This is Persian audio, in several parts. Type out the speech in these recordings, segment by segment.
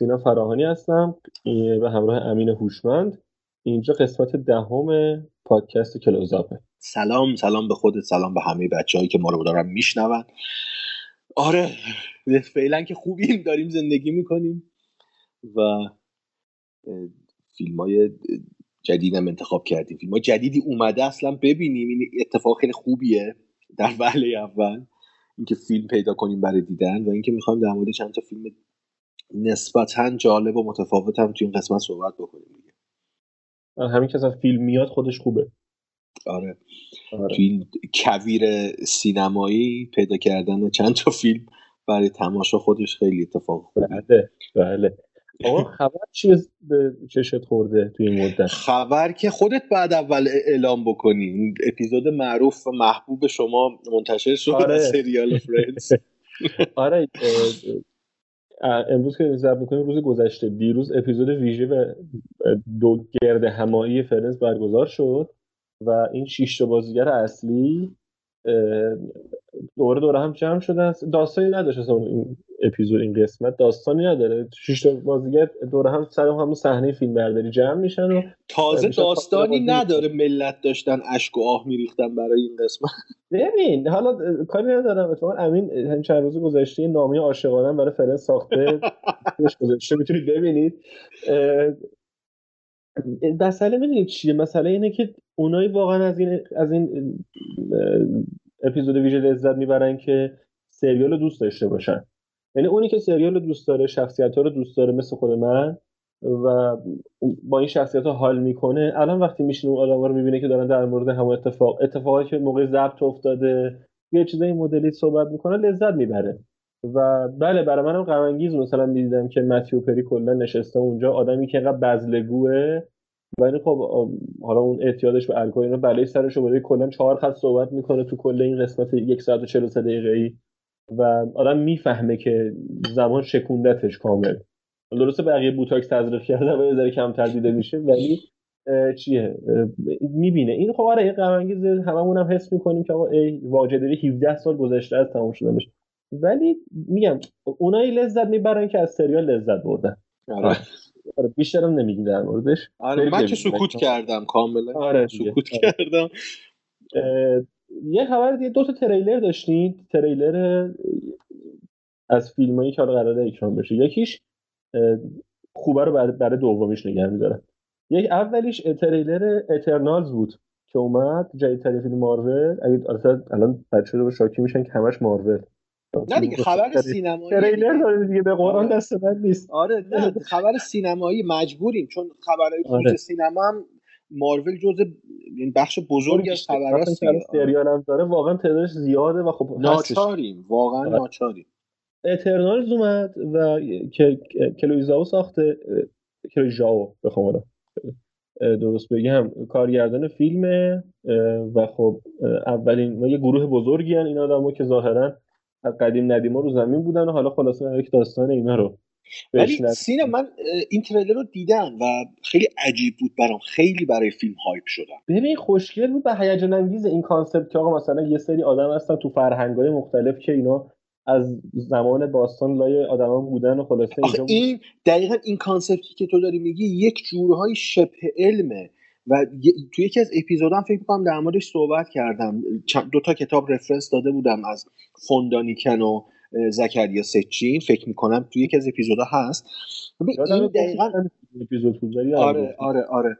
سینا فراهانی هستم به همراه امین هوشمند. اینجا قسمت دهم پادکست کلوزاپه. سلام سلام به خودت سلام به همه بچههایی که ما رو دارن میشنون. آره فعلا که خوبیم داریم زندگی می‌کنیم و فیلم های جدیدم انتخاب کردیم. فیلم های جدیدی اومده اصلا ببینیم. این اتفاق خیلی خوبیه در وهله اول اینکه فیلم پیدا کنیم برای دیدن و اینکه می‌خوایم در مورد چند تا فیلم نسبتا جالب و متفاوت هم تو این قسمت صحبت بکنیم دیگه. همین که اصلا فیلم میاد خودش خوبه. آره, آره. تو این کویر سینمایی پیدا کردن چند تا فیلم برای تماشا خودش خیلی اتفاق بله بله. آقا خبر چی به چشت خورده توی این مدت؟ خبر که خودت بعد اول اعلام بکنی. اپیزود معروف و محبوب شما منتشر شد آره. سریال فرندز. آره امروز که ضبط می‌کنیم روز گذشته. دیروز اپیزود ویژه و دو گرد همایی فرنز برگزار شد و این شش بازیگر اصلی دوره دوره هم جمع شدن. داستانی نداشت اصلا این اپیزود این قسمت. داستانی نداره. شش بازیگر دوره هم سر همون صحنه فیلم برداری جمع میشن و تازه داستانی نداره ملت داشتن اشک و آه میریختن برای این قسمت. ببین حالا کاری ندارم. اتفاقا امین همین چند روز گذشته نامه عاشقانه برای فرنس ساخته. گذاشته. می‌تونید ببینید. مسئله می‌دونید چیه؟ مسئله اینه که اونایی واقعا از این از این اپیزود ویژه لذت می‌برن که سریال رو دوست داشته باشن. یعنی اونی که سریال رو دوست داره شخصیت ها رو دوست داره مثل خود من و با این شخصیت ها حال می‌کنه الان وقتی میشینه اون آدم رو می‌بینه که دارن در مورد همون اتفاق اتفاقی که موقع ضبط افتاده یه چیزای مدلی صحبت می‌کنه لذت می‌بره. و بله برای منم غم انگیز مثلا می‌دیدم که متیو پری کلا نشسته اونجا آدمی که اینقدر بزلگوه. ولی خب حالا اون اعتیادش به الکل اینا بلای سرش رو کلا چهار خط صحبت می‌کنه تو کل این قسمت یک ساعت و 43 دقیقه و آدم می‌فهمه که زمان شکوندتش کامل. درسته بقیه بوتاکس تزریق کرده و یه کمتر دیده میشه ولی چیه؟ می‌بینه. این خب آره غم انگیز هممون هم حس می‌کنیم که آقا ای واجدری 17 سال گذشته از تمام شدنش. ولی میگم اونایی لذت می‌برن که از سریال لذت بردن. آره. آره. بیشترم نمیگیم در موردش. آره من که سکوت کردم کاملا. آره سکوت کردم. یه خبر دیگه دو تا تریلر داشتین. تریلر از فیلمایی که حالا قراره اکرام بشه. یکیش خوبه رو برای دومیش نگه میدارن یک اولیش تریلر اترنالز بود که اومد. جدیدترین فیلم مارول. اگه الان بچه رو شاکی میشن که همش مارول. نه دیگه خبر سینمایی تریلر داره دیگه به قرآن آره. دست من نیست. آره نه خبر سینمایی مجبوریم چون خبرهای آره. سینما هم مارول جزء این بخش بزرگی از خبراست سریال هم داره واقعا تعدادش زیاده و خب ناچاریم واقعا آره. ناچاریم. Eternals اومد و Chloé Zhao ساخته Chloé Zhao بخوام درست بگم. کارگردان فیلمه و خب اولین ما یه گروه بزرگی هن این آدم که ظاهرا قدیم ندیما رو زمین بودن و حالا خلاصه یک داستان اینا رو ولی سینا من این تریلر رو دیدم و خیلی عجیب بود برام. خیلی برای فیلم hype شدم. ببین خوشگل بود به هیجان انگیز این concept که آقا مثلا یه سری آدم هستن تو فرهنگای مختلف که اینا از زمان باستان لای آدما بودن و خلاصه اینجا این دقیقا این concept ی که تو داری میگی یک جورهای شبه علمه. و توی یکی از اپیزودام فکر می‌کنم در موردش صحبت کردم. دو تا کتاب reference داده بودم از فون دانیکن و زکریا سیچین. فکر می‌کنم توی یکی از اپیزودا هست. این دقیقا اپیزود بود ولی آره. آره آره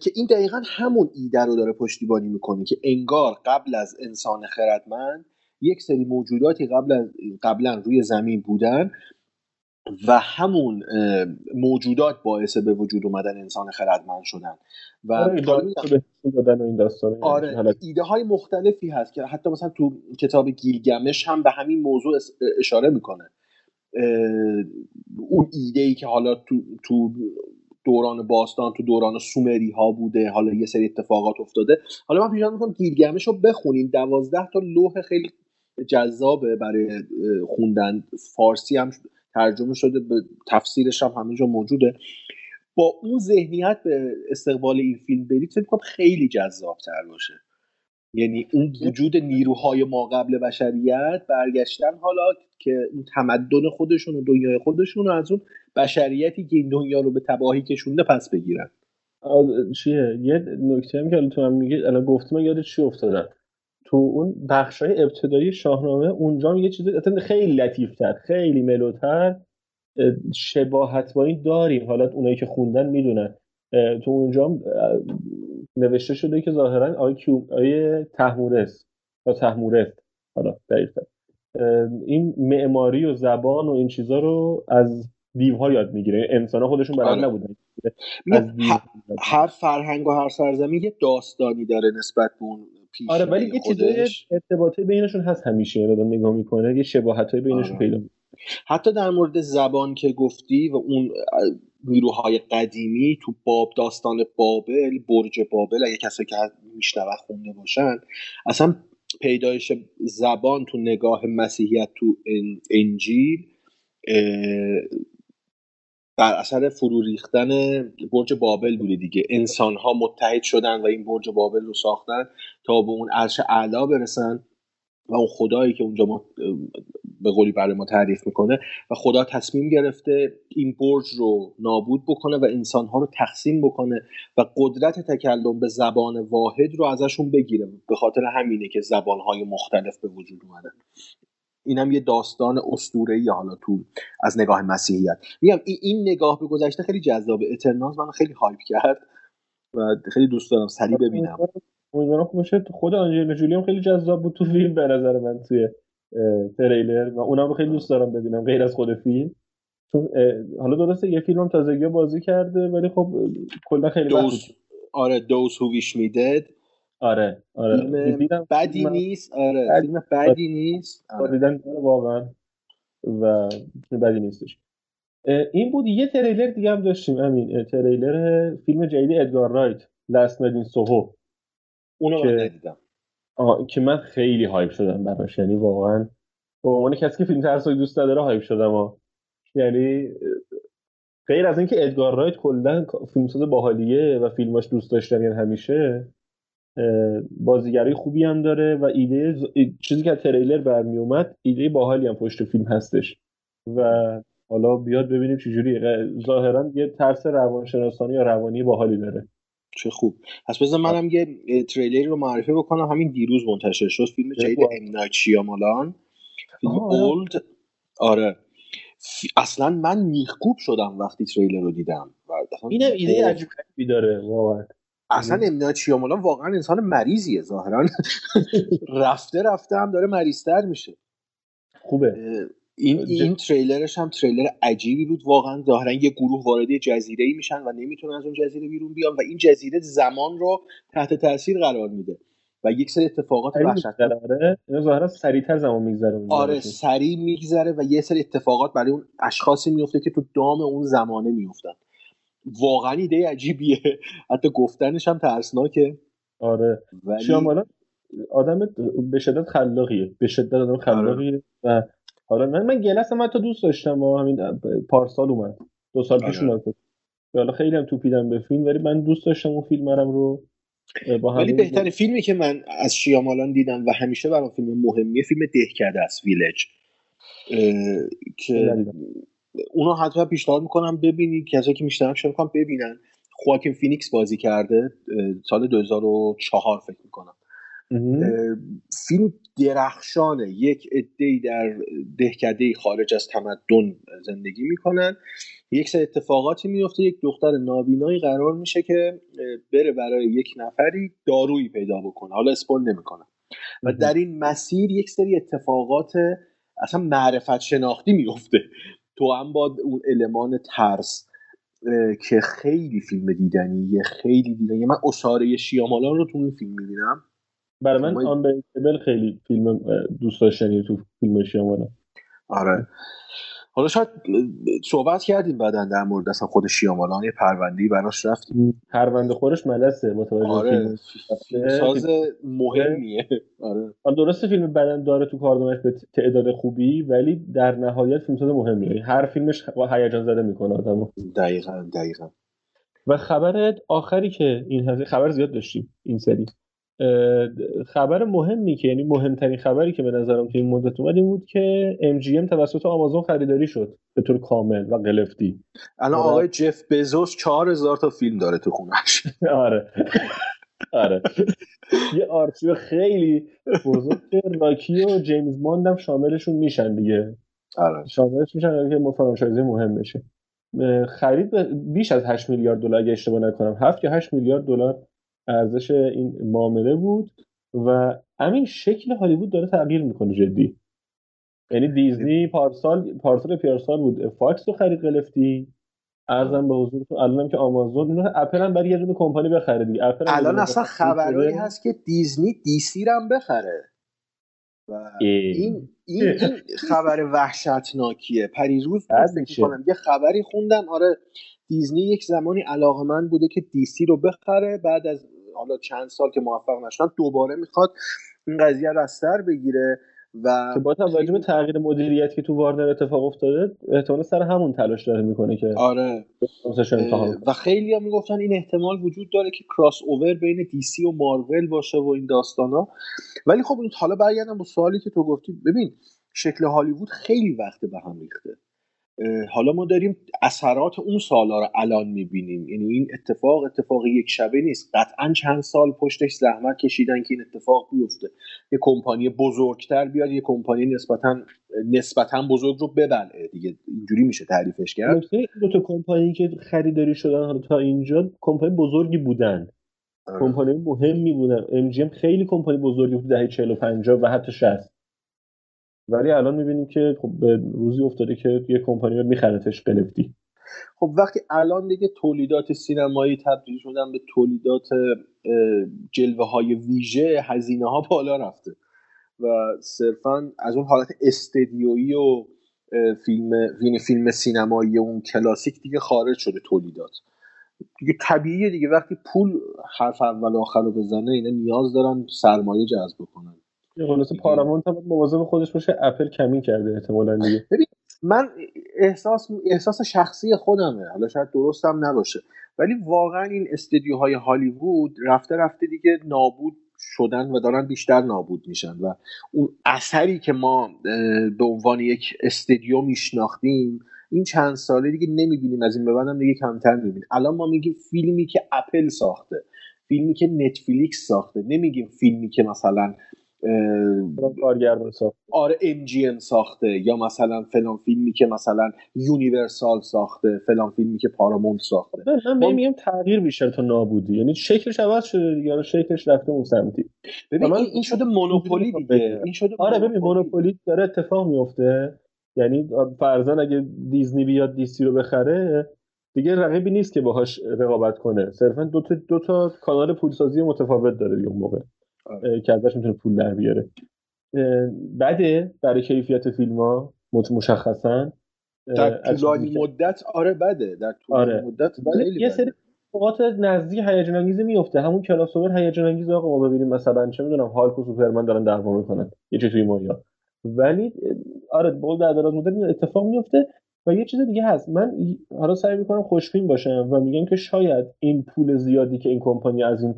که این دقیقا همون ایده رو داره پشتیبانی می‌کنه که انگار قبل از انسان خردمند یک سری موجوداتی قبل از قبلا روی زمین بودن و همون موجودات باعث به وجود اومدن انسان خردمند شدن. و آره, این داستان آره ایده های مختلفی هست که حتی مثلا تو کتاب گیلگمش هم به همین موضوع اشاره می‌کنه. اون ایده ای که حالا تو, تو دوران باستان تو دوران سومری ها بوده حالا یه سری اتفاقات افتاده. حالا من پیشنهاد می‌کنم گیلگمش رو بخونیم. دوازده تا لوح خیلی جذابه برای خوندن. فارسی هم ترجمه شده به تفسیرش هم همینجا موجوده. با اون ذهنیت به استقبال این فیلم برید فکر کنم خیلی جذاب تر باشه. یعنی اون وجود نیروهای ما قبل بشریت برگشتن حالا که اون تمدن خودشون و دنیای خودشون و از اون بشریتی که این دنیا رو به تباهی کشونده پس بگیرن. چیه؟ یه نکته هم که تو هم میگه الان گفتم یاد چی افتادن تو اون بخش های ابتدایی شاهنامه اونجا یه چیزی خیلی لطیفتر خیلی ملوتر شباهت با این داریم. حالا اونایی که خوندن می‌دونن. تو اونجا نوشته شده که ظاهرا آی کیو آی تحمورس یا تحمورس حالا دقیقا این معماری و زبان و این چیزا رو از دیوها یاد می‌گیره. انسان ها خودشون بلد آره. نبودن. هر فرهنگ و هر سرزمین یه داستانی داره نسبت به اون پیش آره ولی یه چیزای ارتباطی بینشون هست همیشه آدم نگاه می‌کنه یه شباهت بینشون آره. پیدا حتی در مورد زبان که گفتی و اون نیروهای قدیمی تو باب داستان بابل برج بابل اگه کسی که میشنوه خونده باشن اصلا پیدایش زبان تو نگاه مسیحیت تو انجیل بر اثر فرو ریختن برج بابل بوده دیگه. انسان ها متحد شدن و این برج بابل رو ساختن تا به اون عرش اعلا برسن و اون خدایی که اونجا ما به قولی برای ما تعریف می‌کنه و خدا تصمیم گرفته این برج رو نابود بکنه و انسانها رو تقسیم بکنه و قدرت تکلم به زبان واحد رو ازشون بگیره. به خاطر همینه که زبانهای مختلف به وجود اومدن. اینم یه داستان اسطوره‌ای حالا تو از نگاه مسیحیت. میگم این نگاه به گذشته خیلی جذابه اترناز من خیلی هایپ کرد و خیلی دوست دارم سریع ببینم. امیدوارم خوب باشه. خود آنجلینا جولی هم خیلی جذاب بود تو فیلم به نظر من توی تریلر. و اونم رو خیلی دوست دارم ببینم غیر از خود فیلم. چون حالا درسته یه فیلم هم تازگی بازی کرده ولی خب کلا خیلی دوز آره دوز هو ویش میدد آره آره. فیلم بدی نیست آره. بد... فیلم بدی نیست. آره. دیدن واقعا. و بدی نیستش. این بود یه تریلر دیگه هم داشتیم همین تریلر فیلم جدید ادگار رایت Last Night in Soho اونو من ندیدم. که من خیلی hype شدم براش. یعنی واقعا به عنوان کسی که فیلم ترسایی دوست نداره hype شدم ها. یعنی غیر از اینکه ادگار رایت کلا فیلمساز باحالیه و فیلماش دوست داشتنی یعنی همیشه بازیگری خوبی هم داره و ایده چیزی که تریلر برمی اومد ایده باحالی هم پشت فیلم هستش. و حالا بیاد ببینیم چجوریه ظاهرا یه ترس روانشناسانی یا روانی باحالی داره. چه خوب. پس بذار منم یه تریلری رو معرفی بکنم. همین دیروز منتشر شد. فیلم جدید ام مالان. فیلم اولد. آره. اصلا من میخکوب شدم وقتی تریلر رو دیدم. اینم ایده عجیب داره واقعا. اصلا امنا چیامولان واقعا انسان مریضیه ظاهرا. رفته رفته هم داره مریضتر میشه. خوبه. این این تریلرش هم تریلر عجیبی بود. واقعا ظاهرا یه گروه وارد جزیره ای میشن و نمی‌تونن از اون جزیره بیرون بیان و این جزیره زمان رو تحت تاثیر قرار میده و یک سری اتفاقات وحشتناک. ظاهرا سریعتر زمان میگذره آره سریع میگذره و یه سری اتفاقات برای اون اشخاصی میفته که تو دام اون زمانه میفتن واقعا ایده عجیبیه. حتی گفتنش هم ترسناکه. آره. ولی... آدم به شدت خلاقیه. به شدت آدم خلاقیه آره. و حالا من من گلس هم حتی دوست داشتم و همین پارسال اومد. دو سال پیش آره. اومد. حالا خیلی هم توپیدم به فیلم ولی من دوست داشتم اون فیلمرم رو با ولی بهترین فیلمی که من از شیامالان دیدم و همیشه برام فیلم مهمیه فیلم دهکده است ویلج که اونو حتما پیشنهاد می‌کنم ببینید کسایی که میشنم شما می‌کنم ببینن. خواکین فینیکس بازی کرده سال 2004 فکر می‌کنم. فیلم درخشانه. یک عده در دهکده خارج از تمدن زندگی می‌کنن. یک سری اتفاقاتی میفته یک دختر نابینایی قرار میشه که بره برای یک نفری دارویی پیدا بکنه. حالا اسپول نمی‌کنم. و در این مسیر یک سری اتفاقات اصلا معرفت شناختی میفته تو هم با اون المان ترس که خیلی فیلم دیدنیه خیلی دیدنیه. من اساره شیامالان رو تو این فیلم می‌بینم. برای من آنبریکبل خیلی فیلم دوست داشتنی تو فیلم شیامالان. آره. حالا شاید صحبت کردیم بعدا در مورد اصلا خود شیامالان. یه پروندهی براش رفتیم. پرونده خورش ملسه متوجه آره. ساز مهمیه. آره. درسته فیلم بدن داره تو کاردمش به تعداد خوبی ولی در نهایت فیلم ساز مهمیه. هر فیلمش هیجان زده می‌کنه آدمو. دقیقا دقیقا. و خبر آخری که این هزینه خبر زیاد داشتیم این سری. خبر مهمی که یعنی مهمترین خبری که به نظرم تو این مدت اومد این بود که MGM توسط آمازون خریداری شد به طور کامل و قلفتی. الان آقای جف بزوس چهار هزار تا فیلم داره تو خونش. آره. آره. یه آرشیو خیلی بزرگ راکی و جیمز باند هم شاملشون میشن دیگه. آره. شاملش میشن که فرانچایزی مهم بشه. خرید بیش از 8 میلیارد دلار اگه اشتباه نکنم 7 یا 8 میلیارد دلار ارزش این معامله بود و همین شکل هالیوود داره تغییر می‌کنه جدی. یعنی دیزنی پارسال پارسال پیارسال بود. فاکس رو خرید قلفتی عرضم به حضورتون الانم که آمازون اینو اپل هم برای یه دونه کمپانی بخره دیگه. اپل الان اصلا خبرایی هست که دیزنی DC هم بخره. و این این, این خبر وحشتناکیه. پریروز یه خبری خوندم آره دیزنی یک زمانی علاقه‌مند بوده که DC رو بخره. بعد از حالا چند سال که موفق نشدن دوباره می‌خواد این قضیه رو از سر بگیره و که با توجه به تغییر مدیریت که تو واردر اتفاق افتاده احتمال سر همون تلاش داره می‌کنه که آره. و خیلی ها می‌گفتن این احتمال وجود داره که کراس اوور بین دیسی و مارول باشه و این داستان ها ولی خب حالا برگردم با سوالی که تو گفتی. ببین شکل هالیوود خیلی وقت به هم ریخته. حالا ما داریم اثرات اون سالا رو الان می‌بینیم. یعنی این اتفاق اتفاق یک شبه نیست. قطعا چند سال پشتش زحمت کشیدن که این اتفاق بیفته. یه کمپانی بزرگتر بیاد یه کمپانی نسبتا نسبتا بزرگ رو ببلعه دیگه اینجوری میشه تعریفش کرد. دو تا کمپانی که خریداری شدن حالا تا اینجا کمپانی بزرگی بودن. کمپانی مهمی بودن. ام خیلی کمپانی بزرگی بود دهه 40 و 50 و حتی 60 ولی الان می‌بینیم که خب به روزی افتاده که یه کمپانی رو میخرتش قلفتی خب وقتی الان دیگه تولیدات سینمایی تبدیل شدن به تولیدات جلوه های ویژه هزینه ها بالا رفته. و صرفا از اون حالت استدیویی و فیلم یعنی فیلم سینمایی اون کلاسیک دیگه خارج شده تولیدات. دیگه طبیعیه دیگه. وقتی پول حرف اول آخر رو بزنه اینا نیاز دارن سرمایه جذب کنن خلاص پارامونت هم مواظب خودش باشه اپل کمین کرده احتمالاً دیگه. ببین من احساس احساس شخصی خودمه. حالا شاید درست هم نباشه. ولی واقعا این استدیوهای هالیوود رفته رفته دیگه نابود شدن و دارن بیشتر نابود میشن و اون اثری که ما به عنوان یک استدیو میشناختیم این چند ساله دیگه نمی‌بینیم. از این به بعدم دیگه کمتر می‌بینیم. الان ما میگیم فیلمی که اپل ساخته فیلمی که نتفلیکس ساخته. نمیگیم فیلمی که مثلا کارگردان ساخته. آره ام ساخته. یا مثلا فلان فیلمی که مثلا یونیورسال ساخته فلان فیلمی که پارامونت ساخته. من میگم تغییر بیشتر تا نابودی. یعنی شکلش عوض شده دیگه. شکلش رفته اون سمتی. ببین این شده مونوپولی دیگه. این شده آره ببین مونوپولی. داره اتفاق میفته یعنی فرضاً اگه دیزنی بیاد دیسی رو بخره دیگه رقیبی نیست که باهاش رقابت کنه. صرفا دو تا دو تا کانال پولسازی متفاوت داره دیگه اون موقع. که ازش می‌تونه پول در بیاره. بده برای کیفیت فیلم ها مشخصا در طولانی مدت؟ آره بده. در طولانی آره. مدت ولی یه سری اوقات نزدیک هیجان انگیزی میفته همون کلاس اوور هیجان انگیز آقا ما ببینیم مثلا چه می‌دونم هالک و سوپرمن دارن دعوا می‌کنن. یه چیزی توی مایا ولی آره بول در دراز مدت اتفاق میفته و یه چیز دیگه هست. من حالا سعی می‌کنم خوشبین باشم و میگم که شاید این پول زیادی که این کمپانی از این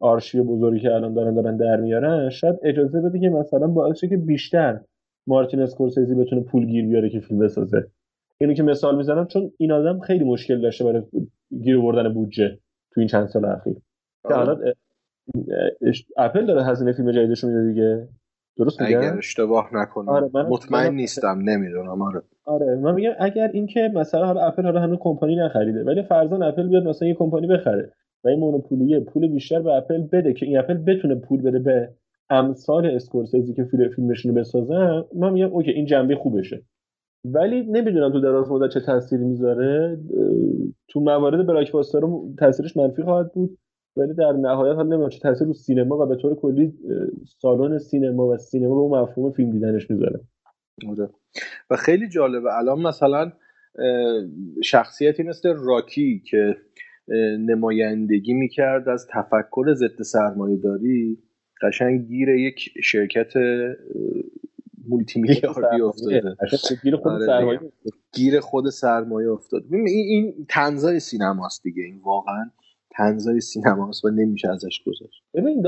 آرشیو بزرگی که الان دارن دارن در میارن شاید اجازه بده که مثلا باعث که بیشتر مارتین اسکورسیزی بتونه پول گیر بیاره که فیلم بسازه. اینو که مثال می‌زنم چون این آدم خیلی مشکل داشته برای گیر آوردن بودجه تو این چند سال اخیر. که الان اپل داره هزینه فیلم جدیدش میده دیگه. درست میگم؟ اگر اشتباه نکنم. آره، من- مطمئن من- نیستم نمی‌دونم. آره. آره من میگم اگر اینکه مثلا حالا اپل حالا هنوز کمپانی نخریده ولی فرضاً اپل بیاد مثلا یه کمپانی بخره. و این monopoly ه پول بیشتر به اپل بده که این اپل بتونه پول بده به امثال اسکورسیزی که فیلم فیلمشون رو بسازن. من میگم okay این جنبه خوبشه. ولی نمی‌دونم تو دراز مدت چه تاثیری می‌ذاره. تو موارد blockbuster تاثیرش منفی خواهد بود. ولی در نهایت حالا نمی‌دونم چه تاثیر رو سینما و به طور کلی سالن سینما و سینما به مفهوم فیلم دیدنش می‌ذاره. آره. و خیلی جالبه. الان مثلا شخصیتی مثل راکی که نمایندگی می‌کرد از تفکر ضد سرمایه داری قشنگ گیر یک شرکت مولتی میلیاردی افتاده. گیر خود آره سرمایه. گیر خود سرمایه افتاد. این این تنزای سینماست دیگه. این واقعا تنزای سینماست و نمیشه ازش گذاشت ببین.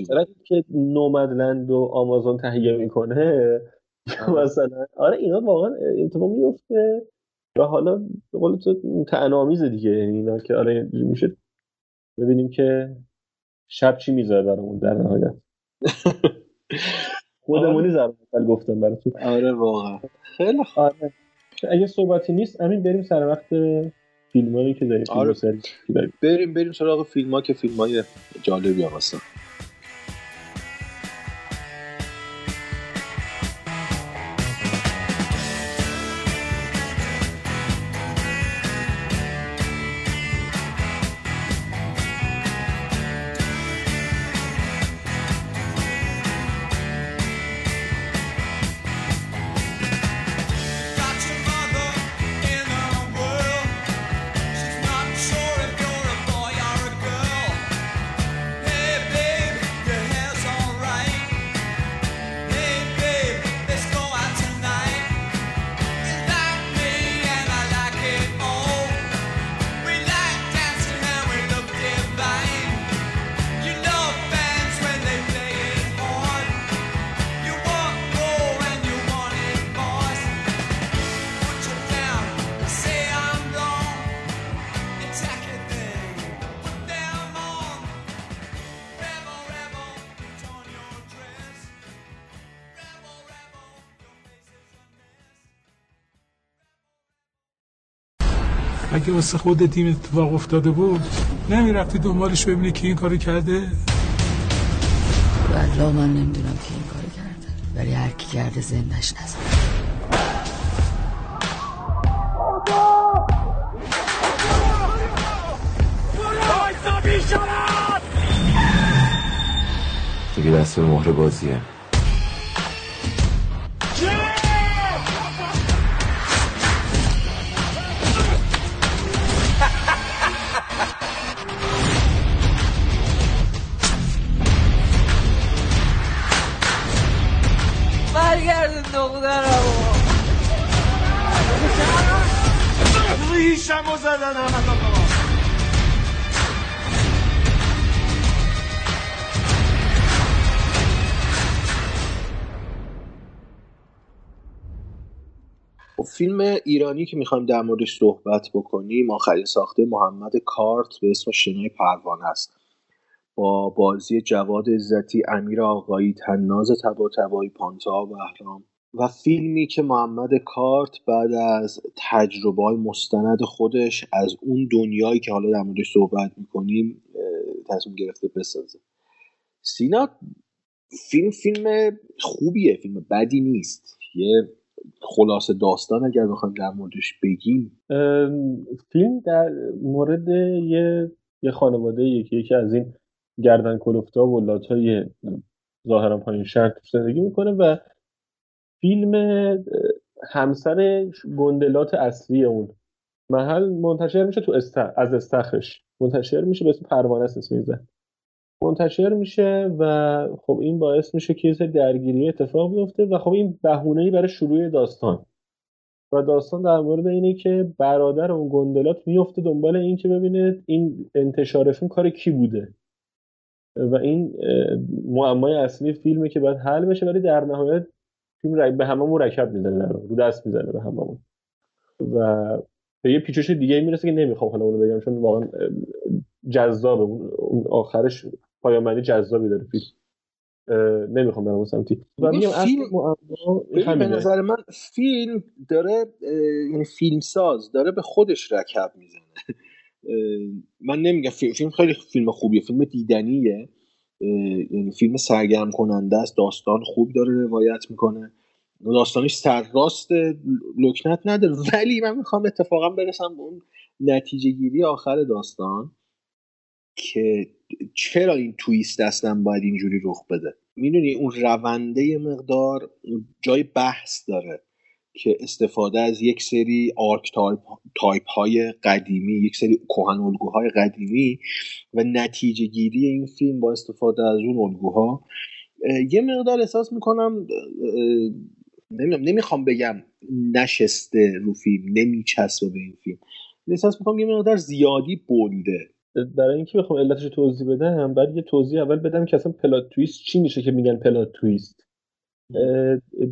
مثلا که نومدلند و آمازون تهیه می‌کنه. مثلا. آره اینا واقعا اتفاق میفته و حالا به قول تو تنامیزه دیگه یعنی اینا که آره اینجوری میشه. ببینیم که شب چی می‌ذاره برامون در نهایت. خودمونی ضرب مثل گفتم براتون. آره واقعا. خیلی. آره. اگه صحبتی نیست امین بریم سر وقت فیلمایی که داریم آره. بریم بریم سراغ فیلم ها که فیلم های جالبی هم هستن. واسه خود تیم اتفاق افتاده بود نمی‌رفتی دنبالش ببینی کی این کارو کرده؟ والله من نمی‌دونم کی این کارو کرده ولی هر کی کرده زندش نزن. دیگه دست به مهر بازیه. فیلم ایرانی که می‌خوایم در موردش صحبت بکنیم آخرین ساخته محمد کارت به اسم شنای پروانه است. با بازی جواد عزتی امیر آقایی تناز تبا تبایی پانتا و بهرام و فیلمی که محمد کارت بعد از تجربه های مستند خودش از اون دنیایی که حالا در موردش صحبت می‌کنیم تصمیم گرفته بسازه. سینا فیلم فیلم خوبیه فیلم بدی نیست. یه خلاصه داستان اگر بخوایم در موردش بگیم. فیلم در مورد یه یه خانواده که یکی از این گردن کلفتا و لاتای ظاهرا پایین شهر زندگی می‌کنه و فیلم همسر گندلات اصلی اون. محل منتشر میشه تو است... از استخرش. منتشر میشه به اسم پروانه اسم این زن. منتشر میشه و خب این باعث میشه که یه درگیری اتفاق بیفته و خب این بهونه‌ای برای شروع داستان. و داستان در مورد اینه که برادر اون گندلات میفته دنبال این که ببینه این انتشار فیلم کار کی بوده. و این معمای اصلی فیلمه که باید حل بشه ولی در نهایت فیلم به همه مرکب می‌زنه رو دست می‌زنه به هممون. و به یه پیچش دیگه می‌رسه که نمی‌خوام حالا اونو بگم چون واقعا اون اون آخرش پایان بندی جذابی داره فیلم. نمی‌خوام برم اون سمتی. و میگم فیلم- به نظر من فیلم داره یعنی فیلم ساز داره به خودش رکب می‌زنه. من نمیگم فیلم, فیلم خیلی فیلم خوبیه. فیلم دیدنیه. یعنی فیلم سرگرم کننده است. داستان خوب داره روایت می‌کنه. داستانش سرراست لکنت نداره. ولی من می‌خوام اتفاقا برسم به اون نتیجه گیری آخر داستان. که چرا این twist اصلا باید اینجوری رخ بده؟ می‌دونی اون رونده مقدار جای بحث داره که استفاده از یک سری archetype, type های قدیمی یک سری کهن الگوهای قدیمی و نتیجه گیری این فیلم با استفاده از اون الگوها. یه مقدار احساس می‌کنم نمی‌دونم نمی‌خوام بگم نشسته رو فیلم نمیچسبه به این فیلم. احساس می‌کنم یه مقدار زیادی بلده. برای اینکه بخوام علتش رو توضیح بدم بعد یه توضیح اول بدم که اصلا پلات تویست چی میشه که میگن پلات تویست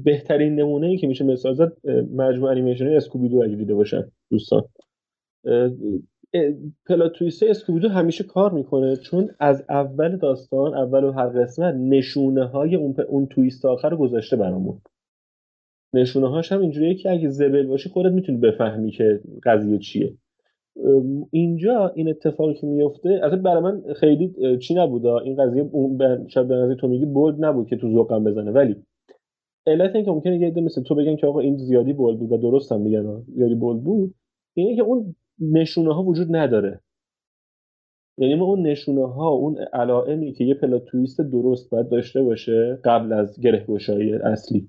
بهترین نمونه ای که میشه مثال زد اه، مجموعه انیمیشن اسکوبیدو اگه دیده باشن دوستان. پلات تویست اسکوبیدو همیشه کار می‌کنه چون از اول داستان اول و هر قسمت نشونه های اون, پ- اون تویست آخر رو گذاشته برامون. نشونه هاش هم اینجوریه که اگه زبل باشی خودت می‌تونی بفهمی که قضیه چیه. اینجا این اتفاقی که میفته اصلا برای من خیلی چی نبوده. این قضیه اون شاید به نظر تو میگی بولد نبود که تو ذوقم بزنه. ولی علت اینکه ممکنه یه عده مثل تو بگن که آقا این زیادی بولد بود و درست هم میگن زیادی بولد بود اینه که اون نشونه ها وجود نداره. یعنی ما اون نشونه ها اون علائمی که یه پلات تویست درست باید داشته باشه قبل از گره اصلی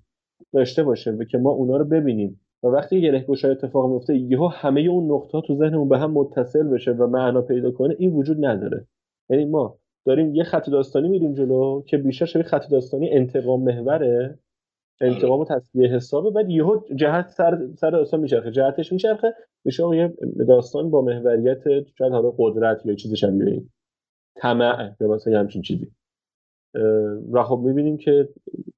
داشته باشه و که ما اونا رو ببینیم. و وقتی گره گشایی اتفاق میفته یهو همه اون نقطه ها تو ذهنمون به هم متصل بشه و معنا پیدا کنه این وجود نداره. یعنی ما داریم یه خط داستانی میریم جلو که بیشتر شبیه خط داستانی انتقام محوره انتقام و تصفیه حسابه بعد یهو جهت سر سر داستان میچرخه جهتش میچرخه میشه یه داستان با محوریت شاید حالا قدرت یا چیز شبیه این. طمع یا مثلا همچین چیزی. و خب می‌بینیم که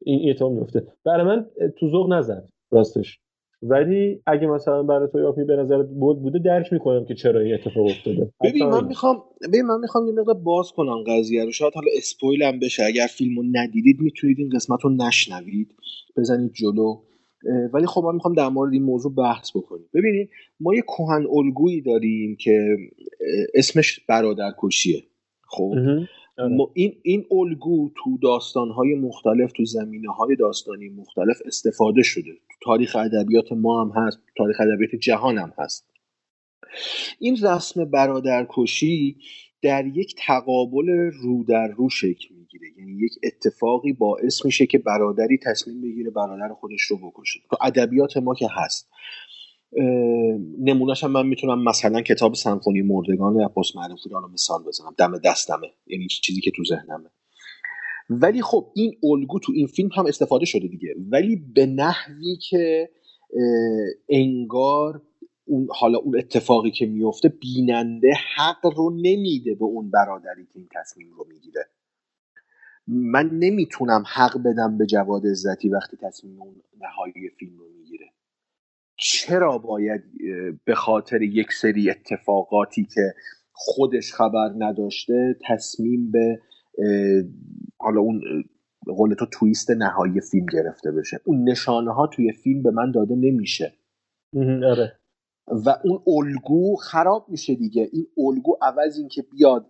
این اتفاق میفته برای من تو ذوق نزد راستش. ولی اگه مثلا برای تو یاپی به نظر بود بوده درک می‌کنم که چرا این اتفاق افتاده. ببین من. می‌خوام ببین من می‌خوام یه مقدار باز کنم قضیه رو. شاید حالا اسپویل هم بشه. اگر فیلمو ندیدید می‌تونید این قسمت رو نشنوید. بزنید جلو. ولی خب من می‌خوام در مورد این موضوع بحث بکنیم. ببینید ما یه کهن الگویی داریم که اسمش برادرکشیه. خب؟ مهم. آره. ما این این الگو تو داستانهای مختلف تو زمینه های داستانی مختلف استفاده شده. تاریخ ادبیات ما هم هست تاریخ ادبیات جهان هم هست. این رسم برادرکشی در یک تقابل رو در رو شکل می‌گیره. یعنی یک اتفاقی باعث میشه که برادری تصمیم بگیره برادر خودش رو بکشه. تو ادبیات ما که هست. نمونهش هم من می‌تونم مثلا کتاب سمفونی مردگان عباس معروفی رو مثال بزنم. دم دستمه. یعنی چیزی که تو ذهنمه. ولی خب این الگو تو این فیلم هم استفاده شده دیگه. ولی به نحوی که انگار اون حالا اون اتفاقی که میفته بیننده حق رو نمیده به اون برادری که این تصمیم رو می‌گیره. من نمی‌تونم حق بدم به جواد عزتی وقتی تصمیم اون نهایی فیلم رو می‌گیره. چرا باید به خاطر یک سری اتفاقاتی که خودش خبر نداشته تصمیم به حالا اون قول تو تویست نهایی فیلم گرفته بشه. اون نشانه ها توی فیلم به من داده نمیشه. آره. و اون الگو خراب میشه دیگه. این الگو عوض این که بیاد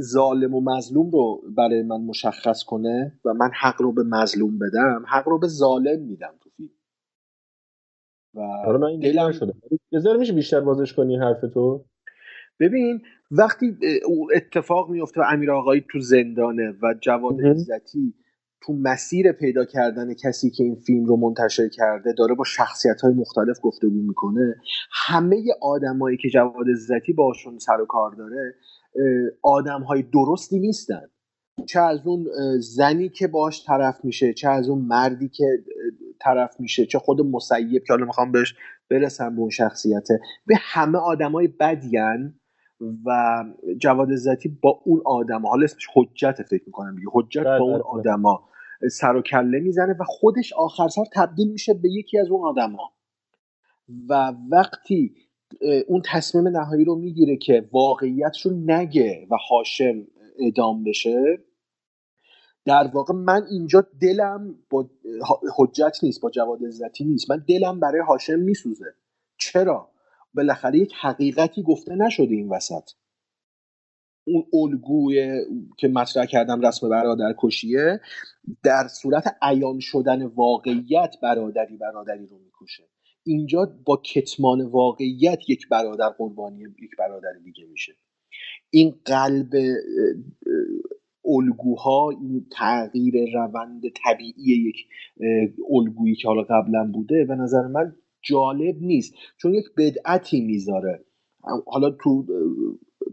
ظالم و مظلوم رو برای من مشخص کنه و من حق رو به مظلوم بدم حق رو به ظالم میدم تو فیلم. و آره من این دلم شده ذره میشه بیشتر بازش کنی حرف تو؟ ببین وقتی اتفاق میفته و امیر آقایی تو زندانه و جواد. عزتی تو مسیر پیدا کردن کسی که این فیلم رو منتشر کرده داره با شخصیت های مختلف گفتگو می‌کنه همه آدمایی که جواد عزتی باشون سر و کار داره آدم های درستی نیستن. چه از اون زنی که باش طرف میشه چه از اون مردی که طرف میشه چه خود مسیب که حالا می‌خوام بهش برسم به اون شخصیته. به همه آدمای بدین و جواد عزتی با اون آدم حالا اسمش حجت فکر می‌کنم دیگه حجت بله، با اون بله. آدما سر و کله می‌زنه و خودش آخر سر تبدیل میشه به یکی از اون آدما و وقتی اون تصمیم نهایی رو می‌گیره که واقعیت رو نگه و هاشم اعدام بشه در واقع من اینجا دلم با حجت نیست با جواد عزتی نیست. من دلم برای هاشم میسوزه. چرا؟ بالاخره یک حقیقتی گفته نشده این وسط. اون الگوی که مطرح کردم رسم برادر کشیه در صورت عیان شدن واقعیت برادری برادری رو می‌کشه. اینجا با کتمان واقعیت یک برادر قربانی یک برادر دیگه میشه. این قلب الگوها این تغییر روند طبیعی یک الگویی که حالا قبلا بوده به نظر من جالب نیست. چون یک بدعتی می‌ذاره. حالا تو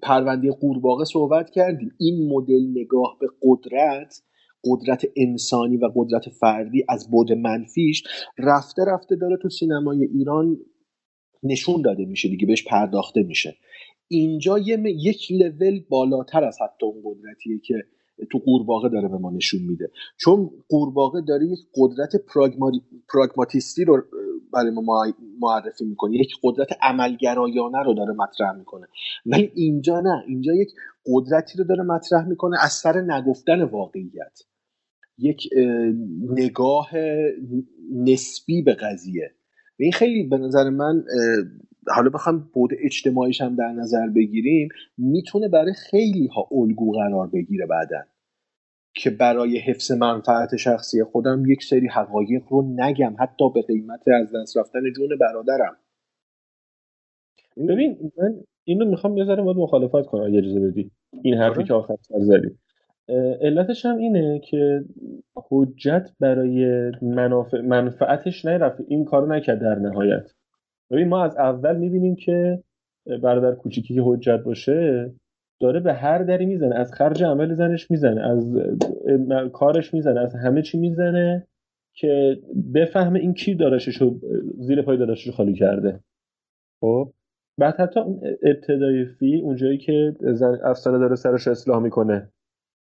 پرونده قورباغه صحبت کردیم. این مدل نگاه به قدرت قدرت انسانی و قدرت فردی از بود منفیش رفته رفته داره تو سینمای ایران نشون داده میشه دیگه بهش پرداخته میشه. اینجا یک لول بالاتر از حتی اون قدرتیه که تو قورباغه داره به ما نشون میده. چون قورباغه داره یک قدرت پراگماتیستی رو برای ما معرفی می‌کنه. یک قدرت عملگرایانه رو داره مطرح می‌کنه. ولی اینجا نه. اینجا یک قدرتی رو داره مطرح می‌کنه از سر نگفتن واقعیت. یک نگاه نسبی به قضیه. این خیلی به نظر من حالا بخوام بود اجتماعیش هم در نظر بگیریم می‌تونه برای خیلی ها الگو قرار بگیره بعدا. که برای حفظ منفعت شخصی خودم یک سری حقایق رو نگم حتی به قیمت از دست رفتن جون برادرم. ببین من اینو می‌خوام یه ذره مخالفت کنم اگه اجازه بدی. این حرفی آره. که آخر سر زدی. علتش هم اینه که حجت برای منافع منفعتش نرفت. این کارو نکرد در نهایت. ببین ما از اول می‌بینیم که برادر کوچیکی که حجت باشه داره به هر دری می‌زنه از خرج عمل زنش می‌زنه از کارش می‌زنه از همه چی می‌زنه که بفهمه این کی دارشش رو زیر پای دارشش خالی کرده. خب؟ بعد حتی اون ابتدای فی اونجایی که زن افسانه داره سرش اصلاح می‌کنه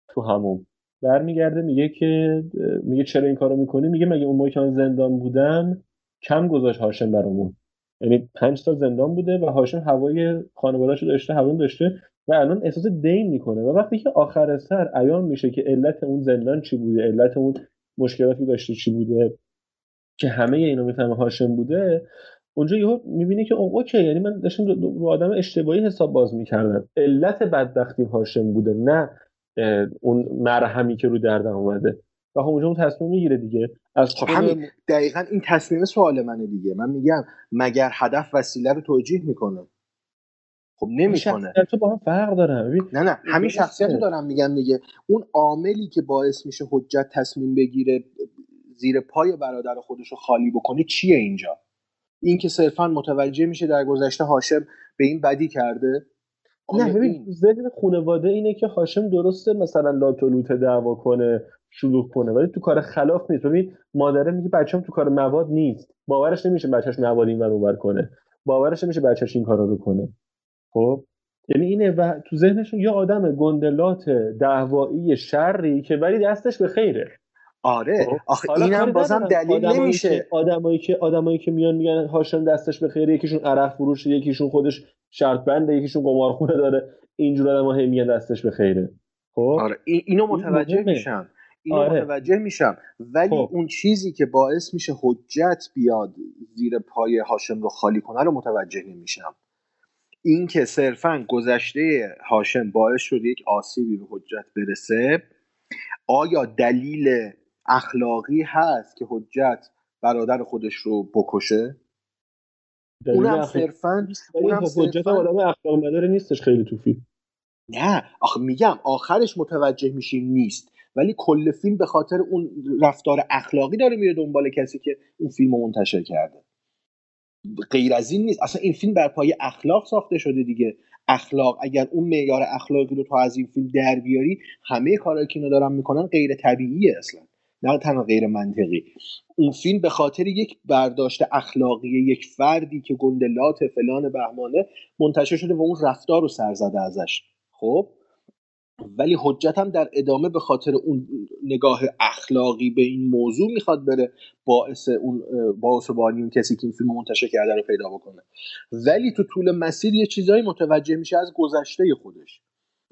تو همون. برمیگرده میگه که میگه چرا این کارو می‌کنی؟ میگه مگه اون موقع که زندان بودم کم گذاشت هاشم برامون. یعنی پنج سال زندان بوده و هاشم هوای خانواده‌شو داشته هوایی داشته و الان احساس دین می‌کنه. و وقتی که آخر سر عیان میشه که علت اون زندان چی بوده علت اون مشکلاتی داشته چی بوده که همه اینا می‌فهمه هاشم بوده اونجا یهو می‌بینی که اوکی یعنی من داشتم رو آدم اشتباهی حساب باز می‌کردم. علت بدبختی هاشم بوده نه اون مرهمی که رو دردم اومده. و خب اونجا اون تصمیم می‌گیره دیگه. از خب همین دقیقا این تصمیم سوال منه دیگه. من میگم مگر هدف وسیله رو توجیه می‌کنه؟ خب نمی‌کنه. تو با هم فرق داره. نه نه همین شخصیت رو دارم میگم دیگه. اون عاملی که باعث میشه حجت تصمیم بگیره زیر پای برادر خودش رو خالی بکنه چیه اینجا؟ این که صرفا متوجه میشه در گذشته هاشم به این بدی کرده؟ نه ببین ذهن خانواده اینه که هاشم درسته مثلا لاتولوت دعوا کنه شلوغ کنه ولی تو کار خلاف نیست. ببین مادره میگه بچه‌م تو کار مواد نیست. باورش نمیشه بچه‌ش مواد این اونور کنه. باورش نمیشه بچه‌ش این کارا رو کنه. خب؟ یعنی اینه و تو ذهنشون یه آدم گندلات دعوایی شری که ولی دستش به خیره. آره. خب، آخه اینم بازم دلیل نمیشه. آدمایی که آدمایی که میان میگن هاشم دستش به خیره یکیشون عرق فروشه یکیشون خودش شرط بنده یکیشون قمارخونه داره. اینجور آدم‌ها هی میگن دستش به خیره. خب؟ آره اینو متوجه میشم. اینو آره. متوجه میشم. ولی خب. اون چیزی که باعث میشه حجت بیاد زیر پای هاشم رو خالی کنه رو متوجه نمیشم. این که صرفا گذشته هاشم باعث شد یک آسیبی به حجت برسه آیا دلیل اخلاقی هست که حجت برادر خودش رو بکشه؟ اونم صرفا اونم حجت آدم اخلاق مداره نیستش خیلی تو فیلم. نه. آخه میگم آخرش متوجه میشیم نیست. ولی کل فیلم به خاطر اون رفتار اخلاقی داره میره دنبال کسی که اون فیلم رو منتشر کرده. غیر از این نیست. اصلا این فیلم بر پای اخلاق ساخته شده دیگه. اخلاق اگر اون معیار اخلاقی رو تو از این فیلم در بیاری همه کارهایی که اینا دارن می‌کنن غیر طبیعیه اصلا. نه تنها غیر منطقی. اون فیلم به خاطر یک برداشت اخلاقی یک فردی که گندلات فلان بهمانه منتشر شده و اون رفتار رو سر زده ازش. خب؟ ولی حجتم در ادامه به خاطر اون نگاه اخلاقی به این موضوع می‌خواد بره باعث اون باعث بانی اون کسی که این فیلم منتشر کرده رو پیدا بکنه. ولی تو طول مسیر یه چیزایی متوجه میشه از گذشته خودش.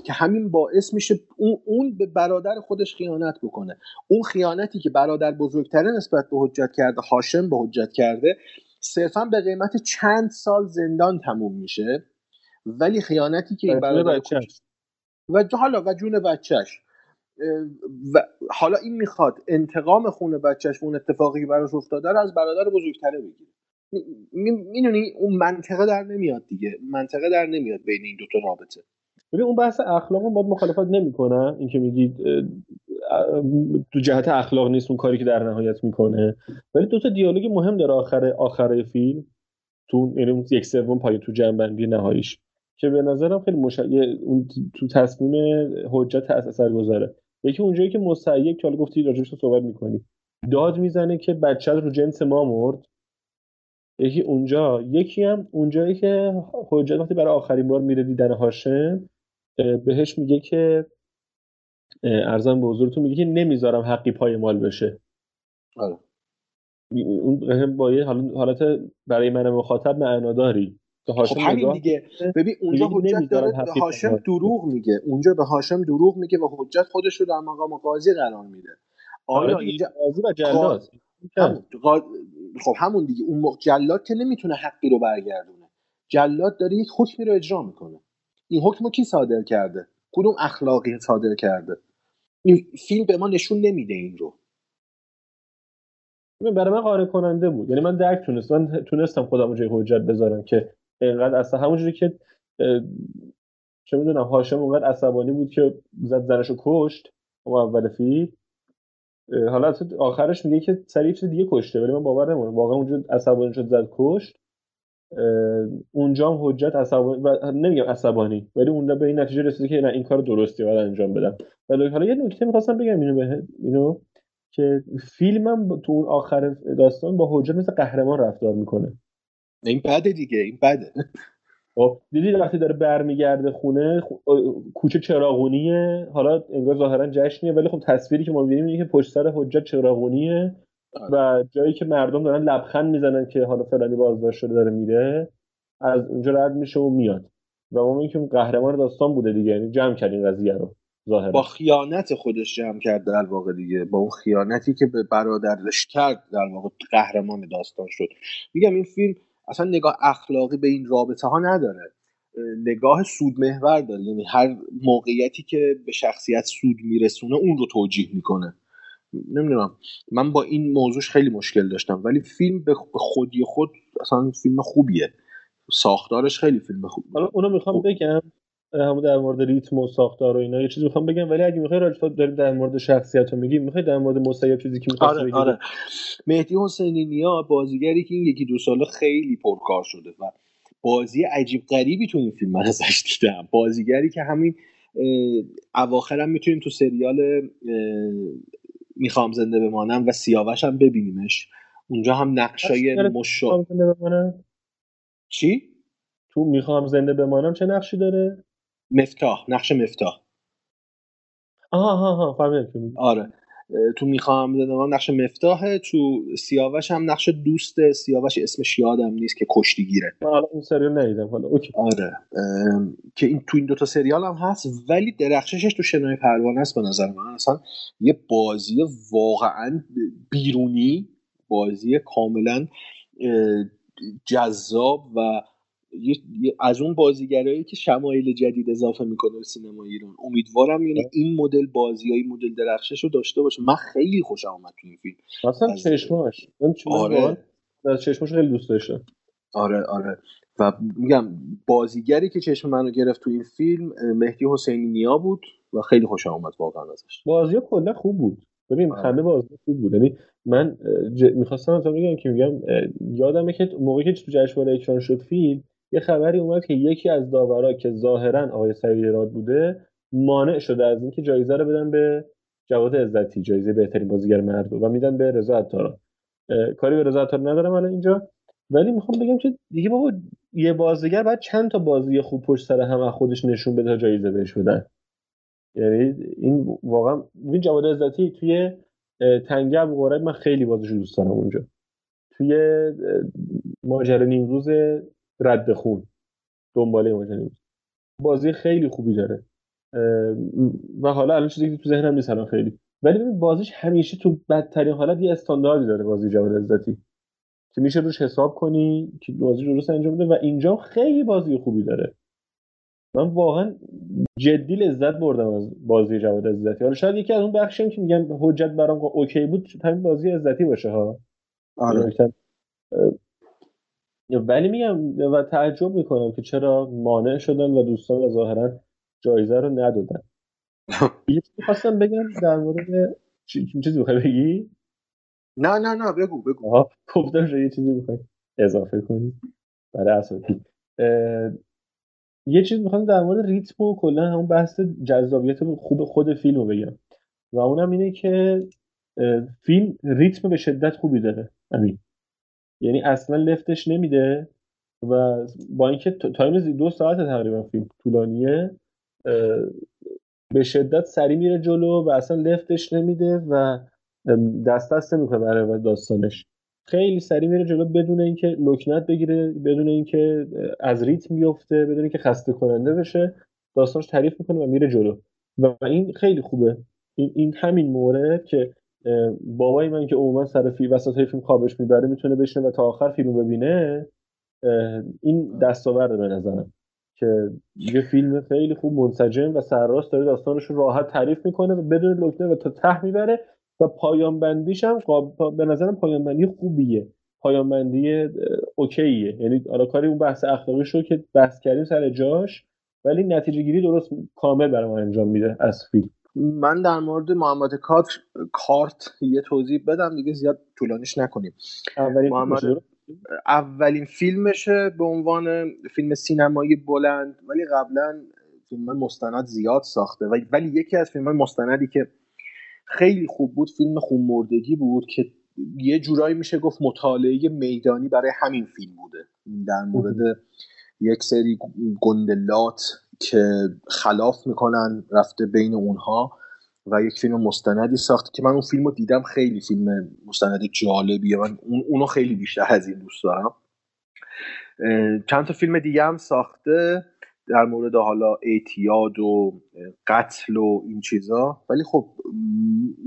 که همین باعث میشه اون, اون به برادر خودش خیانت بکنه. اون خیانتی که برادر بزرگتره نسبت به حجت کرده هاشم به حجت کرده صرفا به قیمت چند سال زندان تموم میشه. ولی خیانتی که این برادر و حالا و جون بچهش. و حالا این می‌خواد انتقام خون بچهش اون اتفاقی براش افتاده رو از برادر بزرگتره بگیره. می‌دونی؟ اون منطقه در نمیاد دیگه. منطقه در نمیاد بین این دوتا رابطه. ببین اون بحث اخلاق باید مخالفت نمی‌کنه. اینکه میگید تو جهت اخلاق نیست اون کاری که در نهایت می‌کنه. ولی دو تا دیالوگ مهم داره آخر آخره فیلم. تو یعنی یک سوم پای تو جنبندی نهاییش. که به نظرم خیلی مش... اون تو تصمیم حجت اثر گذاره یکی اونجایی که مسیب که حالا گفتی راجبش صحبت می‌کنی. داد می‌زنه که بچه رو جنس ما مرد. یکی اونجا یکی هم اونجایی که حجت وقتی برای آخرین بار میره دیدن هاشم بهش میگه که ارزم به حضورتون میگه که نمی‌ذارم حقی پای مال بشه. آره. اون با یه حالت برای من مخاطب معناداری خب همین دیگه. ببین اونجا حجت داره به هاشم دروغ میگه. اونجا به هاشم دروغ میگه و حجت خودش رو در مقام قاضی قرار میده. آیا آره اینجا قاضی و جلاد. همون. خب همون دیگه. اون جلاد که نمی‌تونه حقی رو برگردونه. جلاد داره یک حکمی رو اجرا می‌کنه. این حکم رو کی صادر کرده؟ کدوم اخلاقی صادر کرده؟ این فیلم به ما نشون نمیده این رو. برای من قانع کننده بود. یعنی من درک تونستم تونستم خودم جای حجت بذارم که اینقدر اصلا همونجوری که چه می‌دونم هاشم اونقدر عصبانی بود که زد زنشو کشت اون اول فیلم. حالا آخرش میگه که سریع دیگه کشته ولی من باور نمی‌کنم. واقعا اونجا عصبانی شد زد کشت. اونجا هم حجت عصبانی و نمیگم عصبانی ولی اونجا به این نتیجه رسیده که نه این کار درستی باید انجام بدم. ولی حالا یه نکته می‌خواستم بگم اینو به اینو که فیلمم تو اون آخر داستان با حجت مثل قهرمان رفتار می‌کنه. این بده دیگه این بده. خب دیدی وقتی داره برمیگرده خونه کوچه چراغونیه حالا انگار ظاهرا جشنیه ولی خب تصویری که ما می‌بینیم اینه که پشت سر حجت چراغونیه. و. جایی که مردم دارن لبخند می‌زنن که حالا فلانی بازداشت شده داره میره از اونجا رد میشه و میاد. و ما که قهرمان داستان بوده دیگه یعنی جمع کرد این قضیه رو ظاهرا. با خیانت خودش جمع کرد در واقع دیگه. با اون خیانتی که به برادرش کرد در واقع قهرمان داستان شد. میگم این فیلم اصلا نگاه اخلاقی به این رابطه ها نداره. نگاه سود محور داره. یعنی هر موقعیتی که به شخصیت سود میرسونه اون رو توجیه می‌کنه. نمی‌دونم. من با این موضوعش خیلی مشکل داشتم. ولی فیلم به خودی خود اصلا فیلم خوبیه. ساختارش خیلی فیلم خوب. حالا اونو می‌خوام بگم همون در مورد ریتم و ساختار و اینا یه چیزی می‌خوام بگم ولی اگه می‌خوای راجع داریم در مورد شخصیت رو میگیم می‌خوای در مورد مسیب چیزی که می‌خوای آره, آره. مهدی حسینی نیا بازیگری که این یکی دو ساله خیلی پرکار شده و بازی عجیب غریبی تو این فیلم من ازش دیدم. بازیگری که همین اواخرم می‌تونیم تو سریال می‌خوام زنده بمانم و سیاوش هم ببینیمش. اونجا هم نقشای مشا چی؟ تو می‌خوام زنده بمانم چه نقشی داره؟ مفتاح نقش مفتاح. آها ها ها فهمیدم آره. تو می‌خوام زنده بمانم نقش مفتاحه. تو سیاوش هم نقش دوست سیاوش اسمش یادم نیست که کشتیگیره حالا اون سریال ندیدم. حالا اوکی. آره. که این تو این دوتا سریال هم هست ولی درخششش تو شنای پروانه است به نظر من. اصلا یه بازی واقعا بیرونی بازی کاملا جذاب و از اون بازیگرایی که شمایل جدید اضافه می‌کنه به سینما ایران. امیدوارم یعنی این مدل بازی های مدل درخشش رو داشته باشه. من خیلی خوشم آمد تو این فیلم. مثلا چشماش. من آره. چشماش خیلی دوست داشتم. آره آره. و میگم بازیگری که چشم منو گرفت تو این فیلم مهدی حسینی نیا بود و خیلی خوشم آمد واقعا ازش. بازی کلا خوب بود. ببین. همه بازی خوب بود. یعنی من ج... می‌خواستم تا بگم که میگم یادمه که موقعی که تو جشنواره اکران شد فیلم یه خبری اومد که یکی از داورا که ظاهرا آقای سعید راد بوده مانع شده از اینکه جایزه رو بدن به جواد عزتی جایزه بهترین بازیگر مرد و میدن به رضا عطاران کاری به رضا عطاران ندارم الان اینجا ولی می‌خوام بگم که دیگه بابا یه بازیگر بعد چند تا بازی خوب پشت سر هم خودش نشون بده تا جایزه بهش بدن. یعنی این واقعا این جواد عزتی توی تنگه ابو من خیلی بازیش دوست دارم اونجا. توی ماجرا نیمروز رد خون. دنباله ماجرا بازی خیلی خوبی داره. و حالا الان چیزی که تو ذهنم نیست الان خیلی. ولی ببین بازیش همیشه تو بدترین حالت یه استانداردی داره بازی جواد عزتی. که میشه روش حساب کنی که بازی درست انجام بده و اینجا خیلی بازی خوبی داره. من واقعا جدی لذت بردم از بازی جواد عزتی. حالا شاید یکی از اون بخشیم که میگم حجت برام اوکی بود همین بازی عزتی باشه ها. آره. ولی میگم و تعجب می‌کنم که چرا مانع شدن و دوستان و ظاهرا جایزه رو ندادن. یه چیزی خواستم بگم در مورد چیزی بخوای بگی؟ نه نه نه بگو بگو. گفتم یه چیزی بخوای اضافه کنی. برای اساسی یه چیز می‌خوام در مورد ریتم و کلا همون بحث جذابیت خوب خود فیلم رو بگم. و اونم اینه که فیلم ریتم به شدت خوبی داره. همین یعنی اصلا لفتش نمیده و با اینکه تایم دو ساعت تقریبا فیلم طولانیه به شدت سری میره جلو و اصلا لفتش نمیده و دست دست نمی‌کنه برای داستانش. خیلی سری میره جلو بدون اینکه لکنت بگیره بدون اینکه از ریتم بیفته بدون اینکه خسته کننده بشه داستانش تعریف می‌کنه و میره جلو. و این خیلی خوبه. این, این همین مورد که بابای من که عموما سر فی وسط فیلم خوابش می‌بره می‌تونه بشینه و تا آخر فیلم ببینه. این دستاورده به نظرم که یه فیلم خیلی خوب منسجم و سرراست داره داستانش رو راحت تعریف می‌کنه و بدون لکنه و تا ته می‌بره و پایان بندیش هم به نظرم پایان بندی خوبیه. پایان بندی اوکیه. یعنی حالا کاری اون بحث اخلاقی شو که بحث کردیم سر جاش ولی نتیجه گیری درست کامل برای ما انجام میده از فیلم. من در مورد محمد کارت کارت یه توضیح بدم دیگه زیاد طولانیش نکنیم. اولین محمد اولین فیلمشه به عنوان فیلم سینمایی بلند ولی قبلا فیلم مستند زیاد ساخته. ولی یکی از فیلم مستندی که خیلی خوب بود فیلم خونمردگی بود که یه جورایی میشه گفت مطالعه میدانی برای همین فیلم بوده. در مورد یک سری گندلات که خلاف می‌کنن رفته بین اونها و یک فیلم مستندی ساخته که من اون فیلم رو دیدم. خیلی فیلم مستند جالبیه. من اونو خیلی بیشتر از این دوست دارم. چند تا فیلم دیگه هم ساخته در مورد حالا اعتیاد و قتل و این چیزا. ولی خب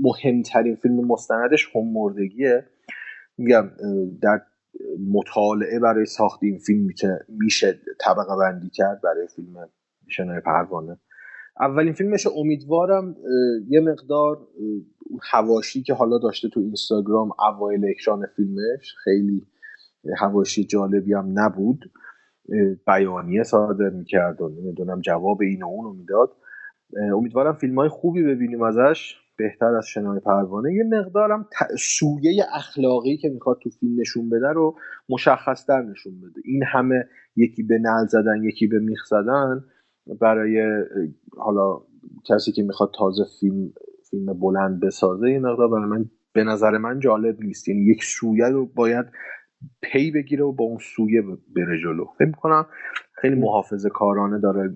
مهمترین فیلم مستندش هم مردگیه. میگم در مطالعه برای ساخت این فیلم میشه طبقه بندی کرد برای فیلم شنای پروانه. اولین فیلمش امیدوارم یه مقدار هواشی که حالا داشته تو اینستاگرام اوایل اکران فیلمش خیلی هواشی جالبی هم نبود. بیانیه صادر می‌کرد و نمی‌دونم جواب این و اون رو می‌داد امیدوارم فیلم های خوبی ببینیم ازش بهتر از شنای پروانه. یه مقدارم سویه اخلاقی که می‌خواد تو فیلم نشون بده رو مشخصتر نشون بده. این همه یکی به نل زدن یکی به میخ زدن برای حالا کسی که می‌خواد تازه فیلم فیلم بلند بسازه یه مقدار برای من به نظر من جالب نیست. یعنی یک سویه رو باید پی بگیره و با اون سویه بره جلو. فکر می‌کنم خیلی محافظه کارانه داره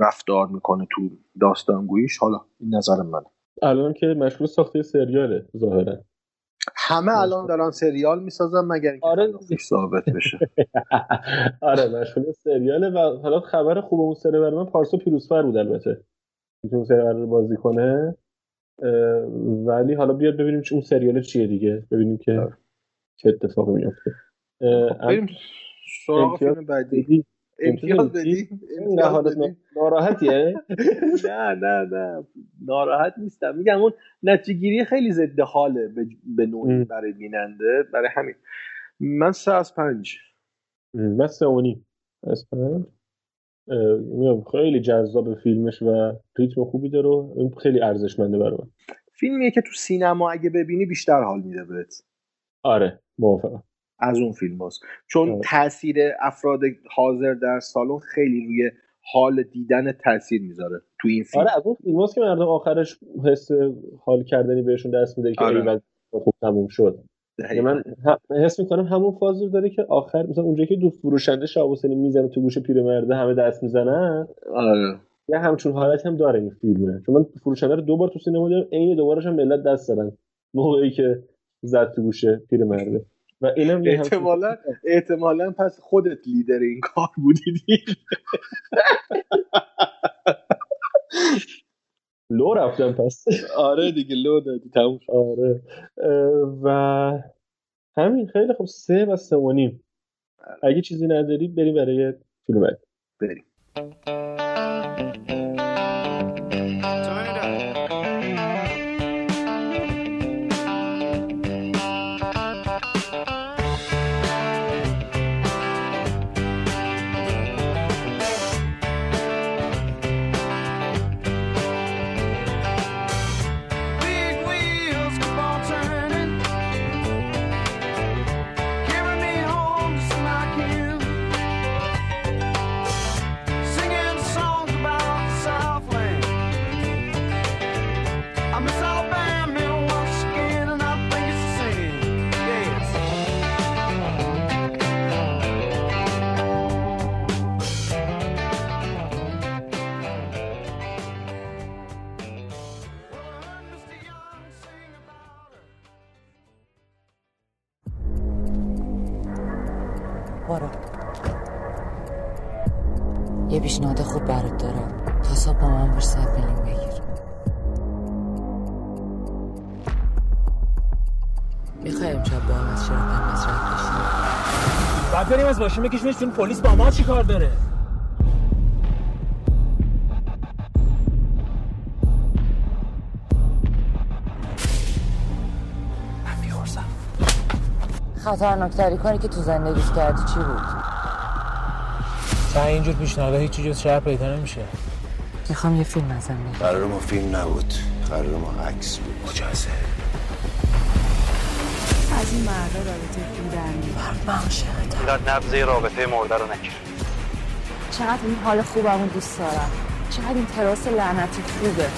رفتار می‌کنه تو داستانگوییش. حالا این نظر من. الان که مشغول ساخته سریاله ظاهرا. همه الان دارن سریال می‌سازن مگر اینکه آره ثابت بشه. آره مشغول سریاله و حالا خبر خوب اون سری برای من پارسا پیروزفر بود البته. اون سریال رو بازی کنه. ولی حالا بیاد ببینیم اون سریال چیه دیگه. ببینیم که آره. چه اتفاقی میفته خب، بریم سراغ فیلم بعدی. امتیاز بدی؟ ناراحتیه؟ نه نه نه. ناراحت نیستم. میگم اون نتیجه خیلی ضد حاله به نوعی برای بیننده برای همین. من سه از پنج. من سه و نیم. از پنج. خیلی جذاب فیلمش و ریتم خوبی داره این خیلی ارزشمنده برای من. فیلمیه که تو سینما اگه ببینی بیشتر حال میده بهت. آره موافقم. از اون فیلم هست. چون آه. تاثیر افراد حاضر در سالن خیلی روی حال دیدن تاثیر می‌ذاره تو این فیلم آره از اون فیلم که مردم آخرش حس حال کردنی بهشون دست میده که آره. خوب تموم شد من حس می‌کنم همون فاز داره که آخر مثلا اونجا که دو فروشنده حسینی می‌زنه تو گوش پیرمرده همه دست می‌زنن آره یه همچون حالت هم داره این فیلمه چون من فروشنده رو دو بار تو سینما دیدم عین دوبارش هم ملت دست دادن موقعی که زد تو گوش پیرمرده و اینم احتمالا احتمالا پس خودت لیدر این کار بودی. لو رفتم پس. آره دیگه لو دادی تموم آره. و همین خیلی خوب سه و سه و نیم. اگه چیزی نداری بریم برای فیلم بریم. ماشین بکشیمش چون پلیس با ما چی کار داره خطرناکتری کاری که تو زندگیت کردی چی بود؟ تا اینجور پیشنهادها هیچی جز شهر پیدا نمیشه. می‌خوام یه فیلم ازم بگیر قرار ما فیلم نبود. قرار ما عکس بود. مجازه. از این مردا رابطه فیلم در میاد میلاد نبضه رابطه مرده رو نکرد. چقدر این حال خوبمو دوست دارم. چقدر این تراس لعنتی خوبه.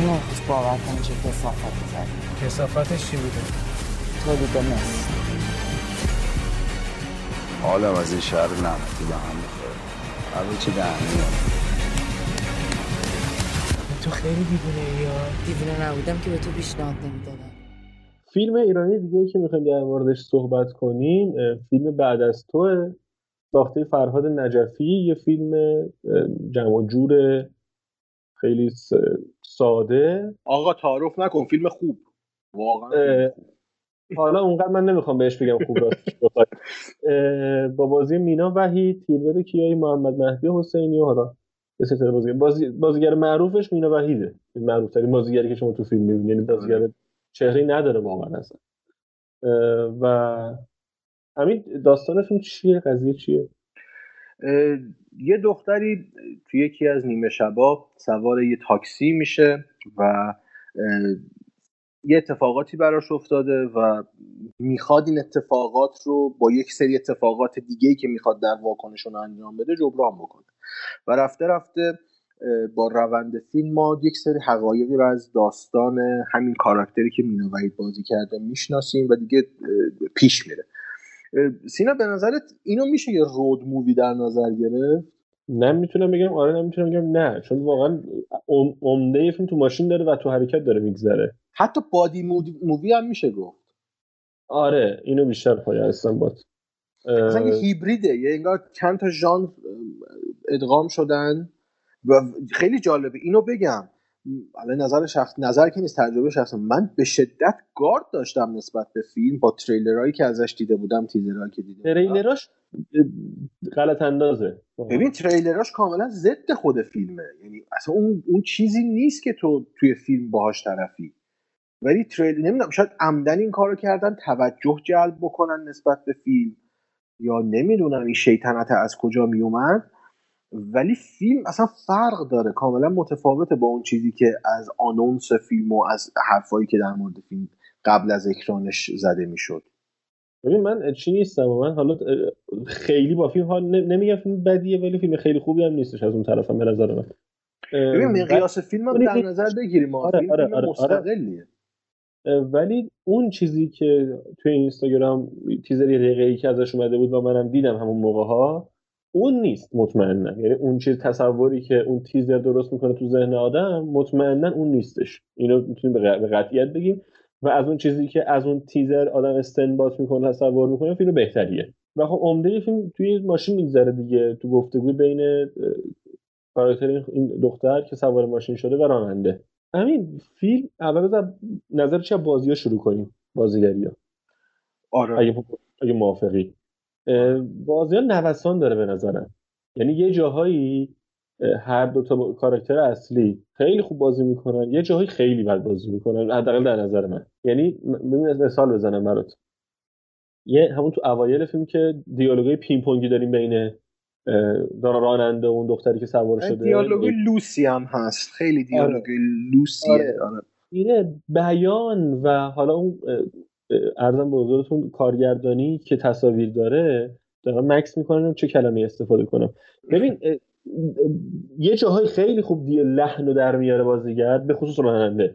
نمیخوش باور کنی چه کسافت زدی کسافتش چی بوده؟ تولید مثل حالم از این شهر لعنتی به هم می‌خوره. همه چی دهنی تو خیلی دیوونه یا دیوونه نبودم که به تو پیشنهاد نمی‌دادم. فیلم ایرانی دیگه که می‌خوایم در موردش صحبت کنیم فیلم بعد از تو ساخته فرهاد نجفی یه فیلم جمع جور خیلی ساده. آقا تعارف نکن فیلم خوب. واقعا حالا اونقدر من نمی‌خوام بهش بگم خوب راستش با بازی مینا وحید تیردار کیایی محمد مهدی حسینی و حالا به بازیگر. بازی... بازیگر معروفش مینا وحیده. معروف ترین بازیگری که شما تو فیلم می‌بینید یعنی بازیگر چهره نداره واقعا اصلا. و همین داستانشون چیه؟ قضیه چیه؟ یه دختری توی یکی از نیمه شبا سوار یه تاکسی میشه و یه اتفاقاتی براش افتاده و می‌خواد این اتفاقات رو با یک سری اتفاقات دیگه که می‌خواد در واکنشون انجام بده جبران بکنه. و رفته رفته با روند فیلم ما یک سری حقایقی رو از داستان همین کاراکتری که مینا وحید بازی کرده می‌شناسیم و دیگه پیش میره. سینا به نظرت اینو میشه یه رود مووی در نظر گرفت؟ نه می‌تونم بگم. آره نه می‌تونم بگم نه. چون واقعا عمده فیلم تو ماشین داره و تو حرکت داره میگذره. حتی بادی مووی هم میشه گفت. آره اینو بیشتر پایه هستم باد مثلا یه هیبریده یه انگار چند تا ژانر ادغام شدن. و خیلی جالبه اینو بگم. الان نظر شخص نظر که نیست تجربه شخص. من به شدت گارد داشتم نسبت به فیلم با تریلرهایی که ازش دیده بودم تیزرهایی که دیده تریلراش غلط اندازه. ببین تریلراش کاملا ضد خود فیلمه. یعنی اصلا اون اون چیزی نیست که تو توی فیلم باهاش طرفی. ولی تریلر نمی‌دونم شاید عمدن این کارو کردن توجه جلب بکنن نسبت به فیلم. یا نمی‌دونم این شیطنت از کجا میومد ولی فیلم اصلا فرق داره. کاملا متفاوته با اون چیزی که از آنونس فیلم و از حرفایی که در مورد فیلم قبل از اکرانش زده می‌شد. ببین من چی نیستم. من حالا خیلی با فیلم حال نمیگم فیلم بدیه ولی فیلم خیلی خوبی هم نیستش از اون طرفم به نظر من. ببین مقیاس فیلم هم در نظر بگیریم. آره فیلم, آره فیلم آره. مستقلیه. ولی اون چیزی که توی اینستاگرام تیزر یه دقیقه ای که ازش اومده بود و منم دیدم همون موقع ها اون نیست مطمئنا. یعنی اون چیز تصوری که اون تیزر درست می‌کنه تو ذهن آدم مطمئنا اون نیستش. اینو می‌تونیم به قطعیت بگیم و از اون چیزی که از اون تیزر آدم استنباط می‌کنه تصور می‌کنه فیلم بهتریه. و خب عمده فیلم توی ماشین میگذره دیگه. تو گفتگوی بین کاراکتر این دختر که سوار ماشین شده و راننده. همین فیلم اول بذار نظر چه بازی ها شروع کنیم؟ بازیگری ها آره. اگه, اگه موافقی. بازی ها نوسان داره به نظرم. یعنی یه جاهایی هر دو تا کاراکتر اصلی خیلی خوب بازی می‌کنن یه جاهایی خیلی بد بازی می‌کنن حداقل در نظر من. یعنی مثال بزنم برات. یه همون تو اوایل فیلم که دیالوگای پینگ پونگی داریم بین راننده اون دختری که سوار شده. دیالوگ لوسی هم هست. خیلی دیالوگ آره. لوسیه. آره. آره. اینه بیان و حالا اون ارزم به حضورتون کارگردانی که تصاویر داره دارم مکس می‌کنم چه کلمه استفاده کنم. ببین یه جاهای خیلی خوب دیگه لحن رو در میاره بازیگر به خصوص راننده.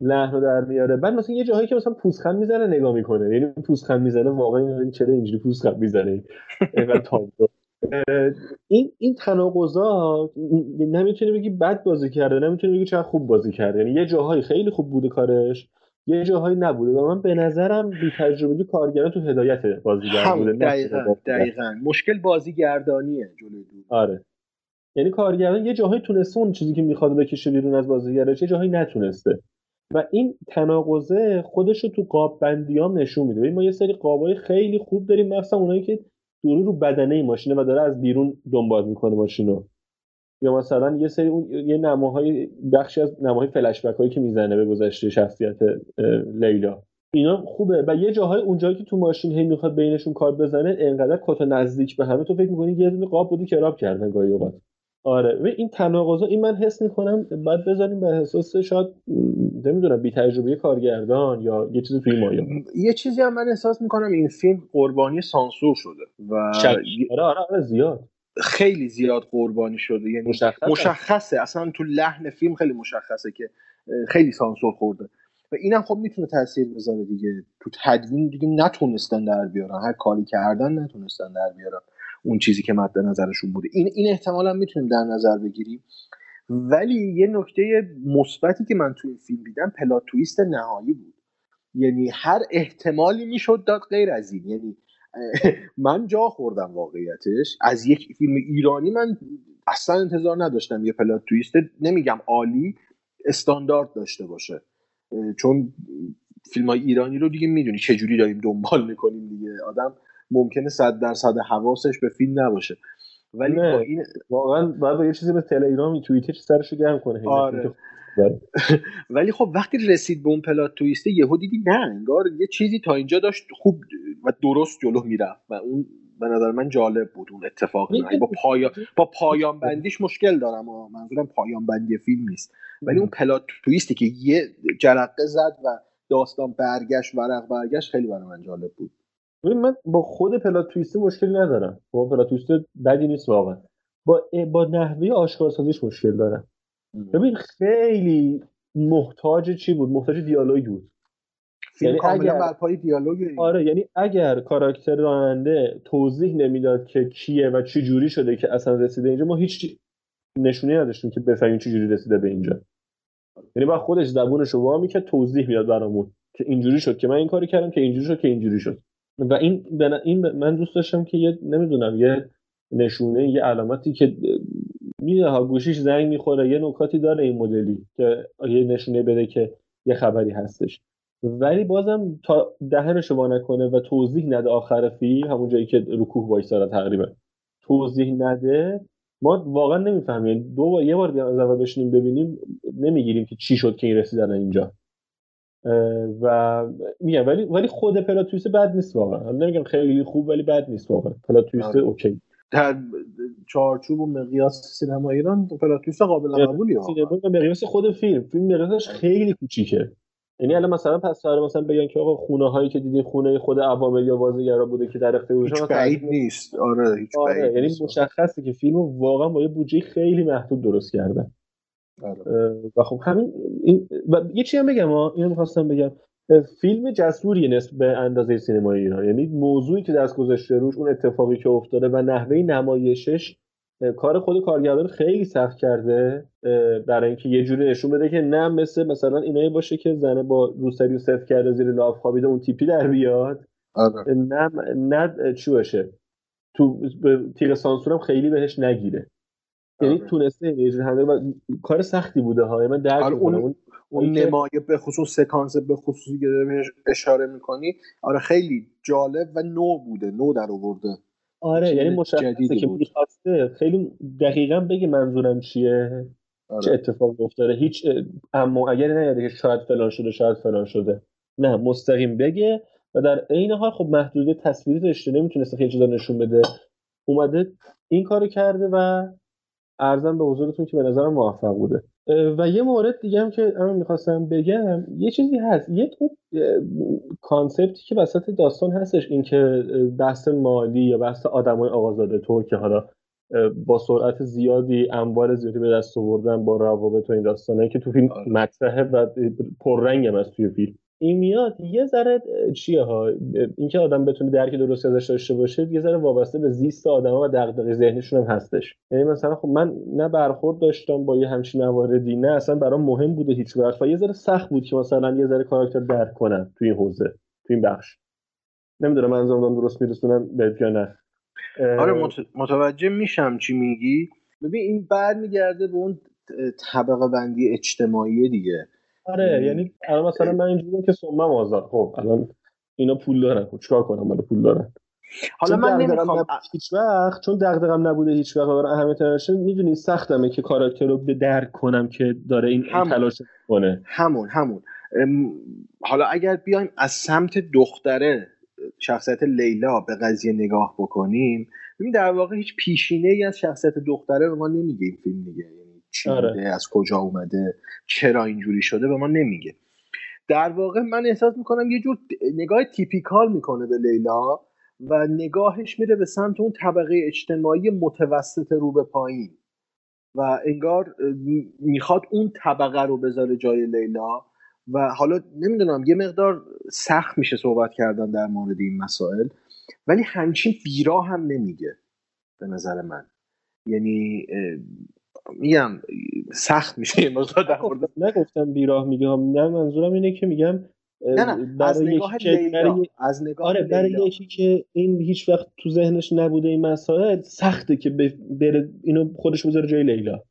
لحن رو در میاره. بعد مثلا یه جاهایی که مثلا پوزخند می‌زنه نگاه می‌کنه. یعنی پوزخند می‌زنه واقعا چرا اینجوری پوزخند می‌زنه؟ اینقدر تابلو. این این تناقضا نمی‌تونی بگی بد بازی کرده نمی‌تونی بگی چقدر خوب بازی کرده. یعنی یه جاهایی خیلی خوب بوده کارش یه جاهایی نبوده. و من به نظرم بی تجربگی کارگران تو هدایت بازیگر بوده دقیقاً دقیقاً. مشکل بازیگردانیه جلوی آره. یعنی کارگردان یه جاهایی تونسته اون چیزی که می‌خواد بکشه بیرون از بازیگرش یه جاهایی نتونسته. و این تناقضه خودش رو تو قاب بندیام نشون میده. ما یه سری قابای خیلی خوب داریم مثلا اونایی که دورو رو بدنه ماشینه و داره از بیرون دنبال می‌کنه ماشینو. یا مثلا یه سری اون یه نماهای بخشی از نماهای فلش هایی که می‌زنه به گذشته شخصیت لیلا. اینا خوبه. و یه جاهای اونجایی که تو ماشین هی می‌خواد بینشون کار بزنه انقدر کتا نزدیک به همه تو فکر می‌کنی یه دونه قاب بودی کراب کردن گاهی اوقات. آره. و این تناقضا این من حس می‌کنم بعد بذاریم به اساس شاید نمی‌دونم بی تجربه کارگردان یا یه چیزی توی مایا یه چیزی هم من احساس می‌کنم این فیلم قربانی سانسور شده و آره آره, آره زیاد. خیلی زیاد قربانی شده. یعنی مشخصه. مشخصه. اصلا تو لحن فیلم خیلی مشخصه که خیلی سانسور خورده. و اینم خب می‌تونه تاثیر بذاره دیگه. تو تدوین دیگه نتونستن در بیارن. هر کاری کردن نتونستن در بیارن. اون چیزی که مد نظرشون بوده. این این احتمال هم می‌تونیم در نظر بگیریم. ولی یه نکته مثبتی که من تو این فیلم دیدم پلات تویست نهایی بود. یعنی هر احتمالی می‌شد داد غیر از این. یعنی من جا خوردم واقعیتش. از یک فیلم ایرانی من اصلا انتظار نداشتم یه پلات تویست نمیگم عالی استاندارد داشته باشه. چون فیلم های ایرانی رو دیگه می‌دونی چجوری داریم دنبال می‌کنیم دیگه. آدم ممکنه صد درصد حواسش به فیلم نباشه. ولی با این واقعا باید با یه چیزی به تلگرام توییتر سرشو گرم کنه. آره. ولی خب وقتی رسید به اون پلات تویسته یهو دیدی نه انگار یه چیزی تا اینجا داشت خوب و درست جلو می‌رفت و اون به نظر من جالب بود اون اتفاق. با پایا... با پایان بندیش مشکل دارم و منظورم پایان بندی فیلم نیست. ولی اون پلات تویستی که یه جرقه زد و داستان برگشت ورق برگشت خیلی برای من جالب بود. ببین من با خود پلات تویست مشکلی ندارم. با پلات تویست بدی نیست واقعا. با با نحوه آشکارسازیش مشکل دارم ببین خیلی محتاج چی بود؟ محتاج دیالوگ بود. یعنی اگر بر پای دیالوگ آره یعنی اگر کاراکتر راننده توضیح نمی‌داد که کیه و چی جوری شده که اصلا رسیده اینجا ما هیچ نشونی نداشتیم که بفهمیم چی جوری رسیده به اینجا. یعنی با خودش زبونش رو وا که توضیح می‌داد برامون که اینجوری شد که من این کاری کردم که اینجوری شد که اینجوری شد. و این این من دوست داشتم که یه نمی‌دونم یه نشونه یه علامتی که میده ها گوشیش زنگ می‌خوره یه نکاتی داره این مدلی که یه نشونه بده که یه خبری هستش. ولی بازم تا دهنش رو نکنه و توضیح نده آخر فی همون جایی که رکوه وایساره تقریبا. توضیح نده. ما واقعا نمی‌فهمیم. یعنی دو بار یه بار از اول بشینیم ببینیم نمی‌گیریم که چی شد که این رسیدن اینجا. و میگم ولی ولی خود plot twist بد نیست واقعا. نمیگم خیلی خوب ولی بد نیست واقعا. plot twist آره. okay. در چارچوب و مقیاس سینما ایران plot twist قابل قبولی سینما مقیاس خود فیلم. فیلم مقیاسش خیلی کوچیکه. یعنی الان مثلا پس سر مثلا بگن که آقا خونه هایی که دیدین خونه خود عوامل یا بازیگرا بوده که در اختیارشون بعید نیست. آره هیچ آره. یعنی مشخصه که فیلمو واقعا با یه بودجه خیلی محدود درست کردن. و خب همین این و یه چیزی هم بگم ها اینو می‌خواستم بگم. فیلم جسوری نسبت به اندازه سینما ایران. یعنی موضوعی که دست گذاشته روش اون اتفاقی که افتاده و نحوه نمایشش کار خود کارگردان خیلی سخت کرده. برای اینکه یه جوری نشون بده که نه مثل مثلا اینایی باشه که زنه با روسری و صفر کرده زیر لاف خوابیده اون تیپی در بیاد. آره. نه نه چی باشه. تو تیر سانسورم خیلی بهش نگیره. یعنی آره. تونسته اجرا و کار سختی بوده ها من درک آره اون اون اون نمایه به خصوص سکانس به خصوصی که اشاره می‌کنی آره خیلی جالب و نو بوده. نو در آورده. آره یعنی مشخصه که. می‌خواسته. خیلی دقیقا بگه منظورم چیه. آره. چه اتفاقی افتاده. هیچ اما اگر نیاده که شاید فلان شده شاید فلان شده. نه مستقیم بگه و در عین حال خب محدوده تصویری داشته. نمی‌تونسته خیلی چیزا نشون بده. اومده این کارو کرده و ارزم به حضورتون که به نظرم موفق بوده. و یه مورد دیگه هم که من می‌خواستم بگم یه چیزی هست. یه اه، کانسپتی که وسط داستان هستش این که اه، بحث مالی یا بحث آدمای آقازاده طور که حالا با سرعت زیادی اموال زیادی به دست آوردن با روابط و این داستانه که تو فیلم مطرحه و پررنگ هم از توی فیلم. این میاد یه ذره چیه ها؟ اینکه آدم بتونه درک درستی ازش داشته باشه یه ذره وابسته به زیست آدما و دغدغه ذهنیشون هم هستش. یعنی مثلا خب من نه برخورد داشتم با یه همچین مواردی نه اصلا برام مهم بوده هیچ وقت و یه ذره سخت بود که مثلا یه ذره کاراکتر درک کنم توی این حوزه توی این بخش. نمی‌دونم منظورم درست میرسونم به یا نه. آره مت- متوجه میشم چی میگی. ببین این برمیگرده به اون طبقه بندی اجتماعی دیگه. آره یعنی الان مثلا من اینجوریه که سمم آزاد خب الان اینا پول دارن. خب چیکار کنم؟ من پول دارن. حالا من نمی‌خوام هیچ وقت چون دغدغم نبوده هیچ وقت برای اهمیت نداشته می‌دونی سختمه که کاراکتر رو به درک کنم که داره این همون. تلاش کنه همون همون. ام، حالا اگر بیایم از سمت دختره شخصیت لیلا به قضیه نگاه بکنیم ببین در واقع هیچ پیشینه ای از شخصیت دختره به ما نمیگه این فیلم دیگه. یعنی چی آره. بوده از کجا اومده چرا اینجوری شده به ما نمیگه در واقع من احساس می‌کنم یه جور نگاه تیپیکال می‌کنه به لیلا و نگاهش میره به سمت اون طبقه اجتماعی متوسط رو به پایین و انگار می‌خواد اون طبقه رو بذاره جای لیلا و حالا نمی‌دونم یه مقدار سخت میشه صحبت کردن در مورد این مسائل ولی همچین بیرا هم نمیگه به نظر من یعنی میگم سخت میشه یه مقدار در مورد نگفتم بیراه میگم. من منظورم اینه که میگم نه نه. از برای نگاه که لیلا. برای از نگاه آره برای. یکی که این هیچ وقت تو ذهنش نبوده این مسائل سخته که بره اینو خودش بذاره جای لیلا.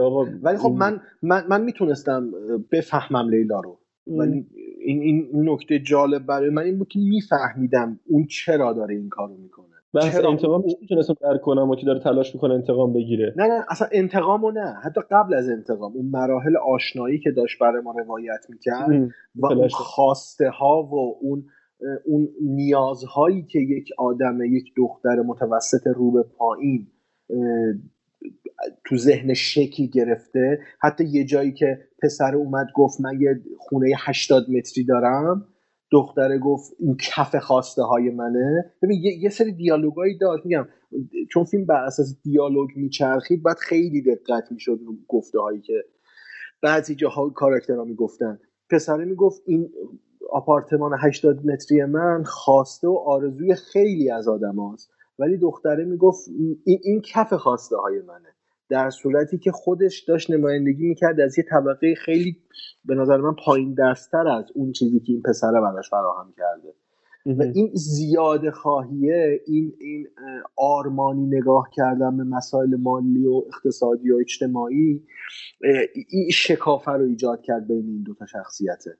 آقا ولی خب من من, من می‌تونستم بفهمم لیلا رو. ولی این این نکته جالب برای من این بود که میفهمیدم اون چرا داره این کارو می‌کنه. بحث چرا؟ انتقام می‌تونستم درک کنم و که داره تلاش می‌کنه انتقام بگیره. نه نه اصلا انتقامو نه. حتی قبل از انتقام اون مراحل آشنایی که داشت برای ما روایت می‌کرد ام، و اون. خواسته ها و اون اون نیازهایی که یک آدم یک دختر متوسط رو به پایین تو ذهن شکل گرفته حتی یه جایی که پسر اومد گفت من یه خونه 80 متری دارم دختره گفت این کف خواسته های منه. ببین یه, یه سری دیالوگایی داشت. میگم چون فیلم بر اساس دیالوگ میچرخید باید خیلی دقت می‌شد رو گفته هایی که بعضی جاها کاراکترها می‌گفتن. پسره می‌گفت این آپارتمان 80 متری من خواسته و آرزوی خیلی از آدم هاست. ولی دختره می‌گفت این, این کف خواسته های منه. در صورتی که خودش داشت نمایندگی می‌کرد از یه طبقه خیلی به نظر من پایین دستتر از اون چیزی که این پسره براش فراهم کرده. و این زیاده خواهیه این این آرمانی نگاه کردن به مسائل مالی و اقتصادی و اجتماعی این شکافه رو ایجاد کرد بین این دوتا شخصیته.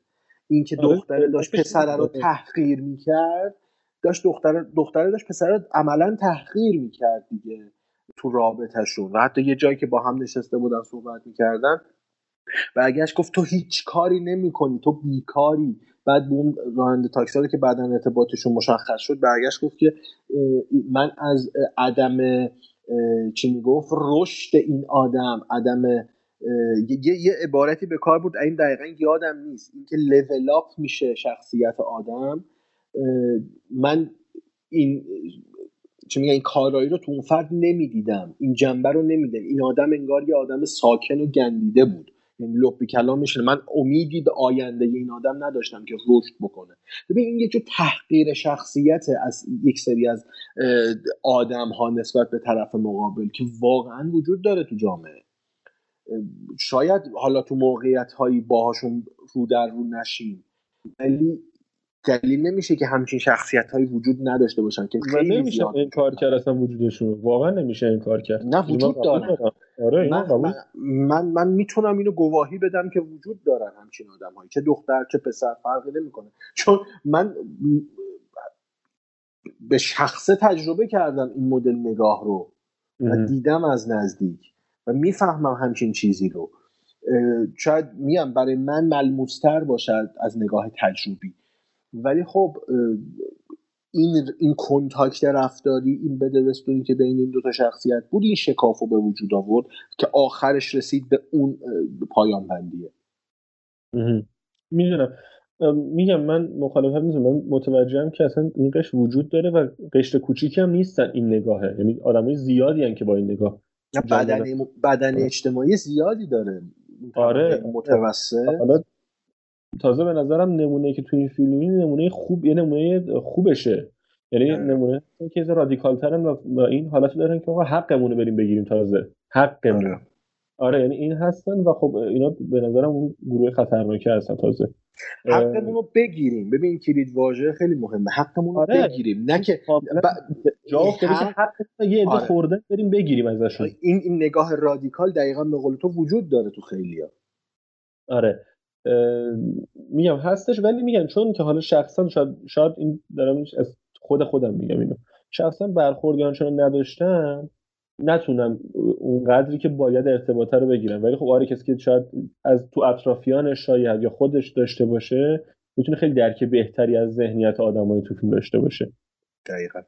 این که آره، دختره داشت دلچسبش پسره رو می‌کنه. تحقیر می‌کرد داشت دختره دختره داشت پسره رو عملا تحقیر می‌کرد دیگه. تو رابطهشون و حتی یه جایی که با هم نشسته بودن صحبت می‌کردن. برگشت گفت تو هیچ کاری نمی کنی تو بیکاری. بعد به اون راننده تاکسی که بعدا ارتباطشون مشخص شد برگشت گفت که من از عدم چی می‌گفت؟ رشد این آدم عدم یه, یه عبارتی به کار بود این دقیقا یادم نیست. اینکه لول اپ میشه شخصیت آدم. من این چه میگن این کارایی رو تو اون فرد نمی‌دیدم. این جنبه رو نمی‌دیدم. این آدم انگار یه آدم ساکن و گندیده بود. یعنی لب کلامش من امیدی به آینده این آدم نداشتم که رشد بکنه. ببین این یه جور تحقیر شخصیت از یک سری از آدم ها نسبت به طرف مقابل که واقعا وجود داره تو جامعه. شاید حالا تو موقعیت هایی باهاشون رو در رو نشیم ولی دلیل نمیشه که همچین شخصیت هایی وجود نداشته باشن که خیلی نمیشه انکار کرد اصلا وجودشون واقعا نمیشه انکار کرد. نه وجود دارن. آره من, من, من, من می‌تونم اینو گواهی بدم که وجود دارن همچین آدم هایی چه دختر چه پسر فرقی نمی‌کنه. چون من به شخصه تجربه کردم این مدل نگاه رو و. دیدم از نزدیک و می‌فهمم همچین چیزی رو. شاید میم برای من ملموستر باشد از نگاه تجربی. ولی خب این این کنتاکت رفتاری این بدبستونی که بین این دو تا شخصیت بود این شکاف رو به وجود آورد که آخرش رسید به اون پایان بندیه. می‌دونم. میگم من مخالفت نیستم من متوجهم که اصلا این قشر وجود داره و قشر کوچیکی هم نیستن این نگاهه. یعنی آدمای زیادی هن که با این نگاه بدن. بدن اجتماعی زیادی داره. آره. متوسط. حالا تازه به نظرم نمونه که تو این فیلم این نمونه خوب یه نمونه خوبشه. یعنی نمونه که یه رادیکال ترن و این حالت دارن که آقا حقمون بریم بگیریم تازه. حقمون. آره یعنی این هستن و خب اینا به نظرم اون گروه خطرناکه هستن تازه. حقمون رو بگیریم. ببین کلید واژه خیلی مهمه. حقمون رو آره. بگیریم. نه که جا افتاده که حق- حق یه عده آره. خوردن بریم بگیریم ازشون. این این نگاه رادیکال دقیقا به قول تو وجود داره تو خیلیا آره. میگم هستش ولی میگم چون که حالا شخصا شاید, شاید این دارم از خود خودم میگم اینو. شخصا برخوردی آنچنان نداشتم نتونم اون قدری که باید ارتباطه رو بگیرم. ولی خب آره کسی که شاید از تو اطرافیانش شاید یا خودش داشته باشه می‌تونه خیلی درک بهتری از ذهنیت آدمای تو فیلم داشته باشه. دقیقا.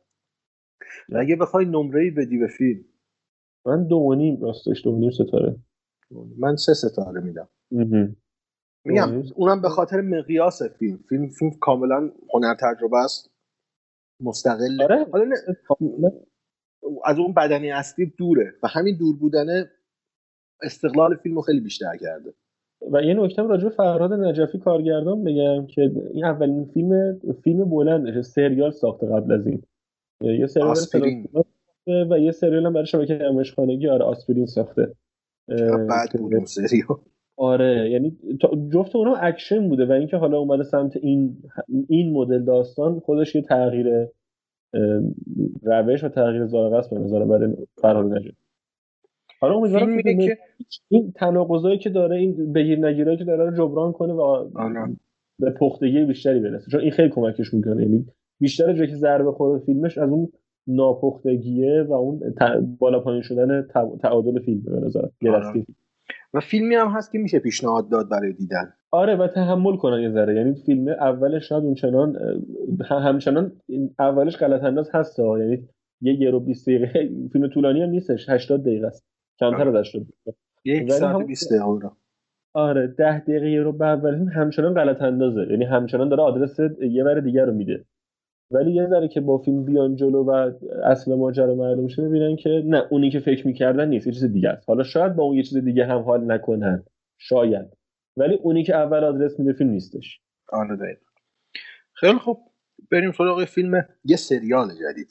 و اگه بخوای نمره ای بدی به فیلم. من دو و نیم راستش دو و نیم ستاره. من سه ستاره میدم. میگم اونم به خاطر مقیاس فیلم. فیلم فیلم کاملا هنر تجربه است. مستقل. آره. حالا نه از اون بدنه‌ی اصلی دوره و همین دور بودن استقلال فیلم رو خیلی بیشتر کرده. و یه نکته راجع به فرهاد نجفی کارگردان بگم که این اولین فیلم فیلم بلندشه سریال ساخته قبل از این. یه سریال و یه سریال هم برای شبکه نمایش خانگی آره آسپرین ساخته. بعد بود اون سریال. آره یعنی جفت اونها اکشن بوده و اینکه حالا اومده سمت این این مدل داستان خودش یه تغییر روش و تغییر ذائقه است به نظرم برای فرهاد نجفی حالا امیدوارم که که- این تناقضایی که داره این بگیر نگیرایی که داره رو جبران کنه و آره. به پختگی بیشتری برسه. چون این خیلی کمکش می‌کنه. یعنی بیشتر جایی که ضربه خورده فیلمش از اون ناپختگیه و اون ت- بالا پایین شدن تعادل فیلم به نظر و فیلمی هم هست که میشه پیشنهاد داد برای دیدن. آره و تحمل کنن یه ذره. یعنی فیلم اولش شاید اونچنان همچنان اولش غلط انداز هست. یعنی یه یه رو 20 دقیقه فیلم طولانی هم نیستش 80 دقیقه است. کمتر از 80 دقیقه. یک ساعت همون- 20 دقیقه آره ده دقیقه یه رو به اول فیلم همچنان غلط اندازه یعنی همچنان داره آدرس یه ور دیگر رو میده. ولی یه ذره که با فیلم بیان جلو و اصل ماجرا معلوم شه ببینن که نه اونی که فکر می‌کردن نیست یه چیز دیگه است. حالا شاید با اون یه چیز دیگه هم حال نکنن. شاید. ولی اونی که اول آدرس میده فیلم نیستش. آره دقیقا. خیلی خوب. بریم سراغ فیلم یه سریال جدید.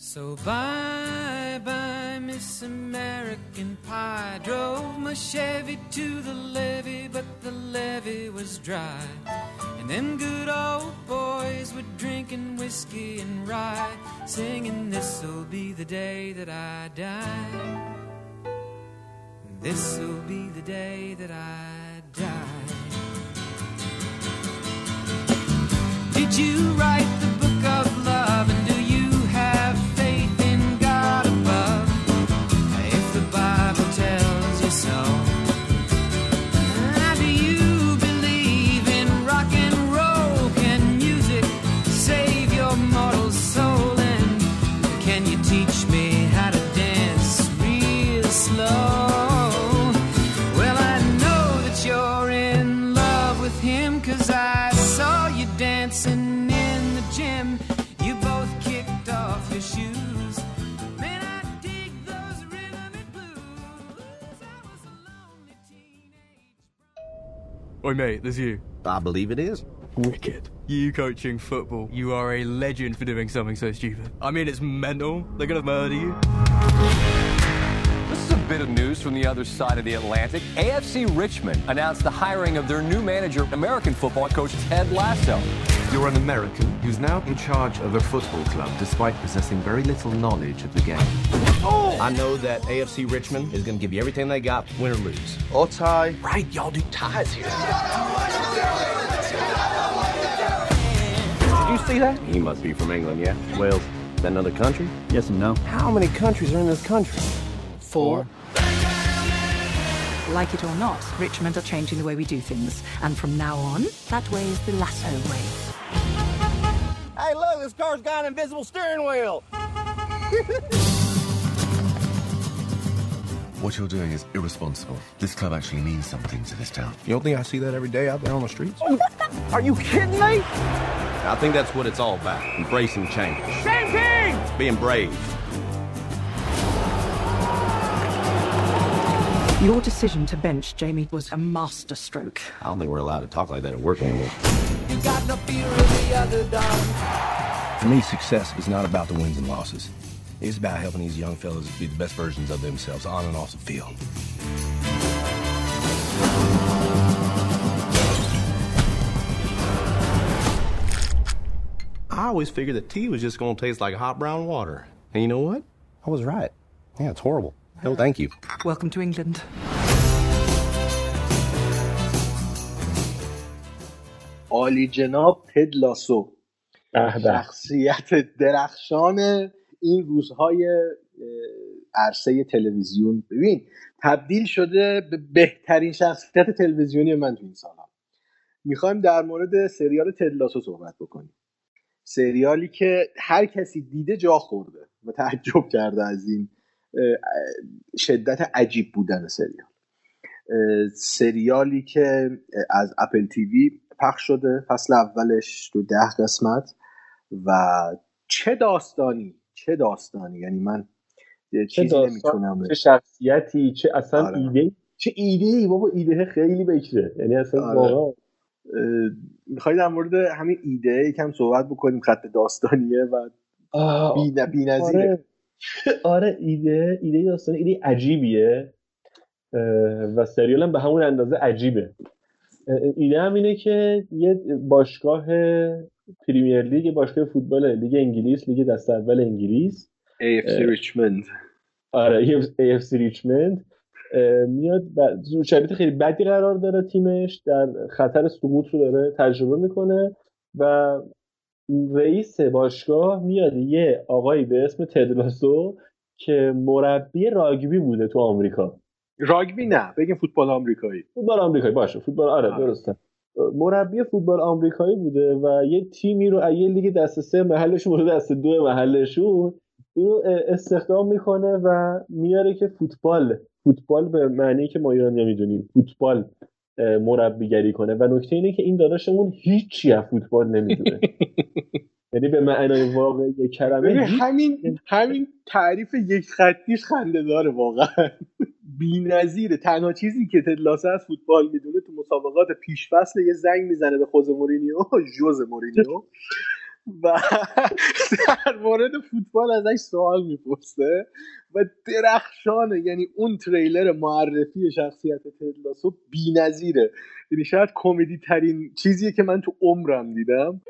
So bye bye, Miss American Pie. Drove my Chevy to the levee, but levee was dry. And them good old boys were drinking whiskey and rye, singing, This'll be the day that I die. This'll be the day that I die. Did you write the book of love? Oi, mate, there's you. I believe it is. Wicked. You coaching football. You are a legend for doing something so stupid. I mean, it's mental. They're gonna murder you. This is a bit of news from the other side of the Atlantic. AFC Richmond announced the hiring of their new manager, American football coach Ted Lasso. You're an American who's now in charge of a football club despite possessing very little knowledge of the game. Oh! I know that AFC Richmond is going to give you everything they got, win or lose. Or tie. Right, y'all do ties here. Did you see that? He must be from England, yeah? Wales. Is that another country? Yes and no. How many countries are in this country? Four. Like it or not, Richmond are changing the way we do things. And from now on, that way is the lasso way. Hey, look, this car's got an invisible steering wheel. What you're doing is irresponsible. This club actually means something to this town. You don't think I see that every day out there on the streets? Oh, are you kidding me? I think that's what it's all about. Embracing change. Same thing! Being brave. Your decision to bench Jamie was a masterstroke. I don't think we're allowed to talk like that at work anymore. You got no fear of the underdog. For me, success is not about the wins and losses. It's about helping these young fellas be the best versions of themselves on and off the field. I always figured that tea was just going to taste like hot brown water. And you know what? I was right. Yeah, it's horrible. No, thank you. Welcome to England. عالی جناب تد لاسو. شخصیت درخشان این روزهای عرصه تلویزیون. ببین تبدیل شده به بهترین شخصیت تلویزیونی من تو این سالها. می‌خوایم در مورد سریال تد لاسو صحبت بکنیم. سریالی که هر کسی دیده جا خورده و تعجب کرده از این شدت عجیب بودن سریال. سریالی که از اپل تیوی پخش شده فصل اولش تو ده قسمت و چه داستانی چه داستانی؟ یعنی من چه چیزی داستان نمی‌تونم چه شخصیتی چه اصلا آره. ایده چه ایده ای بابا ایده خیلی بکره. یعنی اصلا آره. واقعا. می‌خوای در مورد همین ایده یکم صحبت بکنیم خط داستانیه و بی بی آره. آره ایده ایده داستان ایده عجیبیه. و سریال هم به همون اندازه عجیبه. ایده هم اینه که یه باشگاه Premier League یه باشگاه فوتبال لیگ انگلیس لیگ دست اول انگلیس. AFC اه، ریچموند آره AFC اه، میاد و شرایط خیلی بدی قرار داره تیمش در خطر سقوط رو داره تجربه می‌کنه و رئیس باشگاه میاد یه آقایی به اسم تدلاسو که مربی راگبی بوده تو آمریکا. راگبی نه بگیم فوتبال آمریکایی. فوتبال آمریکایی باشه فوتبال آره درسته. مربی فوتبال آمریکایی بوده و یه تیمی رو یه لیگ دست سه محلشون برده دست دو محلشون اینو استخدام می‌کنه و میاره که فوتبال فوتبال به معنی که ما ایرانی می‌دونیم فوتبال. مربیگری کنه. و نکته اینه که این داداشمون هیچی از فوتبال نمی‌دونه. یعنی به معنای واقعی کلمه همین همین تعریف یک خطیش خنده داره واقعا. بی نظیره تنها چیزی که تدلاسه از فوتبال می‌دونه تو مسابقات پیش فصل یه زنگ می‌زنه به خوز مورینیو. جوز مورینیو. و در مورد فوتبال ازش سوال می‌پرسه و درخشانه یعنی اون تریلر معرفی شخصیت تدلاسو بی نظیره یعنی شاید کمدی ترین چیزیه که من تو عمرم دیدم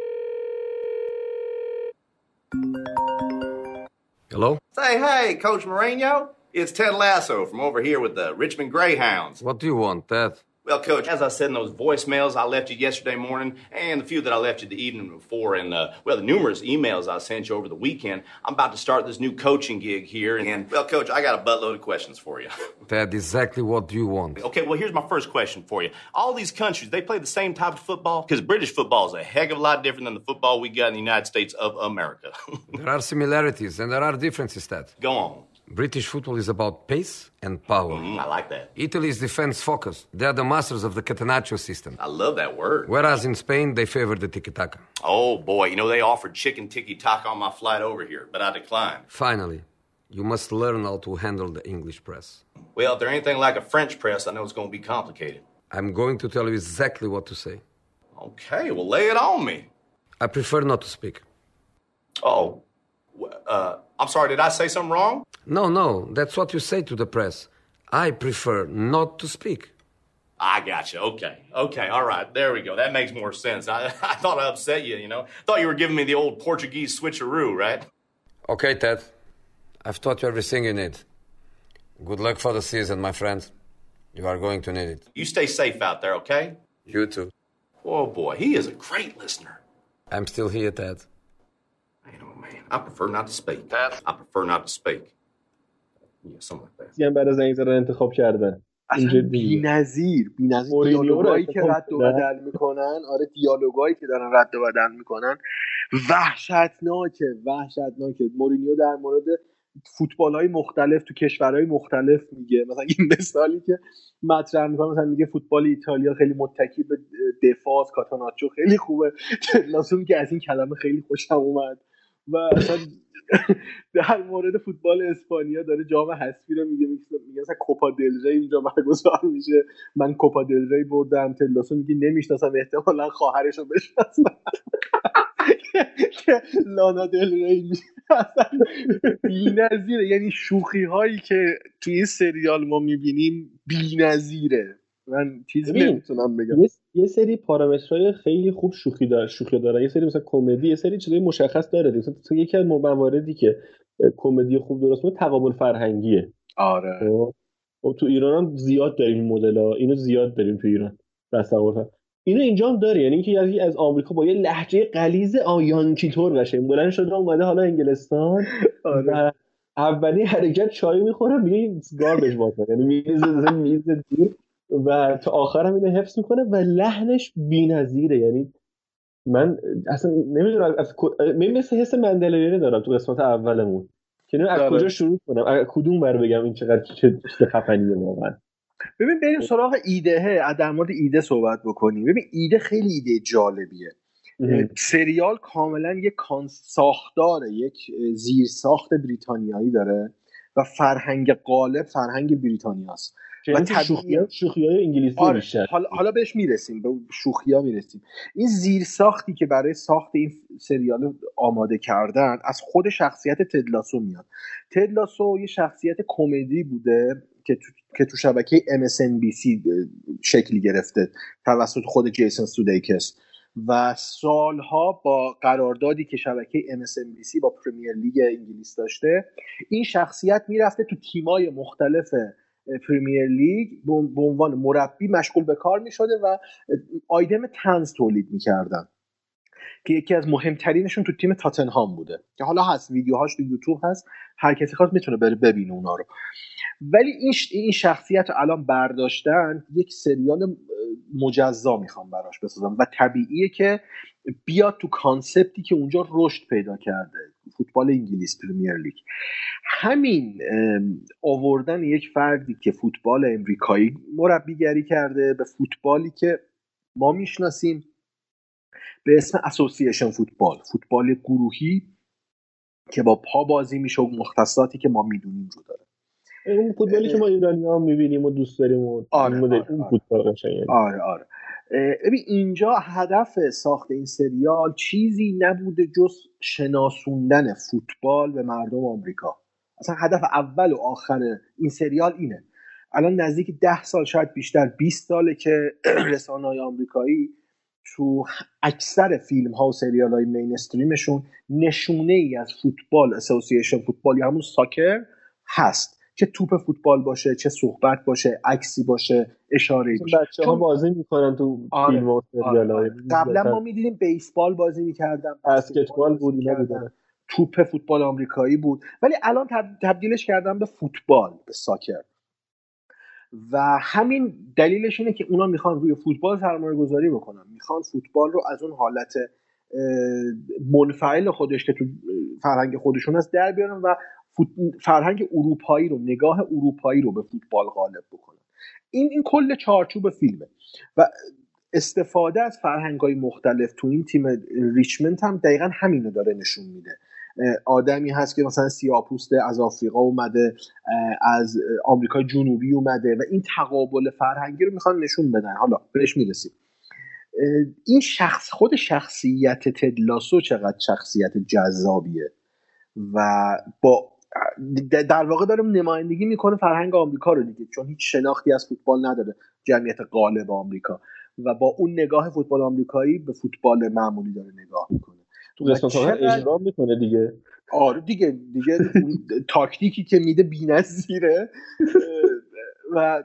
Hello? Say, hey, Coach Mourinho. It's Ted Lasso from over here with the Richmond Greyhounds. What do you want, Ted? Well, Coach, as I said in those voicemails I left you yesterday morning, and the few that I left you the evening before, and uh, well, the numerous emails I sent you over the weekend, I'm about to start this new coaching gig here. And well, Coach, I got a buttload of questions for you. Ted, exactly what do you want? Okay, well, here's my first question for you. All these countries, they play the same type of football? Because British football is a heck of a lot different than the football we got in the United States of America. There are similarities and there are differences, Ted. Go on. British football is about pace and power. Mm, I like that. Italy is defense focused. They are the masters of the catenaccio system. I love that word. Whereas in Spain, they favor the tiki-taka. Oh boy, you know they offered chicken tiki taka on my flight over here, but I declined. Finally, you must learn how to handle the English press. Well, if they're anything like a French press, I know it's going to be complicated. I'm going to tell you exactly what to say. Okay, well lay it on me. I prefer not to speak. Oh, uh, I'm sorry, did I say something wrong? No, no, that's what you say to the press. I prefer not to speak. I got you. Okay. Okay. All right. There we go. That makes more sense. I, I thought I upset you, you know. Thought you were giving me the old Portuguese switcheroo, right? Okay, Ted. I've taught you everything you need. Good luck for the season, my friend. You are going to need it. You stay safe out there, okay? You too. Oh boy, he is a great listener. I'm still here, Ted. I prefer not to speak. I prefer not to speak. Yeah, something like that. هم برای زنگ زدن انتخاب کردن اصلا بی‌نظیر دیالوگایی که انتخاب رد و. بدل می‌کنن آره دیالوگایی که دارن رد و بدل می‌کنن وحشتناکه وحشتناکه مورینیو در مورد فوتبال های مختلف تو کشورهای مختلف میگه مثلا این مثالی که مطرح می‌کنه مثلا میگه فوتبال ایتالیا خیلی متکی به دفاع کاتاناچو خیلی خوبه لازم میگه از این کلمه خیلی خوشم اومد و اصلا در مورد فوتبال اسپانیا داره جام حذفی رو میگه میگه مثلا کوپا دل ری اینجا برگزار میشه. من کوپا دل ری بردم تلاسو میگه نمی‌شناسم احتمالا خواهرش رو بشناسم. که لانا دل ری میشه. بی‌نظیره. یعنی شوخی هایی که توی این سریال ما می‌بینیم بی‌نظیره. من چیزی نمی‌تونم بگم. یه, سری پارامترهای خیلی خوب شوخی داره شوخی داره. یه سری مثلا کمدی یه سری چیزای مشخص داره مثلا تو یکی از مواردی که کمدی خوب درست می‌کنه تقابل فرهنگیه. آره. خب؟ خب تو ایران هم زیاد داریم این مدل ها اینو زیاد داریم تو ایران. تصور. اینو اینجا هم داره. یعنی اینکه یکی از آمریکا با یه لهجه غلیظ آیانکی طور قشنگ بلند شده اومده حالا انگلستان. و اولین حرکت چای می‌خوره میگه گاربیج واتر یعنی میریزه میز دور و تا آخر هم اینو حفظ می‌کنه و لحنش بی‌نظیره. یعنی من اصلا نمی‌دونم از من مثل حس مندلایری دارم تو قسمت اولمون. که از. کجا شروع کنم. از کدوم بر بگم این چقدر چه خفنیه واقعا. ببین بریم سراغ ایده در مورد ایده صحبت بکنیم. ببین ایده خیلی ایده جالبیه. سریال کاملا یک ساختار یک زیر ساخت بریتانیایی داره و فرهنگ غالب فرهنگ بریتانیاست. این که شوخی شوخی های انگلیسی آره. بیشتر. حالا, حالا بهش می‌رسیم به شوخی ها می‌رسیم. این زیر ساختی که برای ساخت این سریال آماده کردن از خود شخصیت تدلاسو میاد. Ted Lasso یه شخصیت کمدی بوده که تو, که تو شبکه MSNBC شکلی گرفته توسط خود جیسون سودیکیس. و سالها با قراردادی که شبکه MSNBC با Premier League انگلیس داشته این شخصیت می‌رفته تو تیمای مختلف Premier League به عنوان مربی مشغول به کار می شده و آیتم طنز تولید می‌کردن که یکی از مهمترینشون تو تیم تاتنهام بوده که حالا هست ویدیوهاش تو یوتیوب هست هر کسی خواست می‌تونه بره ببینه اونا رو. ولی این این شخصیت رو الان برداشتن یک سریال مجزا می‌خوام براش بسازم و طبیعیه که بیاد تو concept ی که اونجا رشد پیدا کرده فوتبال انگلیس Premier League. همین آوردن یک فردی که فوتبال امریکایی مربیگری کرده به فوتبالی که ما می‌شناسیم به اسم اسوسییشن فوتبال فوتبال گروهی که با پا بازی میشه و مختصاتی که ما می‌دونیم رو داره. اون فوتبالی که ما ایرانی هم می‌بینیم و دوست داریم و آره، آره، اون آره. فوتبال قشنگه. آره آره. ببین اینجا هدف ساخت این سریال چیزی نبوده جز شناسوندن فوتبال به مردم آمریکا. اصلا هدف اول و آخر این سریال اینه. الان نزدیک ده سال شاید بیشتر 20 ساله که رسانه های آمریکایی تو اکثر فیلم ها و سریال های مینستریمشون نشونه ای از فوتبال اسوسییشن فوتبال یا همون ساکر هست. چه توپ فوتبال باشه چه صحبت باشه عکسی باشه اشاره باشه بچه ها بازی می‌کنن تو آره، فیلم و سریال آره. قبلا ما می‌دیدیم بیسبال بازی می‌کردن بسکتبال بود توپ فوتبال آمریکایی بود. ولی الان تب- تبدیلش کردن به فوتبال به ساکر. و همین دلیلش اینه که اونا می‌خوان روی فوتبال سرمایه گذاری بکنن. می‌خوان فوتبال رو از اون حالت منفعل خودش که تو فرهنگ خودشون هست در بیارن و فوت- فرهنگ اروپایی رو نگاه اروپایی رو به فوتبال غالب بکنن این این کل چارچوب فیلمه. و استفاده از فرهنگ های مختلف تو این تیم ریچمنت هم دقیقا همینو داره نشون میده. آدمی هست که مثلا سیاپوسته از آفریقا اومده از آمریکای جنوبی اومده و این تقابل فرهنگی رو می‌خوان نشون بدن. حالا بهش می‌رسیم. این شخص خود شخصیت تدلاسو چقدر شخصیت جذابیه؟ و با در واقع داره نمایندگی می‌کنه فرهنگ آمریکا رو دیگه چون هیچ شناختی از فوتبال نداره جمعیت غالب آمریکا. و با اون نگاه فوتبال آمریکایی به فوتبال معمولی داره نگاه می‌کنه. تو قسمت اجرا می‌کنه دیگه. آره دیگه دیگه تاکتیکی که میده بی‌نظیره. و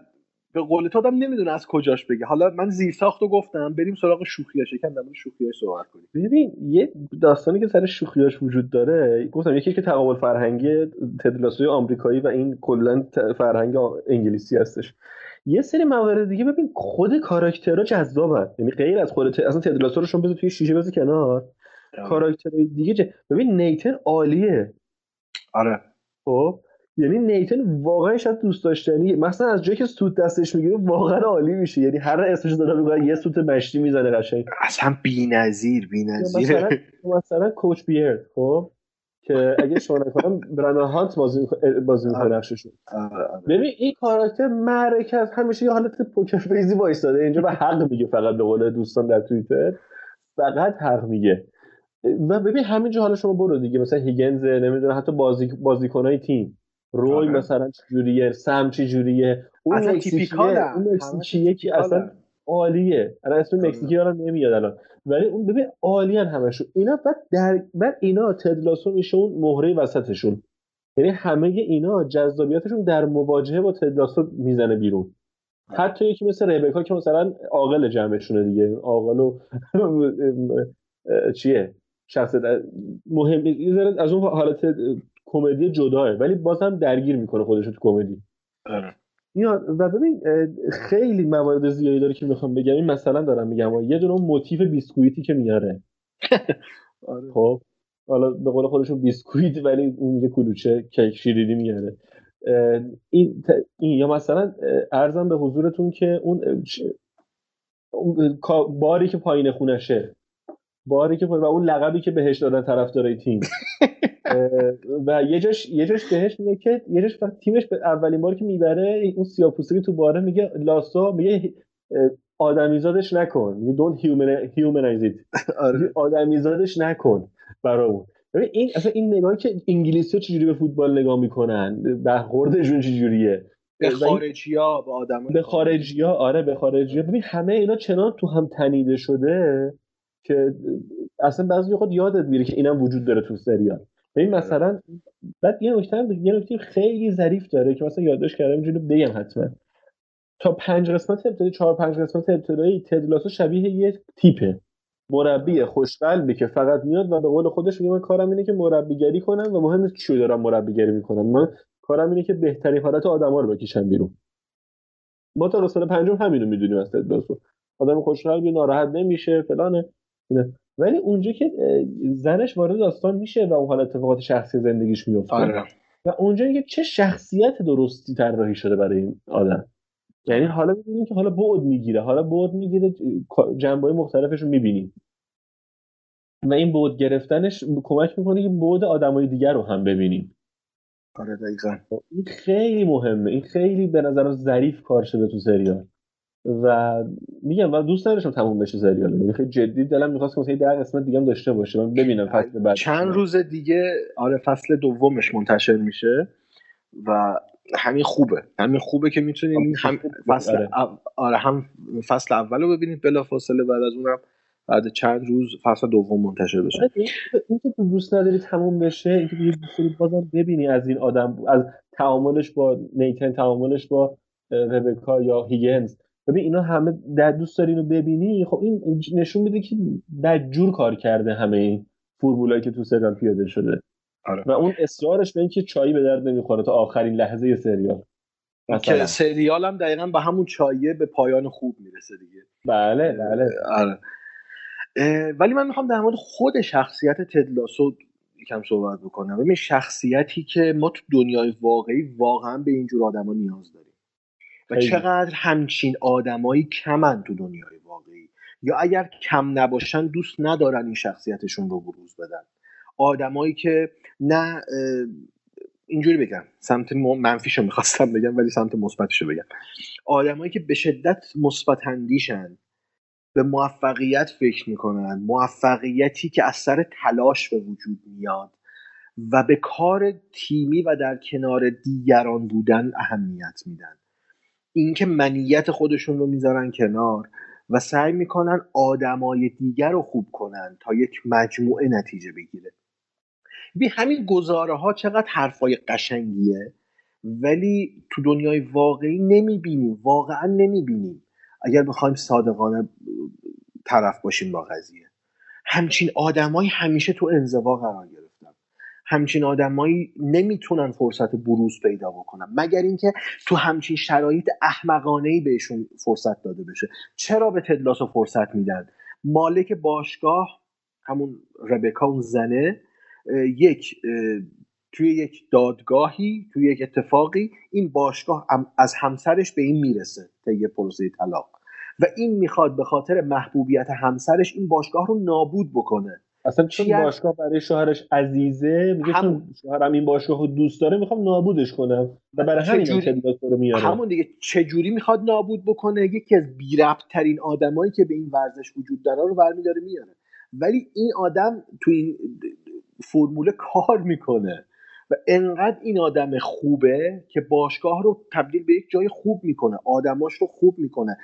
به قول تو آدم نمی‌دونه از کجاش بگه. حالا من زیر ساختو گفتم بریم سراغ شوخیاش. یکم در مورد شوخیاش صحبت کنیم. ببین یه داستانی که سر شوخیاش وجود داره گفتم یکی که تقابل فرهنگی تدلاسوی آمریکایی و این کلا فرهنگ انگلیسی هستش. یه سری موارد دیگه ببین خود کاراکترها جذابن. یعنی غیر از خود ت- اصلا تدلاسو رو شما بذار توی شیشه بذار کنار. کاراکترهای دیگه ج... ببین نیتن عالیه. آره. خب؟ یعنی نیتن واقعا شاید دوست داشتنی مثلا از جایی که سوت دستش می‌گیره واقعا عالی میشه. یعنی هر اسمش داره میگه یه سوت مشتی می‌زنه قشنگ. اصلا بی‌نظیر بی‌نظیر مثلا مثلا کوچ بیرد خب؟ که اگه شما نکنم برندان هانت بازی می‌کنه- بازی می‌کنه نقششو ببین این کاراکتر معرکه از همیشه یه حالت پوکر فیزی وایساده اینجا و حق میگه فقط به قول دوستان در توییتر. فقط حق میگه. و ببین همینجا حالا شما برو دیگه. مثلا هیگنز نمی‌دونه حتی بازی بازیکنای تیم. روی آره. مثلا چجوریه سم چجوریه اون تیپیکالن. اون همه مکزیکیه که. اصلا عالیه. الان اسم مکزیکی یادم نمیاد الان. ولی اون ببین عالیان همشون. اینا بعد در بعد اینا تدلاسو میشه اون مهره وسطشون. یعنی همه اینا جذابیتشون در مواجهه با تدلاسو می‌زنه بیرون. حتی یکی مثل ربکا که مثلا عاقل جمعشونه دیگه. عاقل و چیه؟ شخصیت مهم از اون حالت کمدی جداه ولی بازم درگیر می‌کنه خودش تو کمدی. آره. و ببین خیلی موارد زیادی داره که می‌خوام بگم. این مثلا دارم میگم. و یه دونه موتیف بیسکویتی که میاره. آره. خب حالا به قول خودشون بیسکویت ولی اون یه کلوچه کیک شیرینی میاره. این, ت- این یا مثلا ارزم به حضورتون که اون اون باری که پایین خونشه. باری که و اون لقبی که بهش دادن طرفدارای تیم. و یه جاش یه جاش بهش میگه که یه جاش تیمش به اولین بار که می‌بره اون سیاپوستی تو باره میگه لاسو میگه آدمیزادش نکن. میگه don't human- humanize it. آره. آدمیزادش نکن برای اون. ببین این اصلا این نگاهی که انگلیسی ها چجوری به فوتبال نگاه می‌کنن برخوردشون چجوریه؟ به خارجی ها به آدم به خارجی ها آره به خارجی ها ببین همه اینا چنان تو هم تنیده شده که اصلا بعضی خود یادت میره که اینم وجود داره تو سریال. ببین مثلا بعد یه نکته یه نکته خیلی ظریف داره که مثلا یادداشت کردم اینجوری بگم حتما. تا پنج قسمت ابتدایی چهار پنج قسمت ابتدایی تدلاسو شبیه یه تیپه. مربی خوشقلبی که فقط میاد و به قول خودش میگه من کارم اینه که مربیگری کنم و مهم نیست چیو دارم مربیگری می‌کنم. من کارم اینه که بهترین حالت آدما رو بکشم بیرون. ما تا قسمت پنجم همینو می‌دونیم از تدلاسو آدم خوشقلبی ناراحت نمیشه فلانه. ولی اونجا که زنش وارد داستان میشه و اون حال اتفاقات شخصی زندگیش میفته. آره. و اونجا که چه شخصیت درستی طراحی شده برای این آدم. یعنی حالا می‌بینیم که حالا بعد می‌گیره. حالا بعد می‌گیره جنبه مختلفش رو می‌بینیم. و این بعد گرفتنش کمک می‌کنه که بعد آدمای دیگر رو هم ببینیم. آره دقیقا. این خیلی مهمه. این خیلی به نظرم ظریف کار شده تو سریال. و میگم و دوست نداشتم تموم بشه سریال. یعنی خیلی جدی دلم می‌خواست که ده قسمت دیگه هم داشته باشه. من ببینم فصل بعد چند روز دیگه آره فصل دومش منتشر میشه و همین خوبه. همین خوبه که می‌تونین هم فصل آره. او- آره هم فصل اول رو ببینید بلا فاصله بعد از اونم بعد چند روز فصل دوم منتشر بشه. آره، این که تو دوست نداری تموم بشه این که دوست داری بازم ببینی از این آدم از تعاملش با نیتن تعاملش با ربکا یا هیگنز. ببین اینا همه در دوست داری اینو ببینی؟ خب این نشون میده که بدجور کار کرده همه این فرمولایی که تو سریال پیاده شده. آره. و اون اصرارش به اینکه چایی به درد نمی‌خوره تا آخرین لحظه سریال. که سریال هم دقیقا به همون چایه به پایان خوب می‌رسه دیگه. بله بله. آره. ولی من می‌خوام در مورد خود شخصیت تدلاسو یکم صحبت بکنم. ببین شخصیتی که ما تو دنیای واقعی واقعا به اینجور آدما نیاز داریم. و خیلی. چقدر همچین آدمایی کمن تو دنیای واقعی. یا اگر کم نباشن دوست ندارن این شخصیتشون رو بروز بدن. آدمایی که نه اینجوری بگم سمت منفیشو می‌خواستم بگم ولی سمت مثبتشو بگم. آدمایی که به شدت مثبت اندیشن به موفقیت فکر می‌کنن موفقیتی که از سر تلاش به وجود میاد و به کار تیمی و در کنار دیگران بودن اهمیت میدن. اینکه منیت خودشون رو می‌ذارن کنار و سعی می‌کنن آدمای دیگر رو خوب کنن تا یک مجموعه نتیجه بگیره. بی همین گزاره ها چقدر حرفای قشنگیه ولی تو دنیای واقعی نمی‌بینیم واقعا نمی‌بینیم. اگر بخوایم صادقانه طرف باشیم با قضیه. همچین آدمایی همیشه تو انزوا قرار گرفتن. همچین آدمایی نمی‌تونن فرصت بروز پیدا بکنن. مگر اینکه تو همچین شرایط احمقانه ای بهشون فرصت داده بشه. چرا به تدلاسو فرصت میدن؟ مالک باشگاه همون ربکا اون زنه یک توی یک دادگاهی توی یک اتفاقی این باشگاه از همسرش به این می‌رسه طی پروسه طلاق. و این می‌خواد به خاطر محبوبیت همسرش این باشگاه رو نابود بکنه. اصلا چون باشگاه برای شوهرش عزیزه میگه چون شوهرم این باشگاه رو دوست داره می‌خوام نابودش کنم. و برای همین هم تدلاس رو میاره همون دیگه چجوری می‌خواد نابود بکنه؟ یکی از بی ترین آدمایی که به این ورزش وجود داره رو برمیداره میاره. ولی این آدم تو این فرموله کار می‌کنه. و انقدر این آدم خوبه که باشگاه رو تبدیل به یک جای خوب می‌کنه آدماش رو خوب می‌کنه.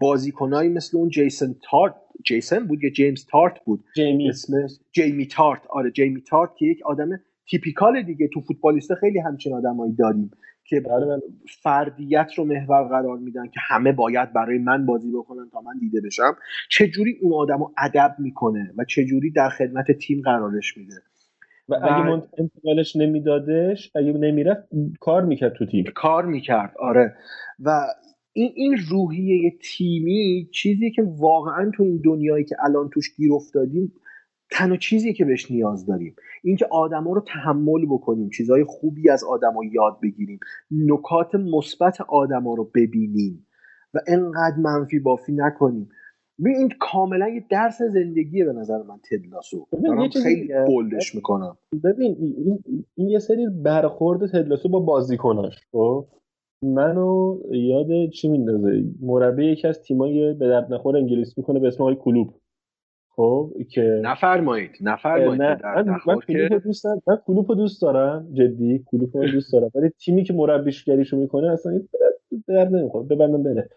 بازیکنایی مثل اون جیسن تارت جیسن بود یا جیمز تارت بود؟ جیمی. اسم جیمی تارت. آره جیمی تارت که یک آدم تیپیکال دیگه تو فوتبالیستا خیلی همچین آدمایی داریم که فردیت رو محور قرار میدن که همه باید برای من بازی بکنن تا من دیده بشم. چجوری اون آدم رو ادب می‌کنه و چجوری در خدمت تیم قرارش میده؟ و اگه من انتقالش نمیدادش اگه نمی‌رفت کار می‌کرد تو تیم. کار می‌کرد آره. و این این روحیه تیمی چیزی که واقعا تو این دنیایی که الان توش گیر افتادیم تنها چیزی که بهش نیاز داریم. اینکه آدما رو تحمل بکنیم چیزهای خوبی از آدما یاد بگیریم نکات مثبت آدما رو ببینیم و انقدر منفی بافی نکنیم. ببین این کاملا یه درس زندگیه به نظر من تدلاسو دارم خیلی. بولدش می‌کنم. ببین این, این یه سری برخورد تدلاسو با بازیکناش خب؟ منو یاد چی میندازه؟ مربی یکی از تیمای به درد نخور انگلیس می‌کنه به اسم آقای کلوب. خب؟ که نفرمایید نفرمایید نه من, من دوست دارم. من کلوپ رو دوست دارم جدی کلوپ رو دوست دارم. ولی تیمی که مربیشگریشو می‌کنه اصلا به درد نمی‌خوره. ببندم بره.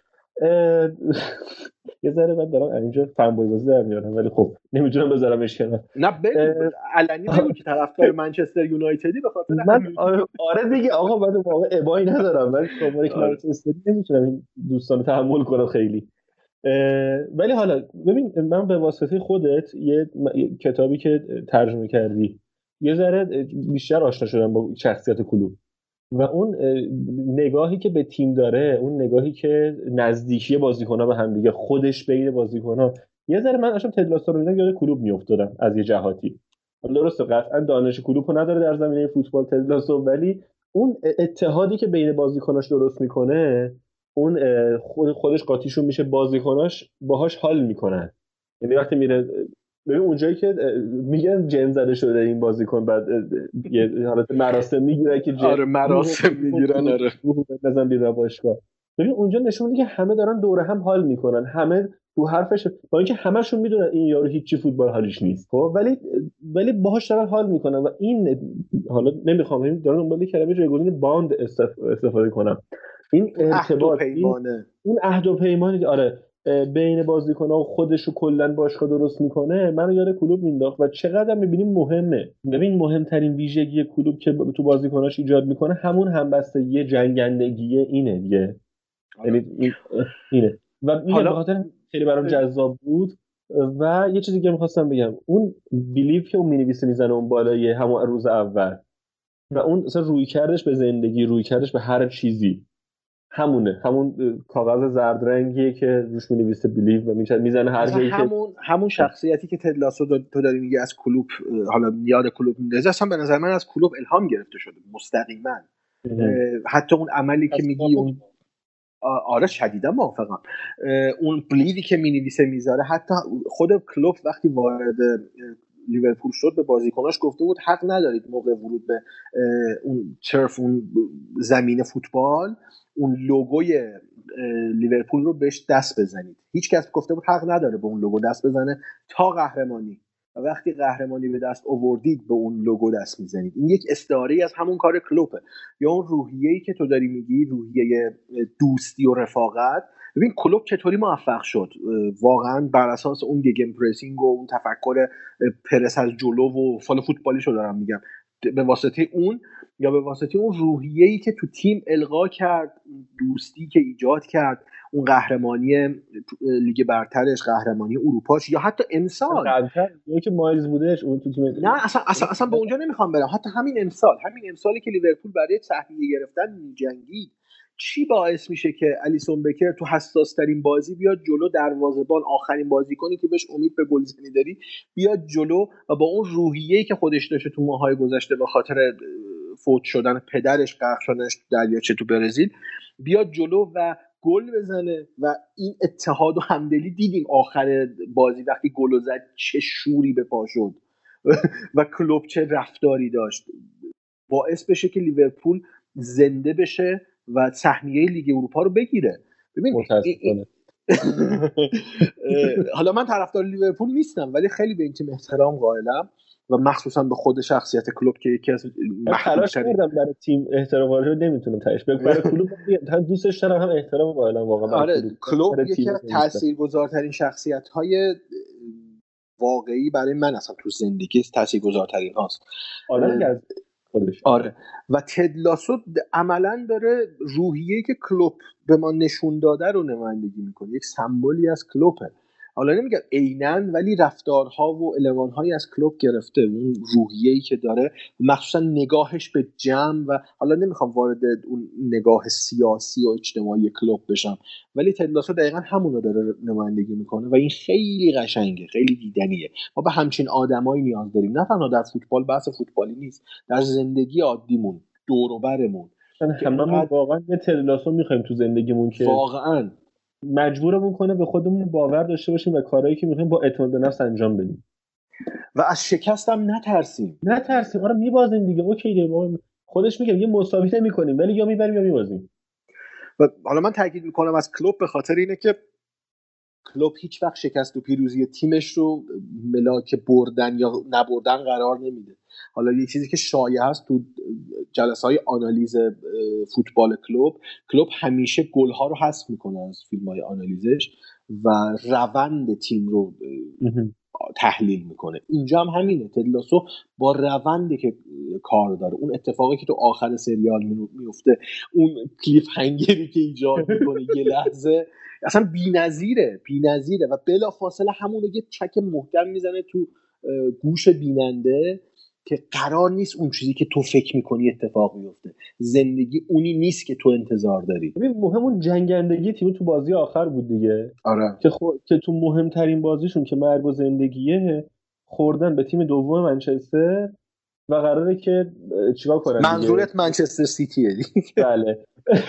یه ذره من دارم اینجا فنبوی بازی در میارم ولی خب نمی‌تونم بذارمش کنار نه بگو. علنی بگو که طرفدار منچستر یونایتدی به خاطر من آره آره دیگه آقا من واقعا ابایی ندارم من شماره که آره. منچستر نمی‌تونم این دوستان تحمل کنم خیلی. ولی حالا ببین من به واسطه خودت یه کتابی که ترجمه کردی یه ذره بیشتر آشنا شدم با شخصیت کلوب. و اون اه، نگاهی که به تیم داره اون نگاهی که نزدیکی بازیکن‌ها به هم دیگه خودش بین بازیکن‌ها. یه ذره من داشتم تدلاس رو یاد کلوب میافتادم از یه جهاتی. درسته قطعا دانش کلوب رو نداره در زمینه فوتبال تدلاسو ولی اون اتحادی که بین بازیکناش درست می‌کنه اون خودش قاطیشون میشه بازیکناش باهاش حال می‌کنن. یعنی وقتی میره ببین اونجایی که میگن جن زده شده این بازیکن بعد یه حالت مراسم می‌گیره که جن آره مراسم می‌گیرن آره. بندازن بیرون باشگاه ببین اونجا نشون میده که همه دارن دوره هم حال می‌کنن. همه تو حرفش با اینکه همشون می‌دونن این یارو هیچی فوتبال حالیش نیست خب؟ ولی ولی باهاش دارن حال می‌کنن و این حالا نمی‌خوام این دارن دنبال کلمه جایگزین باند استف- استفاده کنم. این ارتباط این پیمانه. اون عهد و پیمانی که آره. بین بازیکن‌ها و خودش رو کلا باشگاه درست می‌کنه منو یاد کلوب مینداخت و چقدر می‌بینیم مهمه. ببین مهمترین ویژگی کلوب که تو بازیکناش ایجاد می‌کنه همون همبستگی جنگندگی اینه دیگه. یعنی این- اینه. و به خاطر خیلی برام جذاب بود و یه چیزی که می‌خواستم بگم. اون بیلیف که اون می‌نویسه می‌زنه اون بالای همون روز اول و اون اصلا روی کردش به زندگی روی کردش به هر چیزی. همونه. همون کاغذ زرد رنگیه که روش می‌نویسه بیلیف و میشه- می‌زنه هر جایی که همون همون شخصیتی که تدلاسو دا- تو داری میگه از کلوب حالا یاد کلوب میندازه اصلا به نظر من از کلوب الهام گرفته شده مستقیما. حتی اون عملی که میگی اون آره شدیدا موافقم. اون بلیدی که می‌نویسه می‌ذاره حتی خود کلوب وقتی وارد لیورپول شد به بازیکناش گفته بود حق ندارید موقع ورود به اون ترف اون زمین فوتبال اون لوگوی لیورپول رو بهش دست بزنید. هیچ کس گفته بود حق نداره به اون لوگو دست بزنه تا قهرمانی. و وقتی قهرمانی به دست آوردید به اون لوگو دست می‌زنید. این یک استعاره از همون کار کلوپه. یا اون روحیه‌ای که تو داری میگی روحیه دوستی و رفاقت ببین کلوب چطوری موفق شد؟ واقعا بر اساس اون gegenpressing و اون تفکر پرس از جلو و حالا فوتبالی شو دارم میگم. به واسطه اون یا به واسطه اون روحیه‌ای که تو تیم القا کرد دوستی که ایجاد کرد اون قهرمانی لیگ برترش قهرمانی اروپاش یا حتی امسال. که مایلز بودش اون تو تیم نه اصلا اصلا, اصلا به اونجا نمی‌خوام برم. حتی همین امسال همین امسالی که لیورپول برای سهمیه گرفتن میجنگید چی باعث میشه که الیسون بکر تو حساس ترین بازی بیاد جلو دروازه‌بان آخرین بازی کنی که بهش امید به گلزنی داری بیاد جلو و با اون روحیه‌ای که خودش داشته تو ماهای گذشته به خاطر فوت شدن پدرش غرق شدنش دریاچه تو برزیل بیاد جلو و گل بزنه و این اتحاد و همدلی دیدیم آخر بازی وقتی گل زد چه شوری به پا شد و کلوب چه رفتاری داشت. باعث بشه که لیورپول زنده بشه و سهمیه لیگ اروپا رو بگیره. ببین حالا من طرفدار لیورپول نیستم ولی خیلی به این تیم احترام قائلم و مخصوصا به خود شخصیت کلوب که یکی از تلاش کردم برای تیم احترام قائل نمی‌تونم تاش برای کلوب هم دوستش دارم هم احترام قائلم واقعا آره کلوب. یکی از تاثیرگذارترین شخصیت های واقعی برای من اصلا تو زندگی تاثیرگذارترین هاست. آره خودش. آره. و تدلاسو عملا داره روحیه که کلوب به ما نشون داده رو نمایندگی می‌کنه. یک سمبولی از کلوپه. حالا نمیگم عینا ولی رفتارها و المانهایی از کلوب گرفته اون روحیه‌ای که داره مخصوصا نگاهش به جمع و حالا نمی‌خوام وارد اون نگاه سیاسی و اجتماعی کلوب بشم ولی تدلاسو دقیقا همون رو داره نمایندگی می‌کنه و این خیلی قشنگه خیلی دیدنیه. ما به همچین آدمایی نیاز داریم. نه تنها در فوتبال بحث فوتبالی نیست در زندگی عادیمون دور و برمون. هممون واقعا یه تدلاسو می‌خوایم تو زندگیمون که واقعا. مجبورمون کنه به خودمون باور داشته باشیم و کارهایی که می‌خوایم با اعتماد به نفس انجام بدیم. و از شکست هم نترسیم. نترسیم. آره میبازیم دیگه. اوکی دیگه. خودش میگم یه مساوی نمی‌کنیم. ولی یا می‌بریم یا میبازیم. و حالا من تاکید می‌کنم از کلوب به خاطر اینه که کلوب هیچ وقت شکست و پیروزی تیمش رو ملاک بردن یا نبردن قرار نمیده. حالا یه چیزی که شایع هست تو جلسه های آنالیز فوتبال کلوب کلوب همیشه گل ها رو حذف می‌کنه از فیلم های آنالیزش و روند تیم رو تحلیل می‌کنه. اینجا هم همینه. تدلاسو با روندی که کار داره اون اتفاقی که تو آخر سریال میفته اون کلیف هنگری که ایجاد می‌کنه یه لحظه اصلا بی‌نظیره بی‌نظیره و بلا فاصله همون یه چک محکم می‌زنه تو گوش بیننده که قرار نیست اون چیزی که تو فکر می‌کنی اتفاق میفته زندگی اونی نیست که تو انتظار داری. ببین مهم اون جنگندگی تیم تو بازی آخر بود دیگه. آره. که, خو... که تو مهمترین بازیشون که مرگ و زندگیه خوردن به تیم دوم منچستر و قراره که چیکار کنن منظورت منچستر سیتیه. بله.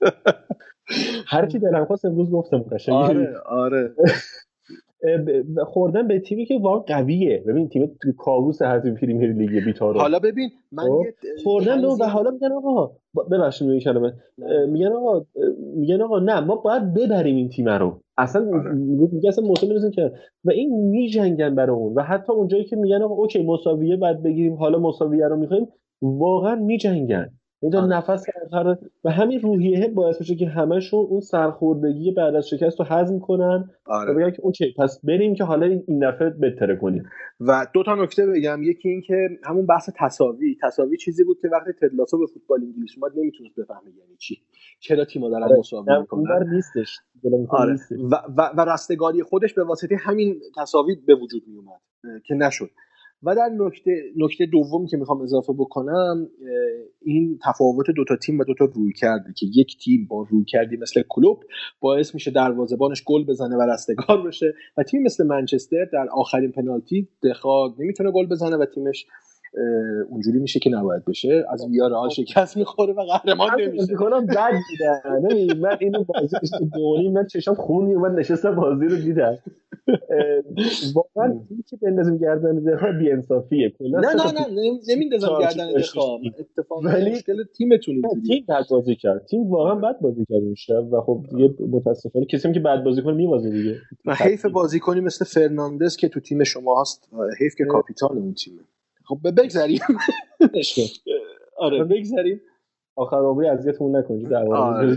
هر کی دلم خواست امروز گفتم قشنگ آره آره. خوردن به تیمی که واقعا قویه. ببین تیم کابوس هر تیم پریمیر لیگ بیتارو حالا ببین من خوردن و حالا میگن آقا ببخشید این کلمه. میگن آقا میگن آقا نه ما باید ببریم این تیم رو. اصلا میگه اصلا موسم می‌رسیم که و این میجنگن برای اون. و حتی اونجایی که میگن آقا OK مساویه بعد بگیریم حالا مساویه رو می‌خوایم واقعا میجنگن. اینجا آره. نفس آخر و همین روحیه باعث میشه که همشون اون سرخوردگی بعد از شکست رو هضم کنن آره. و بگن که OK پس بریم که حالا این دفعه بهتره کنیم. و دو تا نکته بگم. یکی این که همون بحث تساوی. تساوی چیزی بود که وقتی تدلاسو به فوتبال انگلیس اومد نمی‌تونست بفهمه یعنی چی. چرا تیم‌ها دارن آره. مساوی می‌کنن؟ نیستش. آره. و, و, و رستگاری خودش به واسطه همین تساوی به وجود میومد که نشد. و در نکته نکته دومی که می‌خوام اضافه بکنم این تفاوت دوتا تیم و دوتا روی کرده که یک تیم با روی کردی مثل کلوب باعث میشه دروازه‌بانش گل بزنه و رستگار بشه و تیم مثل منچستر در آخرین پنالتی دخا نمی‌تونه گل بزنه و تیمش اونجوری میشه که نباید بشه. از ویار آل شکست می‌خوره و قهرمان نمیشه. کنم بد دیدم من اینو بازی من چشام خون من نشستم بازی رو دیدم. واقعا که بندازیم گردن دفاع بی‌انصافیه. کلا نه نه نه تیم نمی- نمیندازم گردن. دخواه اتفاقا ولی- مشکل تیمتون نه، تیم بد بازی کرد. تیم واقعا بد بازی کرد اون شب و خب دیگه متاسفانه کسی که بد بازی کنه میبازه دیگه. و حیف بازیکنی مثل فرناندز که تو تیم شما هست حیف که کاپیتان اون تیمه. خب بگذریم. آره بگذاریم آخر عمری اذیتمون نکنید در آره،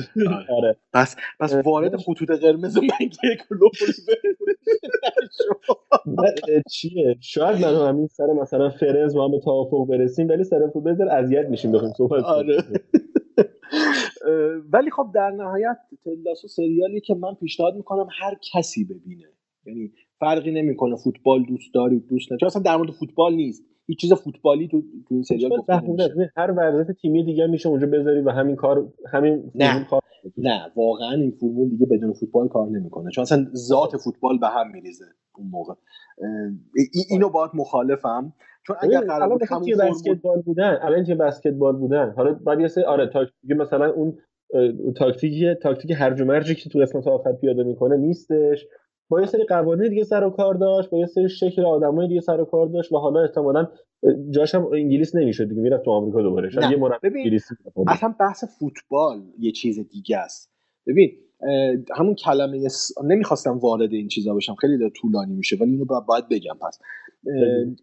آره. پس پس وارد خطوط قرمز من بعد، اه، چیه؟ شاید من و همین سر مثلا فرنز با هم به توافق برسیم ولی سر فوتبال اذیت میشیم بخویم صحبت. آره. ولی خب در نهایت تلاسو سریالی که من پیشنهاد می‌کنم هر کسی ببینه. یعنی فرقی نمی‌کنه فوتبال دوست دارید دوست ندارید. چون اصلا در مورد فوتبال نیست. هیچ چیز فوتبالی تو تو این سریال گفته نمیشه. هر ورزش تیمی دیگه میشه اونجا بذاری و همین کار همین نه. کار نه واقعا این فرمول دیگه بدون فوتبال کار نمی‌کنه. چون اصلا ذات فوتبال به هم میریزه اون موقع. ای- اینو باید مخالفم. چون اگر قرار بود همون بسکتبال بودن الان تیم بسکتبال بودن حالا بعد یه سری آره تاکتیک مثلا اون تاکتیک تاکتیک هرج و مرجی که تو قسمت آخر پیاده می‌کنه نیستش. با یه سری قوانین دیگه سر و کار داشت با یه سری شکل آدمای دیگه سر و کار داشت و حالا احتمالاً جاش هم انگلیس نمی‌شد دیگه می‌رفت تو آمریکا دوباره. شاید یه مربی انگلیسی. اصلا بحث فوتبال یه چیز دیگه است. ببین همون کلمه س... نمی‌خواستم وارد این چیزا بشم خیلی داره طولانی میشه ولی اینو با- باید بگم پس.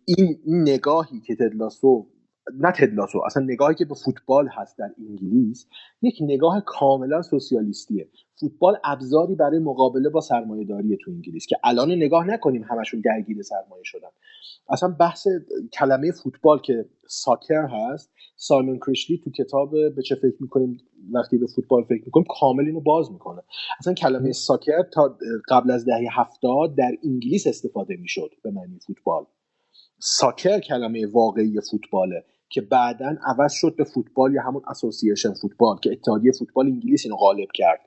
این نگاهی که تدلاسو نه تدلاسو اصلا نگاهی که به فوتبال هست در انگلیس یک نگاه کاملا سوسیالیستیه. فوتبال ابزاری برای مقابله با سرمایه تو انگلیس که الان نگاه نکنیم همشون درگیر سرمایه شدن. اصلا بحث کلمه فوتبال که ساکر هست سایمون کریشلی تو کتاب به چه فکر می‌کنیم وقتی به فوتبال فکر می‌کنیم کامل اینو باز می‌کنه. اصلا کلمه ساکر تا قبل از دهه هفتاد در انگلیس استفاده می‌شد به معنی فوتبال. ساکر کلمه واقعی فوتباله. که بعدا عوض شد به فوتبال یا همون اسوسییشن فوتبال که اتحادیه فوتبال انگلیس اینو غالب کرد.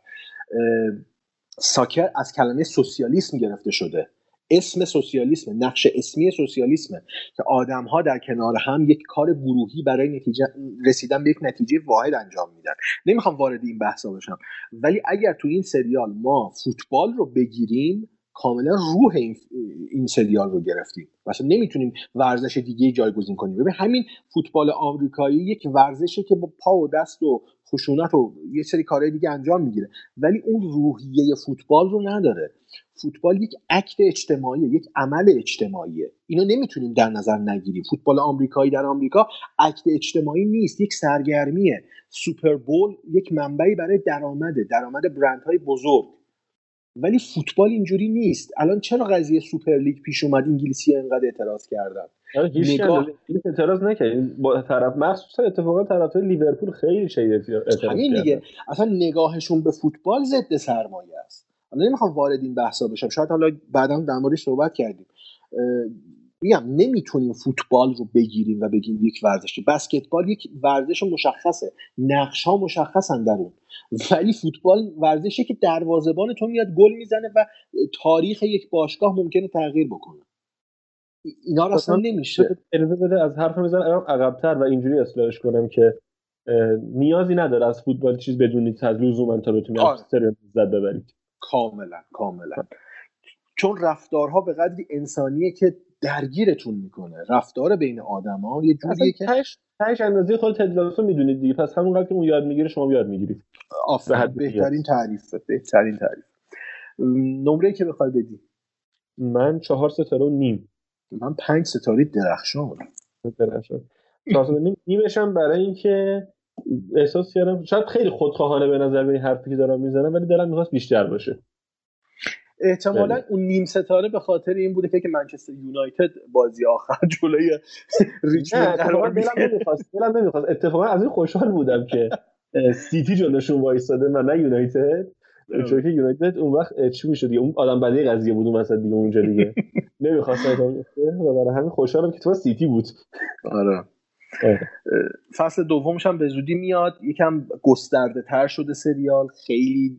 ساکر از کلمه سوسیالیسم گرفته شده. اسم سوسیالیسم نقش اسمی سوسیالیسمه که آدم ها در کنار هم یک کار گروهی برای نتیجه رسیدن به یک نتیجه واحد انجام میدن. نمی‌خوام وارد این بحثا بشم. ولی اگر تو این سریال ما فوتبال رو بگیریم کاملا روح این, این سریال رو گرفتیم. مثلا نمی‌تونیم ورزش دیگه جایگزین کنیم. ببین همین فوتبال آمریکایی یک ورزشه که با پا و دست و خشونت و یه سری کارهای دیگه انجام می‌گیره. ولی اون روحیه فوتبال رو نداره. فوتبال یک عکت اجتماعی یک عمل اجتماعیه. اینو نمی‌تونیم در نظر نگیریم. فوتبال آمریکایی در آمریکا عکت اجتماعی نیست یک سرگرمیه. سوپر بول یک منبعی برای درآمده. درآمد برندهای بزرگ. ولی فوتبال اینجوری نیست. الان چرا قضیه سوپر لیگ پیش اومد انگلیسی اینقدر اعتراض کردن؟ آره، نگاه- اعتراض نکرد با طرف مخصوصا اتفاقا طرفدار لیورپول خیلی شدید اعتراض همین دیگه. کردن. اصلا نگاهشون به فوتبال ضد سرمایه است. حالا نمی‌خوام وارد این بحثا بشم. شاید حالا بعدا در موردش صحبت کردیم. میگم نمی‌تونیم فوتبال رو بگیریم و بگیم یک ورزش. بسکتبال یک ورزش مشخصه. نقش ها مشخصن در اون. ولی فوتبال ورزشی که دروازه‌بان تو میاد گل می‌زنه و تاریخ یک باشگاه ممکنه تغییر بکنه. اینا رو اصلا نمیشه. اجازه بده از حرف می‌زنم الان عقبتر و اینجوری اصلاحش کنم که نیازی نداره از فوتبال چیز بدونید از لزوما تا بتونید آره. لذت ببرید. کاملا کاملا. چون رفتارها به قدری انسانیه که درگیرتون می‌کنه. رفتار بین آدما یه جوریه که تهش تهش اندازه خود تدلاسو می‌دونید دیگه. پس همونقدر که اون یاد می‌گیره شما یاد می‌گیرید. آفرین. بهترین تعریفه. بهترین تعریف. نمره که بخوای بدی؟ من چهار ستاره و نیم. من پنج ستاره درخشان. درخشان. چهار ستاره نیم. نیمش هم برای اینکه احساس کردم شاید خیلی خودخواهانه به نظر به این حرفی که دارم می‌زنم ولی دلم می‌خواست بیشتر باشه. احتمالا بله. اون نیم ستاره به خاطر این بوده که منچستر یونایتد بازی آخر جلوی ریچموند قرار نمی‌خواست نمی‌خواست. اتفاقا از این خوشحال بودم که سیتی جلوشون وایستاده و نه یونایتد. چون که یونایتد اون وقت چی می‌شد؟ دیگه اون آدم بدی قضیه بود اون وسط دیگه اونجا دیگه. نمی‌خواستم و برای همین خوشحالم که تو سیتی بود. آره. فصل دومش هم به زودی میاد. یکم گسترده تر شده سریال. خیلی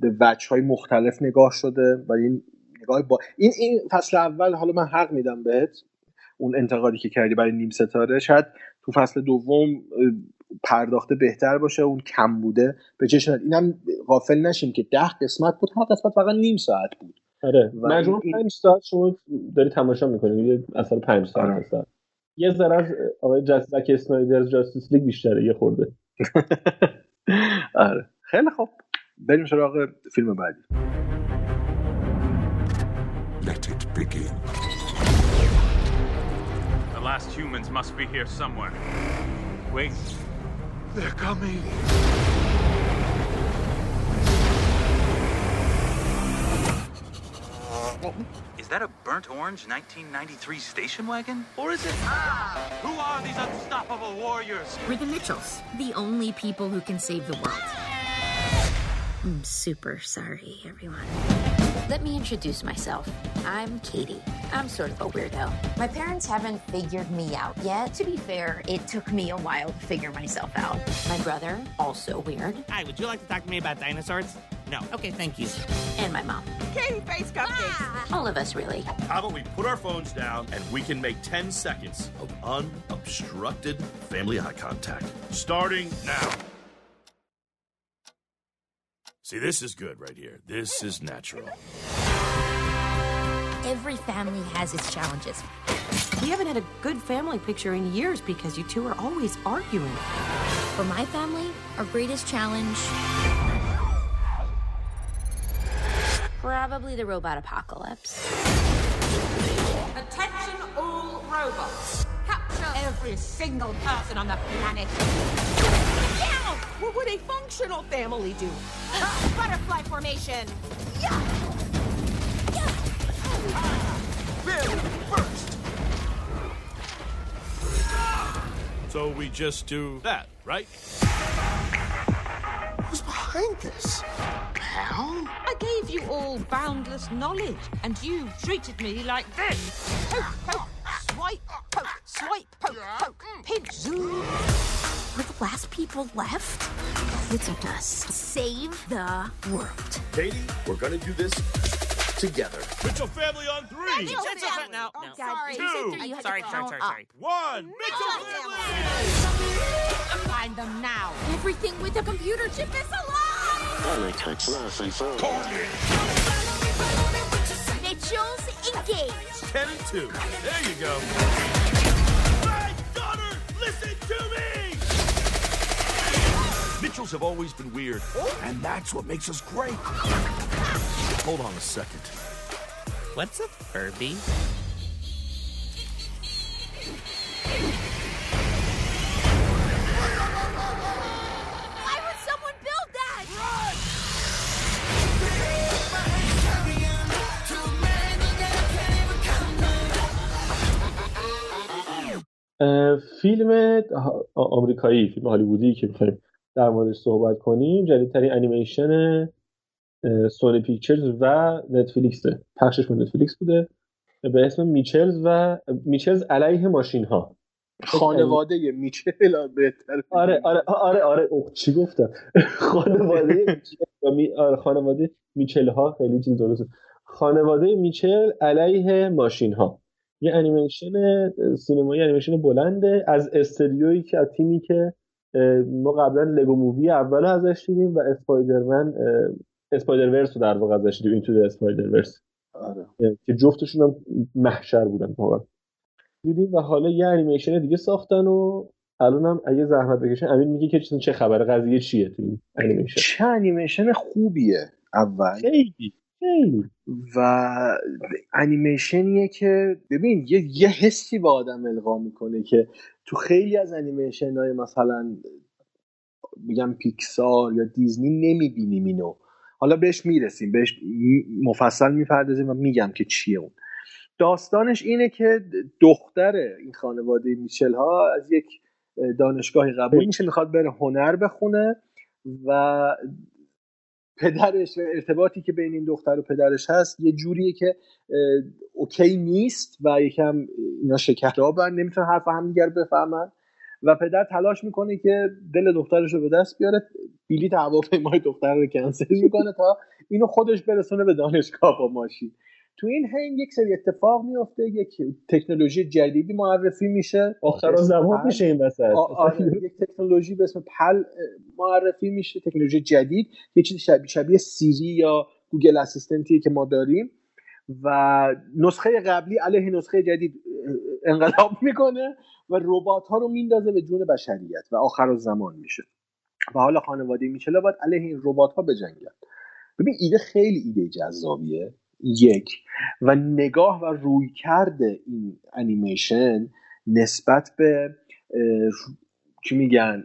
به وجه های مختلف نگاه شده و این نگاه با این این فصل اول حالا من حق میدم بهت اون انتقادی که کردی برای نیم ستاره. شاید تو فصل دوم پرداخته بهتر باشه اون کم بوده به چشم اینم غافل نشیم که ده قسمت بود هر قسمت فقط نیم ساعت بود. آره. مجموع این- پنج ساعت شما داری تماشا می‌کنی یه اثر پنج ساعت آره. هست. یه ذره از آقای جستک اسنایدر جاستیس لیگ بیشتره یه خورده. آره. خیلی خوب. بریم سراغ فیلم بعدی Let it begin. The last humans must be here somewhere. Wait. They're coming. Is that a burnt orange 1993 station wagon? Or is it? Who are these unstoppable warriors? We're the Mitchells, the only people who can save the world. I'm super sorry, everyone. Let me introduce myself. I'm Katie. I'm sort of a weirdo. My parents haven't figured me out yet. To be fair, it took me a while to figure myself out. My brother, also weird. Hi, would you like to talk to me about dinosaurs? No. Okay, thank you. And my mom. Katie face cupcakes. Ah! All of us, really. How about we put our phones down and we can make 10 seconds of unobstructed family eye contact. Starting now. See, this is good right here. This is natural. Every family has its challenges. We haven't had a good family picture in years because you two are always arguing. For my family, our greatest challenge. Probably the robot apocalypse. Attention all robots. Capture every single person on the planet. Yeah! What would a functional family do? Butterfly formation. Yeah! Bill, first. So we just do that, right? Who's behind this? Pal? I gave you all boundless knowledge, and you treated me like this. Poke, poke, swipe, poke, swipe, poke, poke, mm. pinch, zoom. We're the last people left. It's up to us. Save the world. Katie, we're gonna do this together. Mitchell family on three. Mitchell family. No, Oh, no. sorry. Two. You said three, you had Sorry, to sorry, count sorry, up. sorry. One. Mitchell family. Find them now. Everything with a computer chip is alive! Mitchell's engaged. Ten and two. There you go. Mitchells have always been weird, and that's what makes us great. Hold on a second. What's a Furby? فیلم آمریکایی فیلم هالیوودی که می‌خوایم در موردش صحبت کنیم جدیدترین انیمیشن سونی پیکچرز و نتفلیکسه پخشش به نتفلیکس بوده. به اسم میچلز و میچلز علیه ماشین ها خانواده میچل بهتر آره آره آره آره. اوه، چی گفتم؟ خانواده میچل آره خانواده میچل ها خیلی چیز درسته. خانواده میچل علیه ماشین ها یه انیمیشن سینمایی انیمیشن بلنده از استدیویی که از تیمی که ما قبلا Lego Movie اول ازش دیدیم و Spider-Man Spider-Verse رو در واقع ازش دیدیم این تو Spider-Verse آره. که جفتشون هم محشر بودن واقعا. دیدیم و حالا یه انیمیشن دیگه ساختن و الان هم اگه زحمت بکشن امین میگه که چه- چه خبره قضیه چیه تو این انیمیشن؟ چه انیمیشن خوبیه اول؟ خیلی. خیلی. و انیمیشنیه که ببین یه, یه حسی به آدم القا می‌کنه که تو خیلی از انیمیشن های مثلا میگم پیکسار یا دیزنی نمی‌بینیم اینو. حالا بهش می‌رسیم بهش مفصل می‌پردازیم و میگم که چیه اون. داستانش اینه که دختر این خانواده میچل ها از یک دانشگاهی قبول میشه می‌خواد بره هنر بخونه و پدرش و ارتباطی که بین این دختر و پدرش هست یه جوریه که اوکی نیست و یکم اینا شکرابن نمی‌تونن حرف همدیگر رو بفهمن. و پدر تلاش می‌کنه که دل دخترش رو به دست بیاره بلیط هواپیمای دختر رو کنسل می‌کنه تا اینو خودش برسونه به دانشگاه با ماشین. تو این حین یک سری اتفاق میفته یک تکنولوژی جدیدی معرفی میشه. آخر زمان میشه این وسط. آره یک تکنولوژی به اسم پال معرفی میشه تکنولوژی جدید. یه چیز شبیه, شبیه Siri یا Google Assistant یه که ما داریم. و نسخه قبلی علیه نسخه جدید انقلاب می‌کنه و ربات ها رو میندازه به جون بشریت و آخر زمان میشه. و حالا خانواده میچله باید علیه این ربات ها بجنگن. ببین ایده خیلی ایده جذابیه. یک. و نگاه و رویکرد این انیمیشن نسبت به چی میگن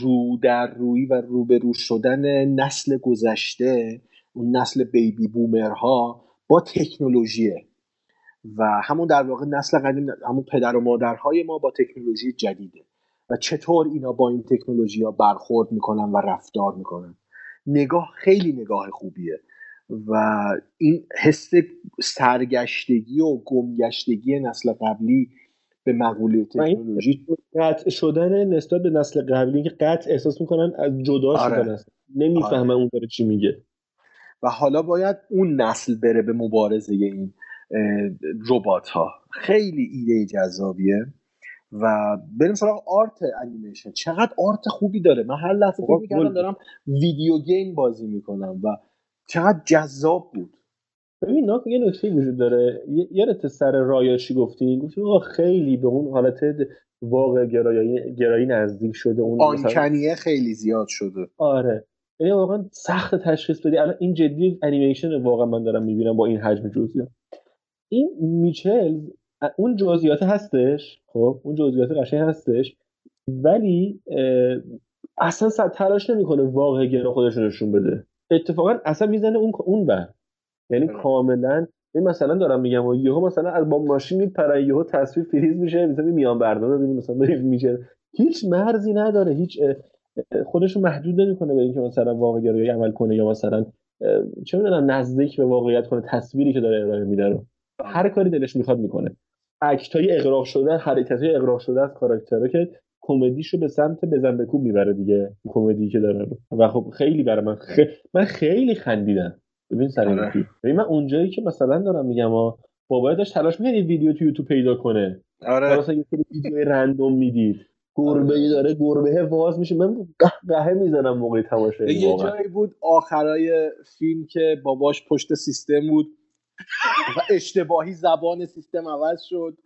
رو در روی و روبرو شدن نسل گذشته اون نسل بیبی بومرها با تکنولوژیه و همون در واقع نسل قدیم همون پدر و مادرهای ما با تکنولوژی جدیده. و چطور اینا با این تکنولوژی ها برخورد می‌کنن و رفتار می‌کنن. نگاه خیلی نگاه خوبیه. و این حس سرگشتگی و گمگشتگی نسل قبلی به مقوله تکنولوژی قطع شدن نسبت به نسل قبلی که قطع احساس می‌کنن از جدا آره. شدن است. نمی‌فهمن اون داره چی میگه. و حالا باید اون نسل بره به مبارزه این ربات ها خیلی ایده جذابیه. و بریم سراغ آرت انیمیشن. چقدر آرت خوبی داره. من هر لحظه فکر می‌کردم دارم ویدیو گیم بازی می‌کنم و چقدر جذاب بود. ببین ناکو یه نکته وجود داره. یادت سر رایاشی گفتی؟ گفتی آقا خیلی به اون حالت واقع گرایی, گرایی نزدیک شده اون مثلا- آنکنیه خیلی زیاد شده. آره. یعنی واقعا سخت تشخیص بدی. الان این جدی انیمیشن واقعا من دارم می‌بینم با این حجم جزئیات این میچل اون جزئیات هستش خب اون جزئیات قشنگ هستش ولی اصلا تلاش نمی‌کنه واقع گرا خودش نشون بده. اتفاقا اصلا می‌زنه اون اون بر. یعنی کاملا این مثلا دارم میگم و یهو مثلا از با ماشین میپره یهو تصویر فریز میشه مثلا میان بردار مثلا میشه هیچ مرزی نداره هیچ خودش رو محدود نمی‌کنه به اینکه مثلا واقع گرایی عمل کنه یا مثلا چه می‌دونم نزدیک به واقعیت کنه تصویری که داره ارائه میده رو. هر کاری دلش می‌خواد می‌کنه. اکت های اقراق شده حرکت های اقراق شده از کاراکتره که کمدیشو به سمت بزن بکوب می‌بره دیگه کمدی که داره. و خب خیلی برای من خ... من خیلی خندیدم. ببین سر آره. ببین من اونجایی که مثلا دارم میگم بابا داشت تلاش می‌کنه ویدیو تو یوتیوب پیدا کنه. آره. مثلا یه سری ویدیو رندوم می‌دید. گربه ای داره گربه واز میشه. من قهقهه می‌زنم موقع تماشای یه جایی بود آخرای فیلم که باباش پشت سیستم بود. و اشتباهی زبان سیستم عوض شد.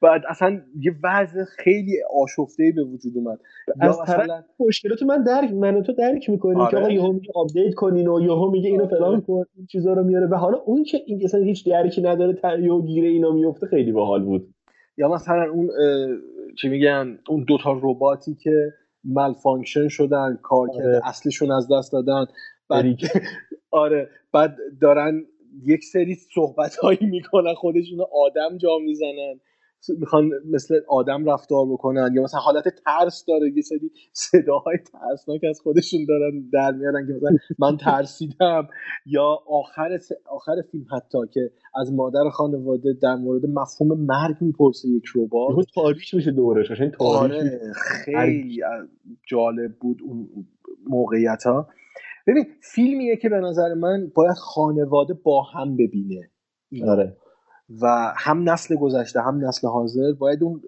بعد اصلا یه وضع خیلی آشفته به وجود اومد. از طرف مثلا مشکلات من درک من تو درک می‌کنیم آره. که آقا یهو میگه update کنین و یهو میگه اینو فلان کن این چیزا رو میاره و حالا اون که این اصلا هیچ درکی نداره یهو گیره اینا میفته خیلی باحال بود. یا مثلا اون چی میگن اون دوتا رباتی که مال function شدن کارکرد آره. اصلیشون از دست دادن. بعد. آره. بعد دارن یک سری صحبت هایی می‌کنن خودشون رو آدم جا می‌زنن. می‌خوان مثل آدم رفتار بکنن یا مثلا حالت ترس داره یه سری صداهای ترسناک از خودشون دارن در میارن که مثلا من ترسیدم. یا آخر س- آخر فیلم حتی که از مادر خانواده در مورد مفهوم مرگ می‌پرسه یک یهو ربات تاریک میشه دورش. قشنگ تاریک میشه. آره خیلی جالب بود اون موقعیت ها ببین فیلمیه که به نظر من باید خانواده با هم ببینه. آره. و هم نسل گذشته هم نسل حاضر باید اون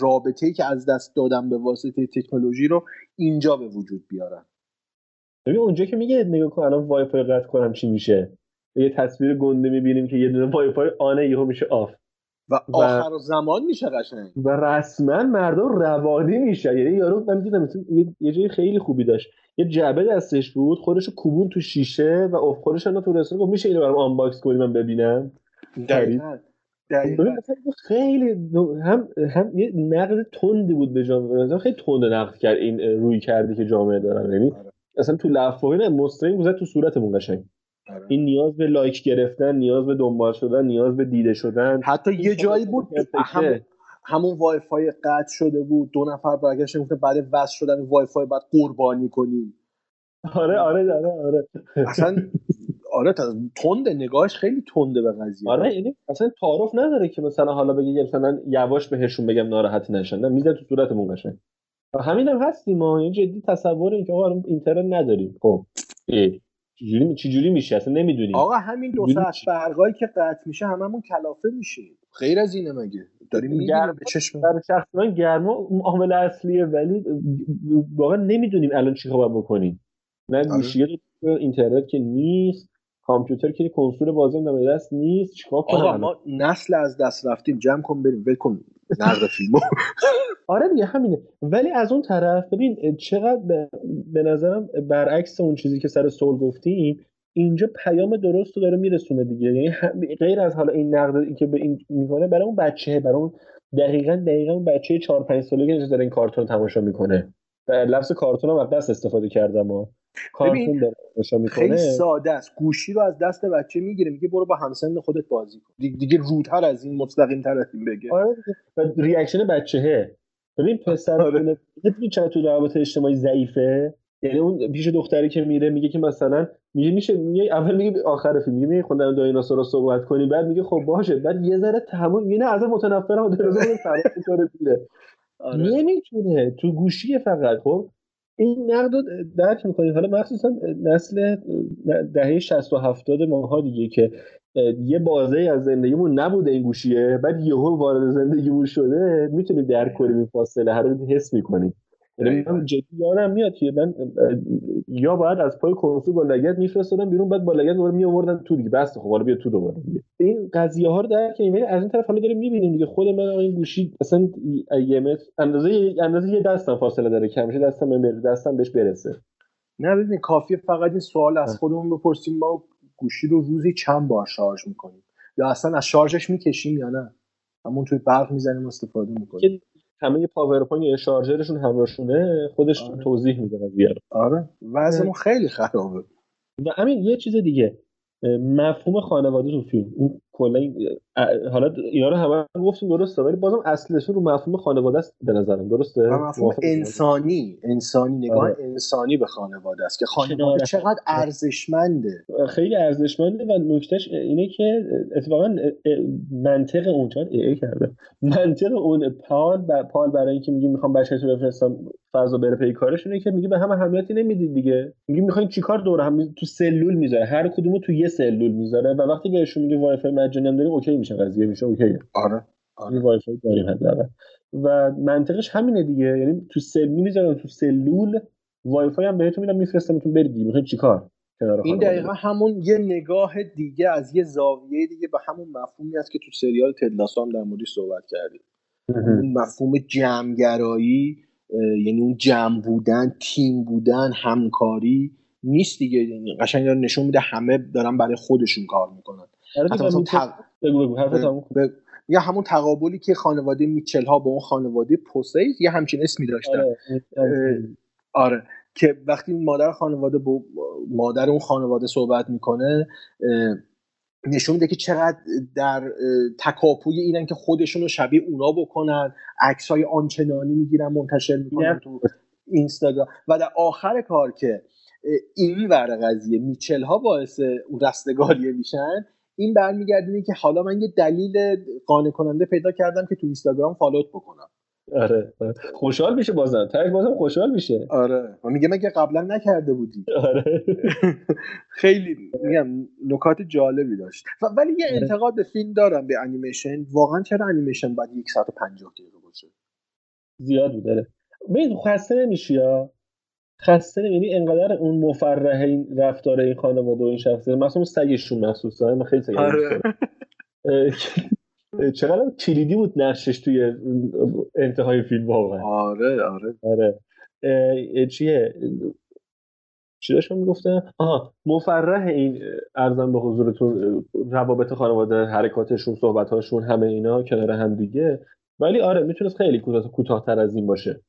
رابطه ای که از دست دادن به واسطه تکنولوژی رو اینجا به وجود بیارن ببین اونجا که میگه نگاه کن الان وای فای قطع کنم چی میشه. یه تصویر گنده می‌بینیم که یه دونه Wi-Fi on ه یهو میشه off. و آخر و زمان میشه قشنگ. و رسما مردم روانی میشه. یعنی یارو من دیدم یه- جای خیلی خوبی داشت. یه جعبه دستش بود خودشو کوبون تو شیشه و اف خودش تو رستوران گفت میشه اینو برام unbox کنی من ببینم؟ دقیقا خیلی هم هم یه نقد تندی بود به جامعه خیلی تند نقد کرد این رویکردی که جامعه دارن. یعنی اصلا تو لفظی نه مستقیم گذاشت تو صورتمون قشنگ. این نیاز به like گرفتن نیاز به دنبال شدن نیاز به دیده شدن. حتی یه جایی بود هم همون وای فای قطع شده بود. دو نفر برگشتن گفتن بعد وصل شدن وای فای بعد قربانی کنیم. آره آره آره آره. اصلا آره تا- تنده. نگاهش خیلی تنده به قضیه. آره یعنی اصلا تعارف نداره که مثلا حالا بگه یه مثلا یواش بهشون بگم ناراحت نشن. نه میزه تو صورتمون قشنگ. همین هم هستیم ما. یعنی جدی تصور این که آقا اینترنت نداریم. خب. چجوری چجوری میشه؟ اصلا نمی‌دونیم. آقا همین دو ساعت برقایی که قطع میشه هممون کلافه میشیم. غیر از اینه مگه؟ داریم گرما به چشم در شخص من گرما عامل اصلیه ولی واقعا نمی‌دونیم الان چی باید بکنیم. نه آره. گوشی اینترنت که نیست کامپیوتر که کنسول بازی هم دم دست نیست چیکار کنم آقا؟ ما نسل از دست رفتیم. جمع کن بریم. ول کن. نقد فیلمو. آره دیگه همینه. ولی از اون طرف ببین چقدر به, به نظرم برعکس اون چیزی که سر سول گفتیم اینجا پیام درست رو داره میرسونه دیگه. یعنی غیر از حالا این نقد که به این می‌کنه برای اون بچه برای اون دقیقا دقیقا اون بچه 4 5 سالگی که داره این کارتون رو تماشا می‌کنه. لفظ کارتون هم از دست استفاده کردم ها. کارتون داره خیلی ساده است. گوشی رو از دست بچه می‌گیره میگه برو با همسن خودت بازی کن. دیگه, دیگه رودتر از این مستقیم تر از این بگه. آره ریاکشن بچهه ببین پسر آره. چقدر تو روابط اجتماعی ضعیفه؟ یعنی اون پیش دختری که میره میگه که مثلا میگه میشه میگه اول میگه آخر فیلم میگه میگه خوندن دایناسورا صحبت کنی بعد میگه خب باشه. بعد یه ذره تمام یعنی از متنفرم دایناسور رو فرار می‌کنه. میره. نمی‌تونه تو گوشی فقط خب؟ این نقد رو درک می‌کنید حالا مخصوصا نسل دهه 60 و 70 ماها دیگه که یه بازه از زندگیمون نبوده این گوشیه بعد یهو وارد زندگیمون شده می‌تونیم درک کنیم این فاصله هر رو حس می‌کنیم. یعنی من جدی یادم میاد که من یا باید از پای کنسول با لگد میفرستادم بیرون بعد با لگد دوباره میآوردن تو دیگه. بس خب حالا بیا تو دوباره دیگه. این قضیه ها رو درک کنیم ولی از این طرف حالا داریم می‌بینیم دیگه. خود من این گوشی اصلا متر اندازه اندازه یه دستم فاصله داره کمشه دستم بهم دستم بهش برسه. نه ببین کافیه فقط این سوال از خودمون بپرسیم. ما گوشی رو روزی چند بار شارژ می‌کنیم؟ یا اصلا از شارژش می‌کشیم یا نه؟ همون توی برق می‌زنیم استفاده می‌کنیم. که همه power bank شارژرشون همراهشونه خودش آره. توضیح میده قضیه آره. وضعمون خیلی خرابه. و همین یه چیز دیگه. مفهوم خانواده تو فیلم این کلا این- حالا اینا رو همه گفتیم درسته ولی بازم اصلشون رو مفهوم خانواده است به نظرم درسته؟ و مفهوم؟ انسانی انسانی نگاه آره. انسانی به خانواده است که خانواده چقدر ارزشمنده. خیلی ارزشمنده و نکتهش اینه که اتفاقا منطق اون چون ای, ای کرده. منطق اون پال ب... پال برای اینکه میگه می‌خوام بچه‌تو بفرستم فضا بره پی کارش اینه که میگه به هم اهمیتی نمی‌دید دیگه. میگه می‌خواین چیکار دور هم تو سلول می‌ذاره. هر کدومو تو یه سلول می‌ذاره و وقتی بهشون میگه وای فای مجانی هم داریم OK میشه قضیه میشه OK آره این وای فای داریم حداقل. و منطقش همینه دیگه یعنی تو سلول می‌ذارن تو سلول وای فای هم بهتون میدم میفرستمتون برید دیگه. می‌خواین چیکار این. دقیقا همون یه نگاه دیگه از یه زاویه دیگه به همون مفهومی است که تو سریال تدلاسو هم در موردش صحبت کردیم. اون مفهوم جمعگرایی یعنی اون جمع بودن تیم بودن همکاری نیست دیگه. یعنی قشنگ داره نشون میده همه دارن برای خودشون کار می‌کنن. آره حتی مثلا تق- بگو بگو تموم یا همون تقابلی که خانواده میچل ها با اون خانواده پوسیس یه همچین اسمی داشتن. آره، آره. که وقتی مادر خانواده با مادر اون خانواده صحبت می‌کنه نشون میده که چقدر در تکاپوی اینن که خودشون رو شبیه اونا بکنن عکس های آنچنانی می‌گیرن منتشر می‌کنن تو اینستاگرام. و در آخر کار که این ور قضیه میچل ها باعث اون رستگاریه میشن این برمیگردینه که حالا من یه دلیل قانع کننده پیدا کردم که تو اینستاگرام فالوت بکنم. آره آره. خوشحال میشه بازم. تاش بازم خوشحال میشه. آره. و میگه مگه قبلا نکرده بودی؟ آره. خیلی میگم نکات جالبی داشت. و ولی یه آره. انتقاد به فیلم دارم به انیمیشن. واقعا چرا انیمیشن باید یک ساعت و پنجاه دقیقه باشه؟ زیاد بود داره ببین خسته نمیشی یا؟ خسته یعنی انقدر اون مفرح این رفتار این خانواده و این شخصیت مثلا سگشون مخصوصا من خیلی سگ آره. چقدر کلیدی بود نقشش توی انتهای فیلم واقعا. آره آره. آره. چیه؟ چی داشتم می‌گفتم؟ آها مفرح این ارزم به حضورتون روابط خانواده حرکاتشون صحبتهاشون همه اینا کنار هم دیگه. ولی آره می‌تونست خیلی کوتاه کوتاهتر از این باشه.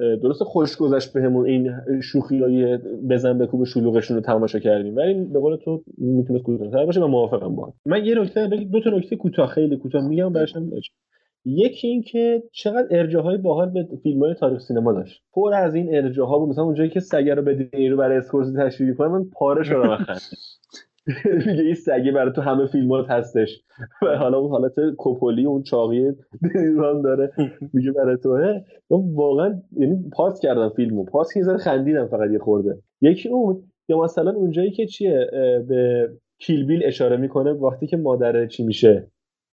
اه، درسته خوش گذشت بهمون این شوخی های بزن بکوب شلوغشون رو تماشا کردیم. ولی به قول تو می‌تونست کوتاهتر باشه و موافقم با من یه نکته دو تا نکته کوتاه خیلی کوتاه میگم برشم یکی این که چقدر ارجاهای باحال به فیلم های تاریخ سینما داشت. پر از این ارجاها بود. مثلا اونجایی که سگه رو به رو برای اسکورسی تشریح کنه من پاره شدم. میگه این سگه برای تو همه فیلمات هستش. و حالا اون حالت کوپولی اون چاقی هم داره. میگه برای من واقعا یعنی پاس کردم فیلمو. پاس که ذره خندیدم فقط یه خورده. یکی اون یا مثلا اونجایی که چیه به کیل بیل اشاره می‌کنه وقتی که مادر چی میشه.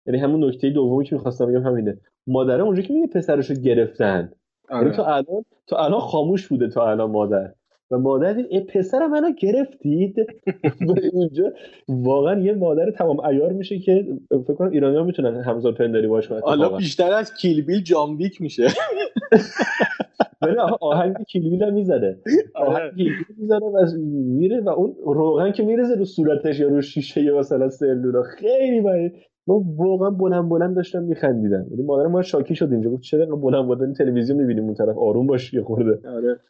یعنی همون نکته دومی که می‌خواستم بگم همینه. مادره اونجا که میگه پسرشو گرفتن. آره. یعنی تا الان تا الان خاموش بوده تا الان مادر. و مادر دید ای پسر منو گرفتید. و اونجا واقعا یه مادر تمام ایار میشه که فکر کنم ایرانی ها می‌تونن همزاد پنداری باش کنن. حالا. بیشتر از کیل بیل جان ویک میشه. ولی آها، آهنگ کیلبیل هم می‌زنه آهنگ کیلبیل می‌زنه و میره و اون روغن که میرزه رو صورتش یا رو شیشه یا مثلا سلولا خیلی باید ما واقعا بلند بلند داشتم میخندیدم. یعنی مادر ما شاکی شد اینجا. گفت چرا بلند بلند تلویزیون می‌بینیم؟ اون طرف آروم باش یه خورده. آره.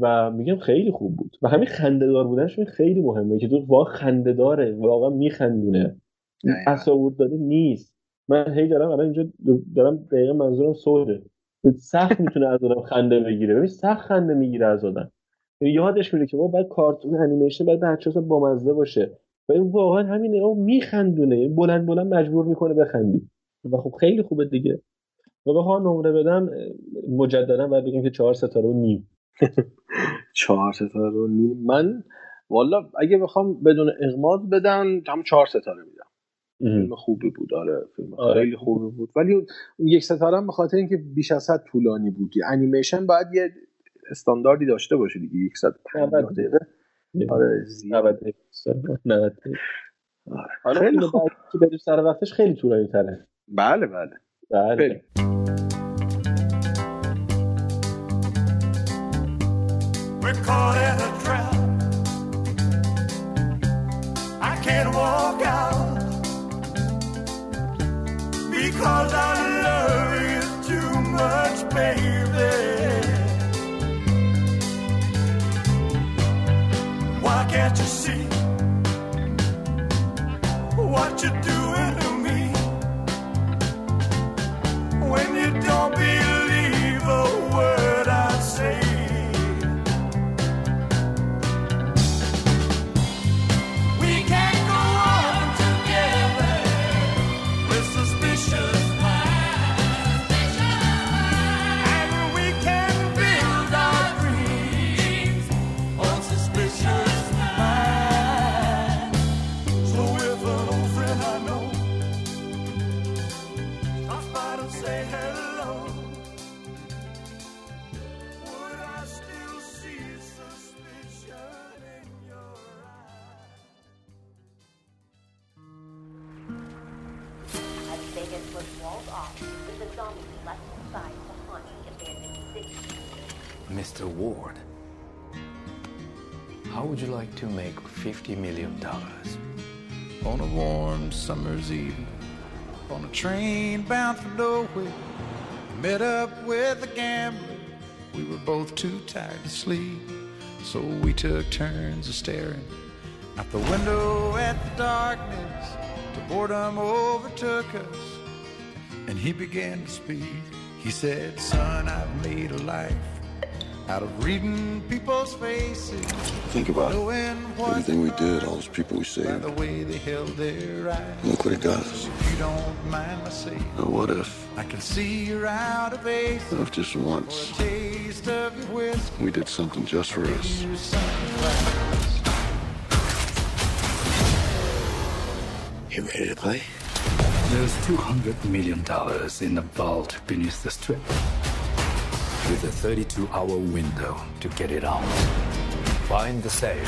و میگم خیلی خوب بود. و همین خندهدار بودنش خیلی مهمه که تو واقعا خندهداره واقعا میخندونه. تصاور داده نیست. من هی دارم الان اینجا دارم دقیقا منظورم سوده سخت می‌تونه از آدم خنده بگیره. ببین سخت خنده می‌گیره از آدم. یادش میره که ما باید کارتون انیمیشن باید بچه ها بامزه باشه. و این واقعا همینه. او میخندونه. بلند بلند مجبور می‌کنه بخندی. و خب خیلی خوبه دیگه. و بخوام نمره بدم مجددا باید بگم که چهار ستاره و نیم. چهار ستاره و نیم. من والا اگه بخوام بدون اغماض بدم هم چهار ستاره میدم. فیلم خوبی بود. آره فیلم آره. خیلی خوبی بود. ولی اون یک ستاره هم به خاطر اینکه بیش از حد طولانی بود. انیمیشن باید یه استانداردی داشته باشه دیگه. یک ساعت پنجاه نود. دقیقه. آره زیاد. 90 دقیقه. 90 دقیقه. حالا خیلی خوب. که بریم سر وقتش خیلی طولانی تره بله بله. بله. بریم. Caught in a trap. I can't walk out because I love you too much, baby. Why can't you see what you're doing to make $50 million? On a warm summer's evening, on a train bound for nowhere, met up with a gambler. We were both too tired to sleep, so we took turns of staring out the window at the darkness. The boredom overtook us, and he began to speak. He said, Son, I've made a life out of reading people's faces. Think about it. knowing what Everything we did, all those people we by saved. the way they held their eyes. Look what it got us. If you don't mind my saying, Now, what if, I can see you're out of ace. what if just once Taste of your whiskey. we did something just for us? you. You ready to play? There's $200 million in the vault beneath the strip. With a 32 hour window to get it out. Find the safe.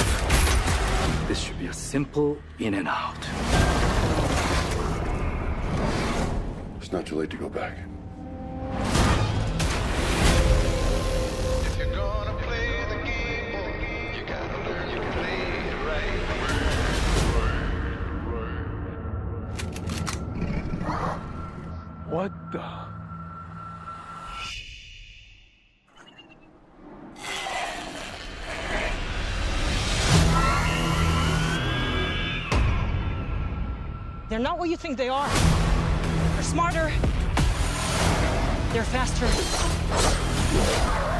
This should be a simple in and out. It's not too late to go back. What the? They're not what you think they are. They're smarter. They're faster.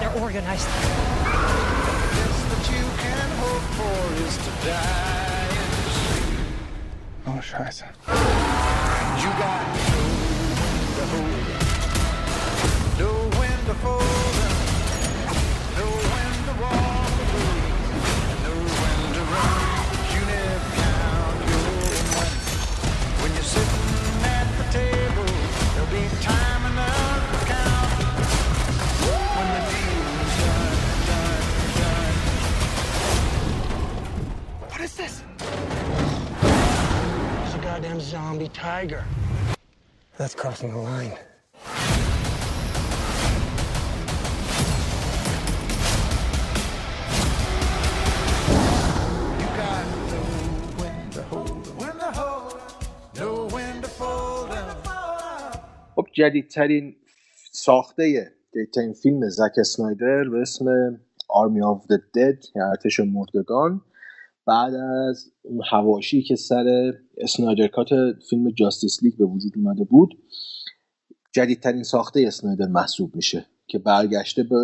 They're organized. Best that you can hope for is to oh, What is this? It's a goddamn zombie tiger. That's crossing the line. جدیدترین ساخته جدیدترین فیلم زک اسنایدر به اسم Army of the Dead یا ارتش مردگان. بعد از اون حواشی که سر Snyder Cut فیلم Justice League به وجود اومده بود جدیدترین ساخته اسنایدر محسوب میشه که برگشته به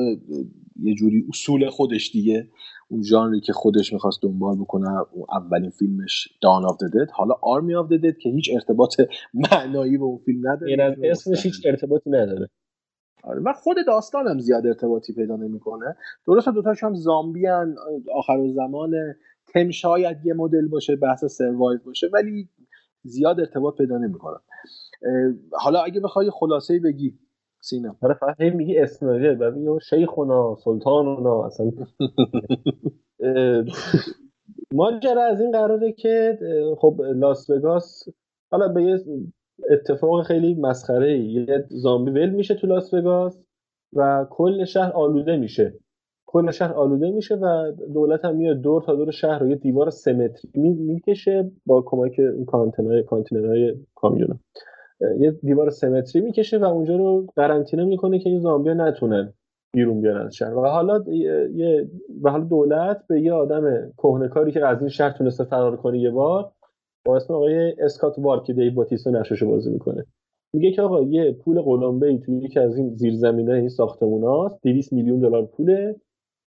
یه جوری اصول خودش دیگه. اون ژانری که خودش می‌خواست دنبال بکنه اون اولین فیلمش Dawn of Dead حالا Army of Dead که هیچ ارتباط معنایی به اون فیلم نداره. این اسمش هیچ ارتباطی نداره. آره و خود داستان هم زیاد ارتباطی پیدا نمی‌کنه. درسته دوتاش هم زامبی هن. آخر زمان تم شاید یه مدل باشه بحث سروایو باشه ولی زیاد ارتباط پیدا نمی‌کنن حالا اگه بخوای خلاصه بگی. سینا. آره فقط هی میگی اسنایدر بعد میگی شیخونا سلطانونا اصلا. ماجرا از این قراره که خب لاس وگاس حالا به یه اتفاق خیلی مسخره یه زامبی ول میشه تو لاس وگاس و کل شهر آلوده میشه. کل شهر آلوده میشه و دولت هم میاد دور تا دور شهر رو یه دیوار سه متری می- می‌کشه با کمک کانتینرهای کانتینرهای کامیونا یه دیوار سه متری می‌کشه و اونجا رو قرنطینه می‌کنه که این زامبیا نتونن بیرون بیان از شهر. و حالا یه- و حالا دولت به یه آدم کهنکاری که از این شهر تونسته فرار کنه یه بار با اسم آقای اسکات وارد که دیو باتیستا بازی می‌کنه. میگه که آقا یه پول قلمبه توی یکی از این زیرزمینای این ساختموناست 200 میلیون دلار پوله.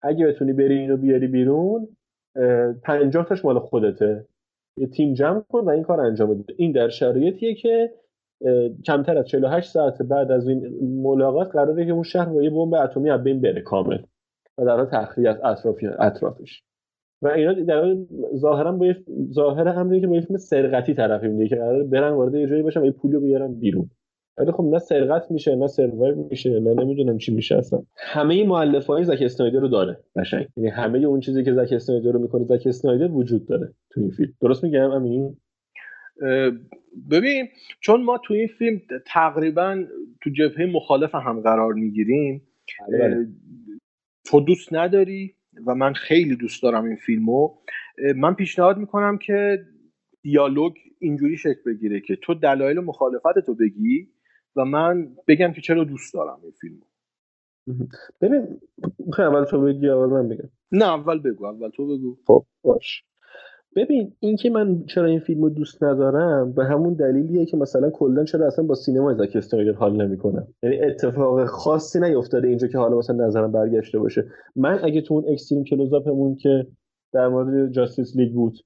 اگه بتونی بری اینو بیاری بیرون اه، 50 تاش مال خودته. یه تیم جمع کن و این کار انجام بده. این در شرایطیه که کمتر از 48 ساعت بعد از این ملاقات قراره که اون شهر با یه بمب اتمی از بین بره کامل و در حال تخلیه از اطراف اطرافش. و اینا در ظاهرا با ظاهر امری که با یه فیلم سرقتی طرفی میده که قراره برن وارد یه جایی باشن و یه پولی رو بیارن بیرون. ولی خب نه سرقت میشه نه سروایو میشه نه نمی‌دونم چی میشه اصلا. همه مؤلفه های زک اسنایدر رو داره قشنگ. یعنی همه اون چیزی که زک اسنایدر رو می‌کنه زک اسنایدر وجود داره تو این فیلم. درست میگم امین؟ ببین چون ما تو این فیلم تقریبا تو جبهه مخالف هم قرار می‌گیریم بله. تو دوست نداری و من خیلی دوست دارم این فیلمو من پیشنهاد می‌کنم که دیالوگ اینجوری شکل بگیره که تو دلایل مخالفت تو بگی و من بگم که چرا دوست دارم این فیلمو. ببین اول تو بگی اول من بگم. نه اول بگو اول تو بگو. خب باش. ببین اینکه من چرا این فیلم رو دوست ندارم به همون دلیلیه که مثلا کلا چرا اصلا با سینما زک استرایدر حال نمی‌کنم. یعنی اتفاق خاصی نیفتاده اینجا که حالا مثلا نظرم برگشته باشه. من اگه تو اون اکستریم کلوزاپمون که در مورد جاستیس لیگ بود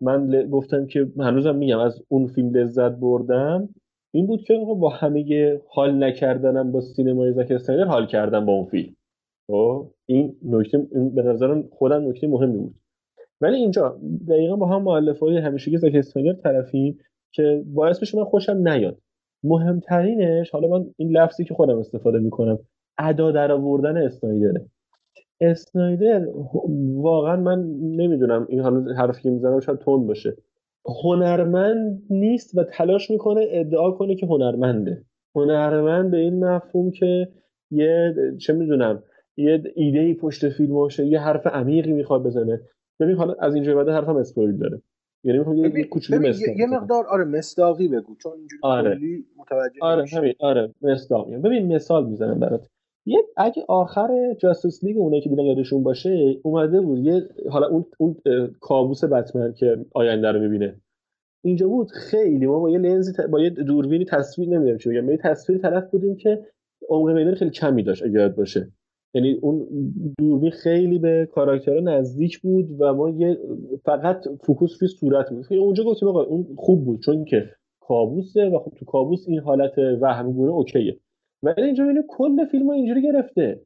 من ل- گفتم که هنوزم میگم از اون فیلم لذت بردم این بود که با همه حال نکردنم با سینمای زک استرایدر حال کردم با اون فیلم. خب این نکته به نظرم خودم نکته مهمی بود. ولی اینجا دقیقا با هم مؤلفه های همیشگی زک اسنایدر طرفیم که باعث میشه من خوشم نیاد. مهمترینش حالا من این لفظی که خودم استفاده می‌کنم ادا در آوردن اسنایدره. اسنایدر واقعا من نمی‌دونم این حالا حرفی که می‌زنم شاید تند باشه. هنرمند نیست و تلاش می‌کنه ادعا کنه که هنرمنده. هنرمند به این مفهوم که یه چه می‌دونم یه ایده ای پشت فیلم باشه یه حرف عمیقی می‌خواد بزنه. ببین حالا از اینجا بعد حرفم اسپویل داره یعنی می‌خوام یه- کوچولو یه. مقدار آره مصداقی بگو چون اینجوری آره. کلی متوجه آره. همین آره مصداق میگم ببین مثال می‌زنم برات یه اگه آخر Justice League اونایی که دیدن یادشون باشه اومده بود یه حالا اون اون کابوس بتمن که آینده رو می‌بینه اینجا بود خیلی ما با یه لنزی ت- با یه دوربینی تصویر نمی‌دونم چی بگم یه تصویر طرف بودیم که عمق میدان خیلی کمی داشت اگه یاد باشه یعنی اون دوربین خیلی به character ها نزدیک بود و ما یه فقط focus روی صورت بود. اونجا گفتیم آقا اون خوب بود چون که کابوسه و خب تو کابوس این حالت وهم‌گونه OK یه. ولی اینجا می‌بینیم کل فیلم اینجوری گرفته.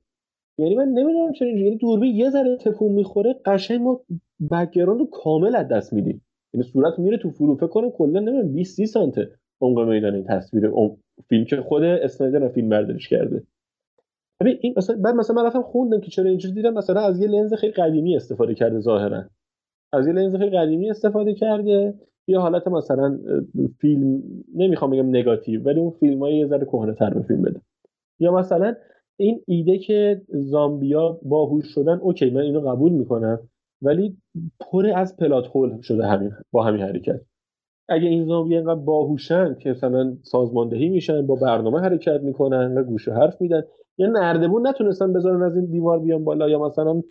یعنی من نمی‌دونم چرا اینجوری. یعنی دوربین یه ذره تکون می‌خوره قشنگ ما background رو کامل از دست میدیم. یعنی صورت میره تو فلو. فکر کنم کلا نمی‌دونم 20 30 سانته عمق میدان این تصویر فیلم که خود اسنایدر فیلم برداریش کرده. ببین این مثلا بعد مثلا من رفتم خوندم که چرا اینجوری دیدم مثلا از یه لنز خیلی قدیمی استفاده کرده ظاهرا. از یه لنز خیلی قدیمی استفاده کرده. یه حالت مثلا فیلم نمی‌خوام بگم نگاتیو ولی اون فیلم های یه ذره کهنه تر به فیلم بده. یا مثلا این ایده که زامبیا باهوش شدن اوکی من اینو قبول می‌کنم ولی پر از پلات هول شده همین با همین حرکت. اگه این زامبی اینقدر باهوشن که مثلا سازماندهی میشن با برنامه حرکت می‌کنن و گوش و حرف میدن یا نردبون نتونستن بذارن از این دیوار بیان بالا. یا مثلا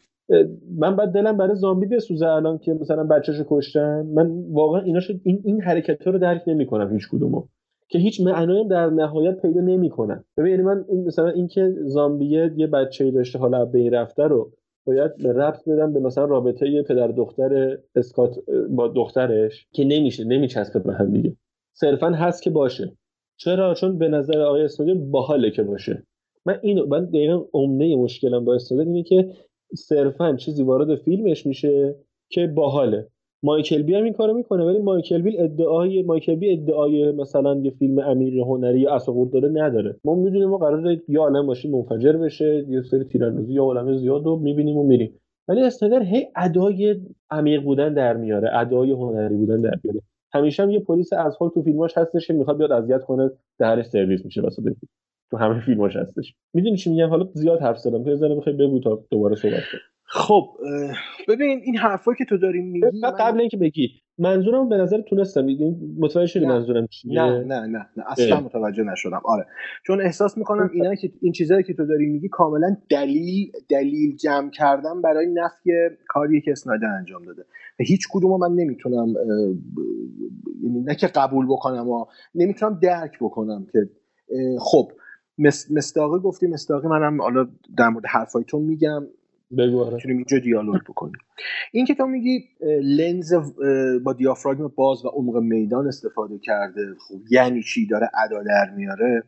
من بعد دلم برای زامبی بسوزه الان که مثلا بچه‌شو کشتن. من واقعا اینا شد این این حرکت رو درک نمی‌کنم هیچ کدومو. که هیچ معنایی در نهایت پیدا نمی‌کنن. ببین یعنی من این مثلا اینکه زامبیه یه بچه‌ای داشته حالا به رفته رو باید ربط بدم به مثلا رابطه پدر دختر اسکات با دخترش که نمیشه نمیچسبه به هم دیگه. صرفا هست که باشه. چرا؟ چون به نظر آقای اسنودر باحاله که باشه. من اینو من دقیقا عمده مشکلم با اسنودر اینه که صرفا چیزی وارد فیلمش میشه که باحاله. مایکل بی هم این کارو می‌کنه ولی مایکل بی ادعای مایکل بی ادعای مثلا یه فیلم امیر هنری یا اساقور داره نداره. ما می‌دونیم ما قراره یا عالم ماشین منفجر بشه یه سری تیراندازی یا عالم زیاد رو می‌بینیم و میریم. ولی استنر هی ادای عمیق بودن در میاره ادای هنری بودن در میاره. همیشه هم یه پلیس ازهال تو فیلماش هستش که می‌خواد بیاد اذیت کنه درش سرویس میشه واسه تو همه فیلماش هستش. می‌دونی چی میگم؟ حالا زیاد حرف زدم. که زنه بخوای بگو تا دوباره صحبت کنیم. خب ببین این حرفایی که تو داری میگی و قبل اینکه بگی منظورم به نظر تونستم. متوجه شدی. منظورم چیه؟ نه نه نه نه. اصلا اه. متوجه نشدم. آره. چون احساس می‌کنم اینا که این چیزایی که تو داری میگی کاملا دلیل دلیل جمع کردن برای نفی کاری که اسنایدر انجام داده. و هیچ کدومو من نمی‌تونم یعنی نه که قبول بکنم و نمی‌تونم درک بکنم که خب مستاقی گفتی مستاقی منم حالا در مورد حرفای تو میگم. بگو. می‌تونیم اینجا دیالوگ بکنیم. این که تو میگی لنز با دیافراگم باز و عمق میدان استفاده کرده خب یعنی چی؟ داره ادا در میاره.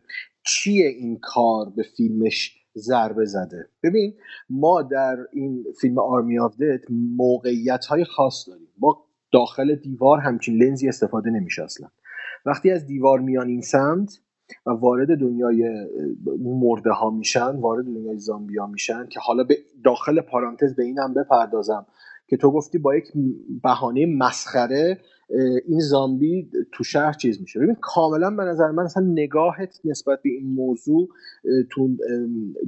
چیه این کار به فیلمش ضربه زده؟ ببین ما در این فیلم آرمی آف دت موقعیت های خاص داریم. ما داخل دیوار همچین لنزی استفاده نمیشه اصلا وقتی از دیوار میان این سمت و وارد دنیای مرده ها میشن وارد دنیای زامبی ها میشن که حالا به داخل پارانتز به اینم بپردازم که تو گفتی با یک بهانه مسخره این زامبی تو شهر چیز میشه. ببین کاملا به نظر من اصلا نگاهت نسبت به این موضوع تو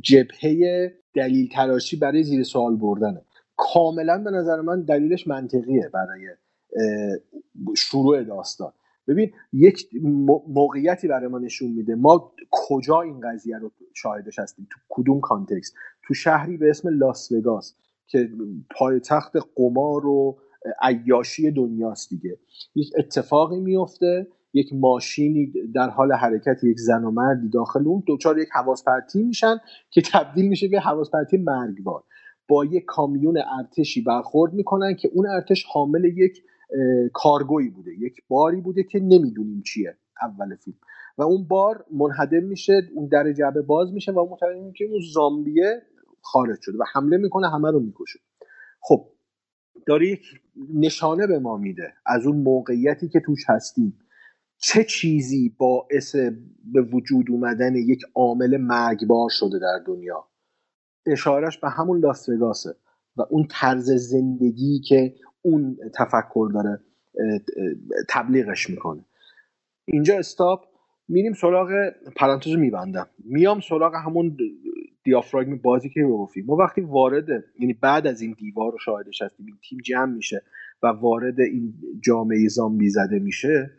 جبهه دلیل تراشی برای زیر سوال بردنه. کاملا به نظر من دلیلش منطقیه برای شروع داستان. ببین یک موقعیتی برای ما نشون میده. ما کجا این قضیه رو شاهدش هستیم؟ تو کدوم کانتکست؟ تو شهری به اسم لاس وگاس که پایتخت قمار و عیاشی دنیاست دیگه. یک اتفاقی میفته یک ماشینی در حال حرکت یک زن و مردی داخل اون دچار یک حواس پرتی میشن که تبدیل میشه به حواس پرتی مرگبار. با یک کامیون ارتشی برخورد می‌کنن که اون ارتش حامل یک کارگویی بوده. یک باری بوده که نمی‌دونیم چیه اول فیلم. و اون بار منهدم میشه اون در جعبه باز میشه و متوجه که اون زامبیه خارج شده و حمله می‌کنه همه رو می‌کشه. خب داره یک نشانه به ما میده از اون موقعیتی که توش هستیم. چه چیزی باعث به وجود اومدن یک عامل مرگبار شده در دنیا؟ اشارش به همون لاس و اون طرز زندگی که اون تفکر داره تبلیغش می‌کنه. اینجا استاپ میریم سراغ پرانتز میبندم. میام سراغ همون دیافراگم بازی که گفتیم. ما وقتی وارد یعنی بعد از این دیوار رو شاهدش هستیم این تیم جمع میشه و وارد این جامعه زامبی زده میشه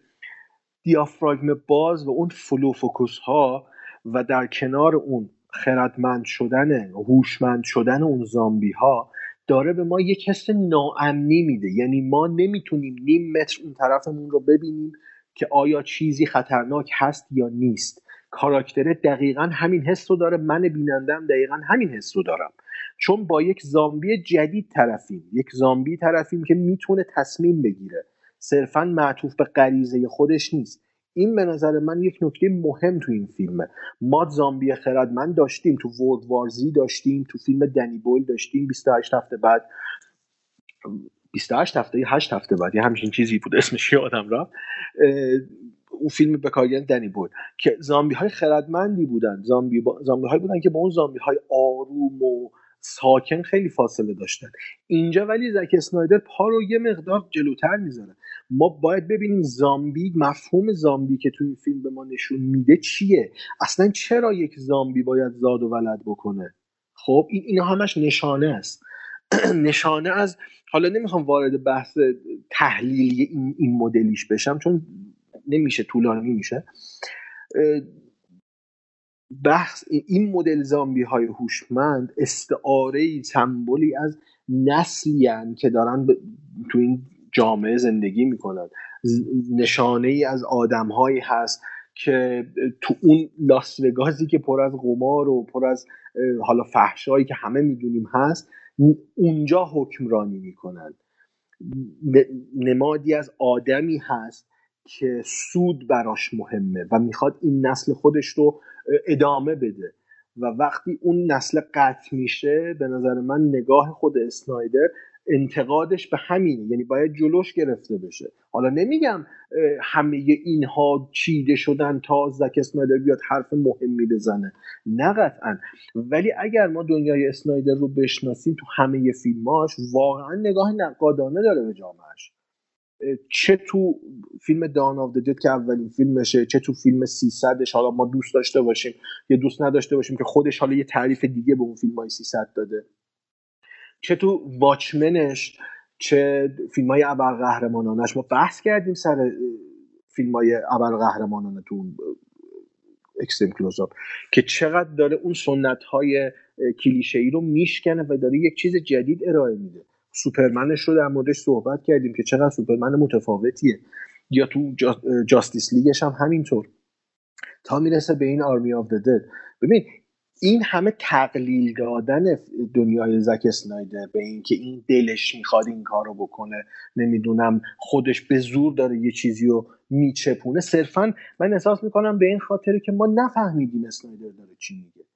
دیافراگم باز و اون فلو focus ها و در کنار اون خردمند شدن هوشمند شدن اون زامبی ها داره به ما یک حس ناامنی میده. یعنی ما نمی‌تونیم نیم متر اون طرفمون رو ببینیم که آیا چیزی خطرناک هست یا نیست. character ه دقیقا همین حس رو داره من بینندم دقیقا همین حس رو دارم. چون با یک زامبی جدید طرفیم یک زامبی طرفیم که می‌تونه تصمیم بگیره. صرفا معطوف به غریزه خودش نیست. این به نظر من یک نکته مهم تو این فیلمه. ما زامبی خردمند داشتیم تو ورد وارزی داشتیم تو فیلم دنی بویل داشتیم 28 هفته بعد. 28 هفته یا 8 هفته بعد یه همچین چیزی بود اسمش یادم اه، اون فیلم به کارگردان دنی بویل. که زامبی های خردمندی بودن. زامبی, با... زامبی های بودن که با اون زامبی های آروم و ساکن خیلی فاصله داشتن. اینجا ولی زک اسنایدر پا رو یه مقدار جلوتر می‌ذاره. ما باید ببینیم زامبی مفهوم زامبی که تو این فیلم به ما نشون میده چیه؟ اصلا چرا یک زامبی باید زاد و ولد بکنه؟ خب این اینا همش نشانه است. نشانه از حالا نمی‌خوام وارد بحث تحلیلی این, این مدلیش بشم چون نمیشه طولانی میشه. بحث این مدل زامبی های هوشمند استعاره سمبولی از نسلی که دارن تو این جامعه زندگی می‌کنن. نشانه ای از آدم هایی هست که تو اون لاس وگاسی که پر از قمار و پر از حالا فحشایی که همه می‌دونیم هست اونجا حکمرانی می‌کنن. نمادی از آدمی هست که سود براش مهمه و می‌خواد این نسل خودش رو ادامه بده. و وقتی اون نسل قطع میشه به نظر من نگاه خود اسنایدر انتقادش به همینه. یعنی باید جلوش گرفته بشه. حالا نمیگم همه اینها چیده شدن تا زک اسنایدر بیاد حرف مهمی بزنه. نه قطعا. ولی اگر ما دنیای اسنایدر رو بشناسیم تو همه فیلماش واقعا نگاه نقادانه داره به جامعهش چه تو فیلم دان آف دد که اولین فیلمشه چه تو فیلم 300 حالا ما دوست داشته باشیم یا دوست نداشته باشیم که خودش حالا یه تعریف دیگه به اون فیلم های 300 داده. چه تو واچمنش چه فیلم های ابرقهرمانانش. ما بحث کردیم سر فیلم های ابرقهرمانانه تو اکستریم کلوزاپ که چقدر داره اون سنت های کلیشه ای رو میشکنه و داره یک چیز جدید ارائه میده. سوپرمنش رو در موردش صحبت کردیم که چقدر سوپرمن متفاوتیه. یا تو جاستیس لیگش هم همینطور. تا می‌رسه به این آرمی آف دد ببین این همه تقلیل دادن دنیای زک اسنایدر به اینکه این دلش می‌خواد این کار رو بکنه نمی‌دونم خودش به زور داره یه چیزی رو میچپونه. صرفا من احساس می‌کنم به این خاطره که ما نفهمیدیم اسنایدر داره چی میگه.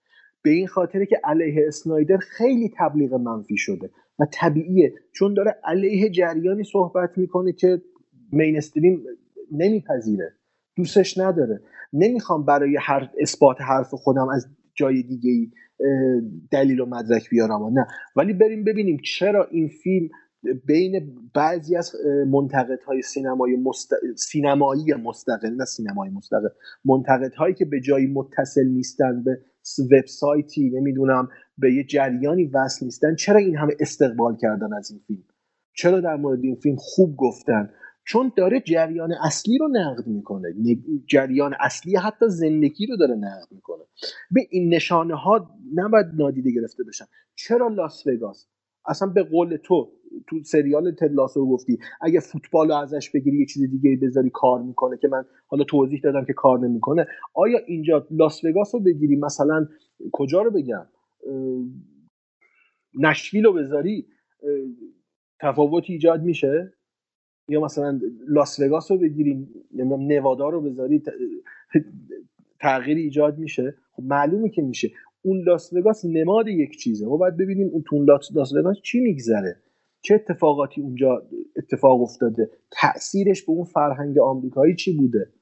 به این خاطره که علیه اسنایدر خیلی تبلیغ منفی شده و طبیعیه. چون داره علیه جریانی صحبت می‌کنه که مینستریم نمیپذیره. دوستش نداره. نمی‌خوام برای هر اثبات حرف خودم از جای دیگه ای دلیل و مدرک بیارم نه. ولی بریم ببینیم چرا این فیلم بین بعضی از منتقدهای سینمای مست... سینمایی مستقل نه سینمای مستقل منتقدهایی که به جایی متصل نیستن به وبسایتی نمی‌دونم به یه جریانی وصل نیستن چرا این همه استقبال کردن از این فیلم؟ چرا در مورد این فیلم خوب گفتن؟ چون داره جریان اصلی رو نقد می‌کنه. جریان اصلی حتی زندگی رو داره نقد می‌کنه. به این نشانه ها نباید نادیده گرفته بشن. چرا لاس وگاس؟ اصلا به قول تو تو سریال تلاسو گفتی اگه فوتبال رو ازش بگیری یه چیز دیگه بذاری کار می‌کنه که من حالا توضیح دادم که کار نمی‌کنه. آیا اینجا لاس وگاس رو بگیری؟ مثلا کجا رو بگم؟ نشویل رو بذاری؟ تفاوتی ایجاد میشه؟ یا مثلا لاس وگاس رو بگیریم نمی‌دونم نوادا رو بذاری تغییری ایجاد میشه. خب معلومه که میشه. اون لاس وگاس نماد یک چیزه. ما باید ببینیم اون تو لاس وگاس چی میگذره. چه اتفاقاتی اونجا اتفاق افتاده. تاثیرش به اون فرهنگ آمریکایی چی بوده؟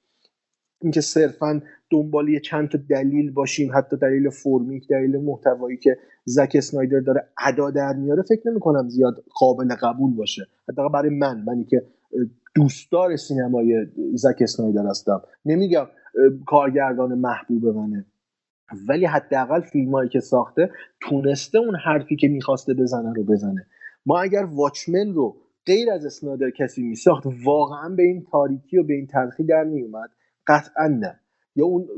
اینکه صرفا دنبال یه چند تا دلیل باشیم حتی دلیل فرمیک دلیل محتوایی که زک اسنایدر داره ادا در میاره فکر نمی کنم زیاد قابل قبول باشه. حتی برای من منی که دوستدار سینمای زک اسنایدر هستم. نمیگم کارگردان محبوب منه. ولی حداقل فیلمایی که ساخته تونسته اون حرفی که می‌خواسته بزنه رو بزنه. ما اگر واچمن رو غیر از اسنایدر کسی میساخت واقعا به این تاریکی و به این تلخی در میومد قطعا نه. یا اون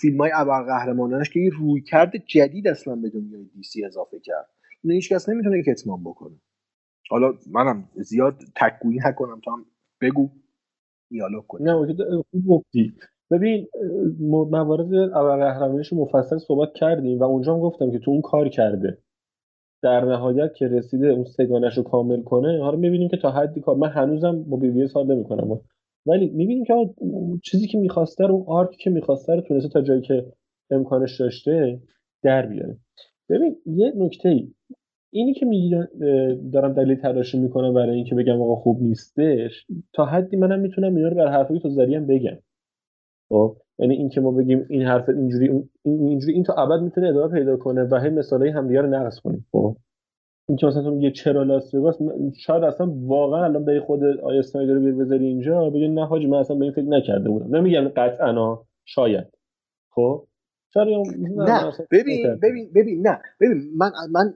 فیلم های ابرقهرمانانش که یه روی کرده جدید اصلا به دنیای دیسی اضافه کرد. اینو هیچ کس نمی‌تونه یک اتمام بکنه. حالا منم زیاد تکگویی نکنم تو هم بگو. دیالوگ کنی نه خوب گفتی. ببین موارد ابرقهرمانیش مفصل صحبت کردیم و اونجا هم گفتم که تو اون کار کرده. در نهایت که رسیده اون سگانش رو کامل کنه حالا می‌بینیم که تا حدی کار من هنوزم با بی بی حال نمی‌کنم. ولی می‌بینیم که چیزی که می‌خواسته رو آرکی که می‌خواسته رو تونسته تا جایی که امکانش داشته در بیاره. ببین یه نکته ای اینی که میگن دارم دلیل تلاشی می‌کنم برای اینکه بگم آقا خوب نیستش تا حدی منم می‌تونم اینا رو بر حرفی تو زریم بگم. خب؟ یعنی اینکه ما بگیم این حرف اینجوری اینجوری این تا ابد می‌تونه ادامه پیدا کنه و هی مثالای همدیگه رو نقص کنیم. خب؟ اینکه مثلا تو میگه چرا لاس وگاس شاید اصلا واقعا الان به خود آی اسنایدر رو بذاری اینجا بگه نه حاجی من اصلا به این فکر نکرده بودم. نمیگم قطعا شاید. خب؟ نه ببین. ببین ببین نه ببین من من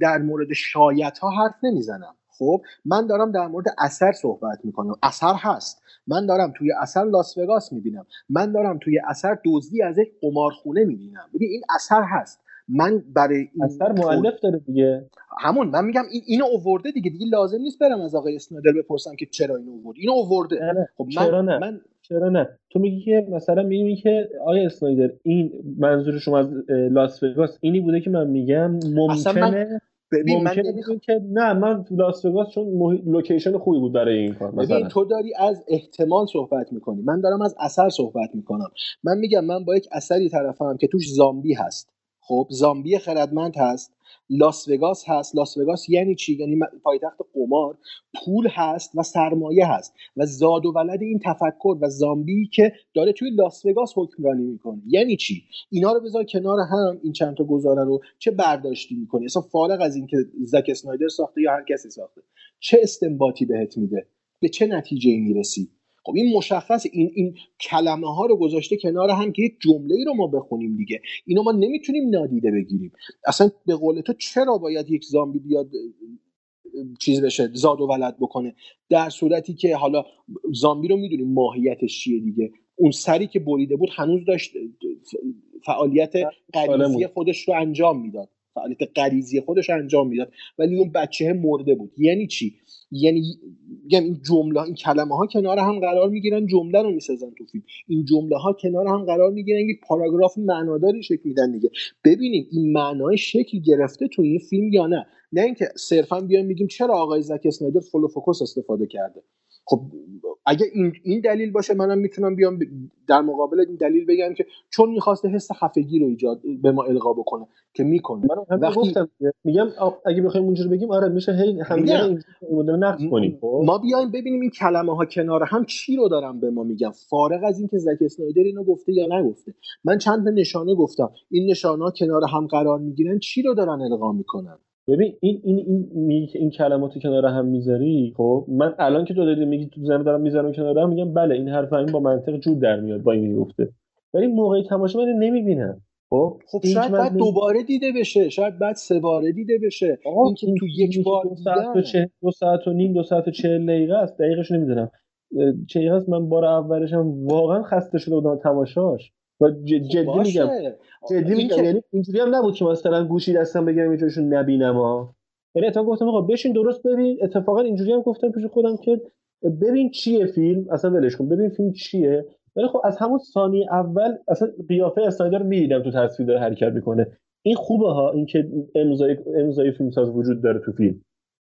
در مورد شایت ها حرف نمی‌زنم. خب من دارم در مورد اثر صحبت می‌کنم. اثر هست. من دارم توی اثر لاس وگاس می‌بینم. من دارم توی اثر دزدی از یک قمارخونه می‌بینم. ببین این اثر هست. من برای این اثر مؤلف داره دیگه. همون من میگم این اینو اوورده دیگه. دیگه لازم نیست برم از آقای اسنایدر بپرسم که چرا اینو اوورد. اینو اوورده. خب چرا من نه؟ من چرا نه؟ تو میگی که مثلا میگی که آیا اسنایدر این منظور شما از لاس وگاس اینی بوده که من میگم من ممکنه ببین من ممکنه نمی‌خوام بگیم که نه من تو لاس وگاس چون محیط- لوکیشن خوبی بود برای این کار ببین مثلا. تو داری از احتمال صحبت می‌کنی. من دارم از اثر صحبت می‌کنم. من میگم من با یک اثری طرفم که توش زامبی هست. خب زامبی خردمند هست. لاس وگاس هست. لاس وگاس یعنی چی؟ یعنی پایتخت قمار پول هست و سرمایه هست و زاد و ولد این تفکر و زامبی که داره توی لاس وگاس حکمرانی می‌کنه. یعنی چی؟ اینا رو بذار کنار هم این چند تا گزاره رو چه برداشتی می‌کنی؟ اصلا فارغ از اینکه زک اسنایدر ساخته یا هر کسی ساخته چه استنباطی بهت میده؟ به چه نتیجه ای می‌رسی؟ خب این مشخص این این کلمه ها رو گذاشته کنار هم که یک جمله ای رو ما بخونیم دیگه. اینو ما نمی‌تونیم نادیده بگیریم. اصلا به قول تو چرا باید یک زامبی بیاد چیز بشه زاد و ولد بکنه؟ در صورتی که حالا زامبی رو می‌دونیم ماهیتش چیه دیگه. اون سری که بریده بود هنوز داشت فعالیت غریزی بود. خودش رو انجام می‌داد. فعالیت غریزی خودش انجام می‌داد ولی اون بچه مرده بود. یعنی چی؟ یعنی یعنی این جمله این کلمه ها کنار هم قرار می‌گیرن جمله رو می‌سازن تو فیلم. این جمله ها کنار هم قرار می‌گیرن یک پاراگراف معناداری شکل میدن دیگه. ببینیم این معنای شکل گرفته تو این فیلم یا نه؟ نه اینکه صرفا بیایم میگیم چرا آقای زک اسنایدر فولو فوکوس استفاده کرده. خب اگه این, این دلیل باشه منم می‌تونم بیام در مقابل این دلیل بگم که چون می‌خواسته حس خفگی رو ایجاد به ما القا بکنه که می‌کنه. من همین وقتی گفتم. میگم اگه بخوایم اونجوری بگیم آره میشه هی میگم. مدل نقد کنیم خب؟ ما بیایم ببینیم این کلمه ها کنار هم چی رو دارن به ما میگن. فارغ از اینکه زک اسنایدر اینو گفته یا نگفته. من چند تا نشانه گفتم. این نشانه ها کنار هم قرار می‌گیرن چی رو دارن القا می‌کنن؟ ببین این این این می- این کلماتو کنار هم می‌ذاری خب من الان که تو داری میگی تو زنه دارم می‌ذارم کنار هم میگم بله این حرف همین با منطق جور در میاد با این گفته. ولی موقع تماشا من نمی‌بینم. خب خب شاید بعد نمی- دوباره دیده بشه شاید بعد سه باره دیده بشه. این که تو یک بار دو ساعت و چه دو ساعت و نیم دو ساعت و چهل دقیقه است. دقیقش نمی‌دونم. چه است؟ من بار اولش هم واقعا خسته شده بودم تماشاش. جدی میگم. جدی این میگم. که یعنی اینجوری هم نبود که مثلا گوشی دستم بگیرم اینجاشون نبینم ها. یعنی اتفاقا گفتم آقا بشین درست ببین. اتفاقا اینجوری هم گفتم پیش خودم که ببین چیه فیلم. اصلا ولش کن. ببین فیلم چیه. ولی خب از همون ثانیه اول اصلا قیافه اسنایدر رو می‌دیدم تو تصویر داره حرکت می‌کنه. این خوبه ها. اینکه امضای امضای فیلمساز وجود داره تو فیلم.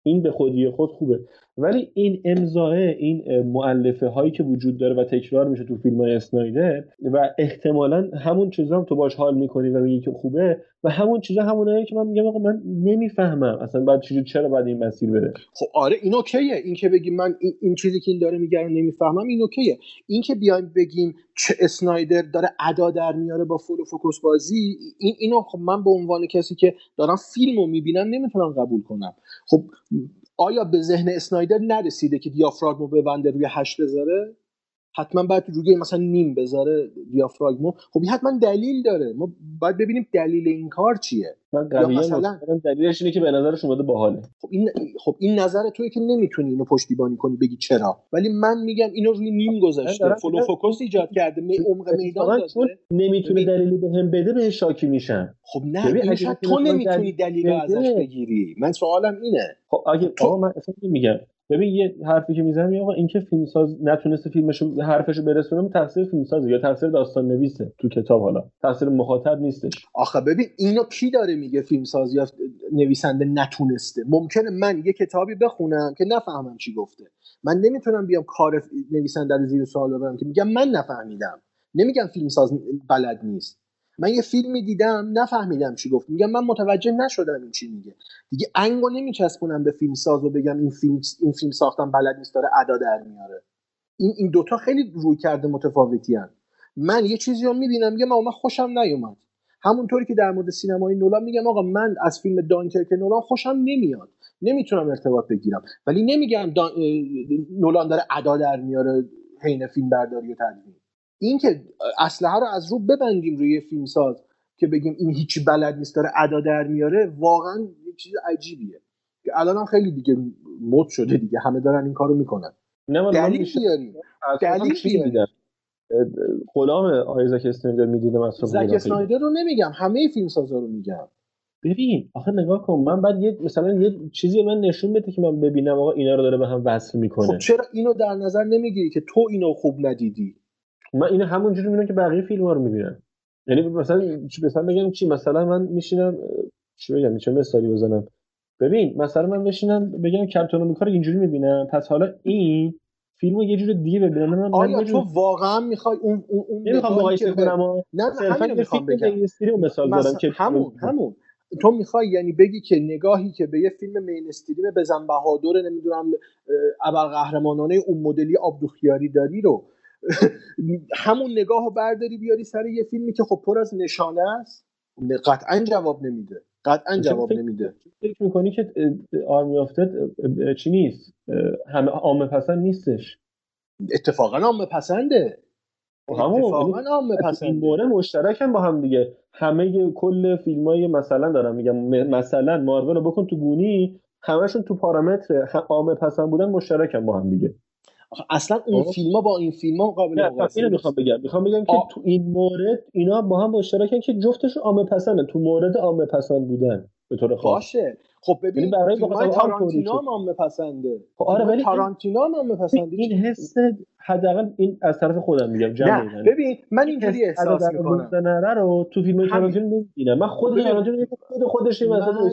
این به خودی خود خوبه. ولی این امضاه این مؤلفه هایی که وجود داره و تکرار میشه تو فیلم های اسنایدر و احتمالا همون چیزا هم تو باش حال می‌کنی و میگی که خوبه و همون چیزا همونایی که من میگم آقا من نمی‌فهمم. اصلا بعد چجوری چرا باید این مسیر بره؟ خب آره این اوکیه. این که بگیم من این, این چیزی که این داره میگه رو نمی‌فهمم این اوکیه. این که بیایم بگیم چه اسنایدر داره ادا در میاره با فول و فوکوس بازی این اینو خب من به عنوان کسی که دارم فیلم رو می‌بینم نمی‌تونم قبول کنم. خب آیا به ذهن اسنایدر نرسیده که دیافراگمو ببنده روی هشت بذاره؟ حتما باید روی مثلا نیم بذاره دیافراگمو خب این حتما دلیل داره. ما باید ببینیم دلیل این کار چیه. یا مثلا دلیلش اینه که به نظرش اومده باحاله. خب این خب این نظر توی که نمی‌تونی اینو پشتیبانی کنی بگی چرا. ولی من میگم اینو روی نیم گذاشته. فلو میگم فوکوس ایجاد کرده. می عمق میدان نمی‌تونه ببین دلیلی به هم بده بهش شاکی میشن. خب نه این تو به نمی‌تونی دلیل ازش بگیری. من سوالم اینه. خب اگه تو آقا من اصلا نمیگم. ببین یه حرفی که می‌زنم آقا اینکه فیلمساز نتونسته فیلمشو حرفشو برسونه تقصیر فیلمسازه یا تقصیر داستان نویسه تو کتاب حالا. تقصیر مخاطب نیستش. آخه ببین اینو کی داره میگه فیلمساز یا نویسنده نتونسته؟ ممکنه من یه کتابی بخونم که نفهمم چی گفته. من نمی‌تونم بیام کار نویسنده رو زیر سوال ببرم که میگم من نفهمیدم. نمیگم فیلمساز بلد نیست. من یه فیلمی دیدم نفهمیدم چی گفت. میگم من متوجه نشدم این چی میگه. دیگه انگو نمیچسبونم به فیلمساز و بگم این فیلم این فیلم ساختن بلد نیست داره ادا در میاره. این این دوتا خیلی روی کرده متفاوتی هن. من یه چیزی رو می‌بینم میگم آقا من خوشم نیومد. همونطوری که در مورد سینمای نولان میگم آقا من از فیلم دانکرک نولان خوشم نمیاد. نمی‌تونم ارتباط بگیرم. ولی نمیگم دان... نولان داره ادا در میاره حین فیلم برداری و تدوین. این که اسلحه رو از رو ببندیم روی فیلمساز که بگیم این هیچی بلد نیست داره ادا در میاره واقعا یه چیز عجیبیه. که الان هم خیلی دیگه مد شده دیگه همه دارن این کارو می‌کنن. نه دلیل بیاریم. دلیل غلام آیزاک می‌دیدم از زک اسنایدر رو نمیگم همه فیلمسازا رو میگم. ببین آخه نگاه کن من بعد یه مثلا یه چیزی من نشون بده که من ببینم آقا اینا رو داره به هم وصل می‌کنه. خب چرا اینو در نظر نمی‌گیری که تو اینو خوب ندیدی؟ من اینو همونجوری می‌بینم که بقیه فیلم ها رو می‌بینم یعنی مثلا چی مثلا بگم چی؟ مثلا من میشینم چی بگم؟ چه مثالی بزنم؟ ببین مثلا من بشینم بگم کپتن آمریکا رو اینجوری می‌بینم. پس حالا این فیلمو یه جور دیگه ببینم. من, آیا یه جور- تو واقعا می‌خوای اون اون, اون نمی‌خوام مقایسه کنم نه صرفا یه می‌خوام فیلم بگم. مینستری رو مثال دارم که همون همون. تو می‌خوای یعنی بگی که نگاهی که به یه فیلم مینستریم بزن بهادر نمی‌دونم ابرقهرمانانه اون مدلی آبدوخیاری داری رو همون نگاه رو برداری بیاری سر یه فیلمی که خب پر از نشانه است. قطعا جواب نمیده. قطعا جواب نمیده. فکر می‌کنی که آرمی آفتد چی نیست؟ همه عامه پسند نیستش. اتفاقا عامه پسنده. همون اتفاقا یعنی عامه تو این پسنده. مورد مشترکن با هم دیگه. همه کل فیلم های مثلا دارم میگم. مثلا مارول رو بکن تو گونی همشون تو پارامتر عامه پسند بودن مشترکن با هم دیگه. اصلا اون خب. فیلم ها با این فیلم ها قابل مقایسه اینو نیست. می‌خوام بگم. می‌خوام بگم که تو این مورد اینا با هم مشترکن که جفتشون عامه پسندن. تو مورد عامه پسند بودن به طور خاص. باشه. خب یعنی ببین برای فیلم تارانتینو هم عامه پسنده. خب آره، فیلم‌های ولی این- تارانتینو هم عامه پسنده این حس حداقل این از طرف خودم میگم جمع نه ببین من اینجوری حس احساس می‌کنم. آوردنه رو تو فیلم. تارانتینو نمی‌بینم. من خود تارانتینو خود خودش مثلا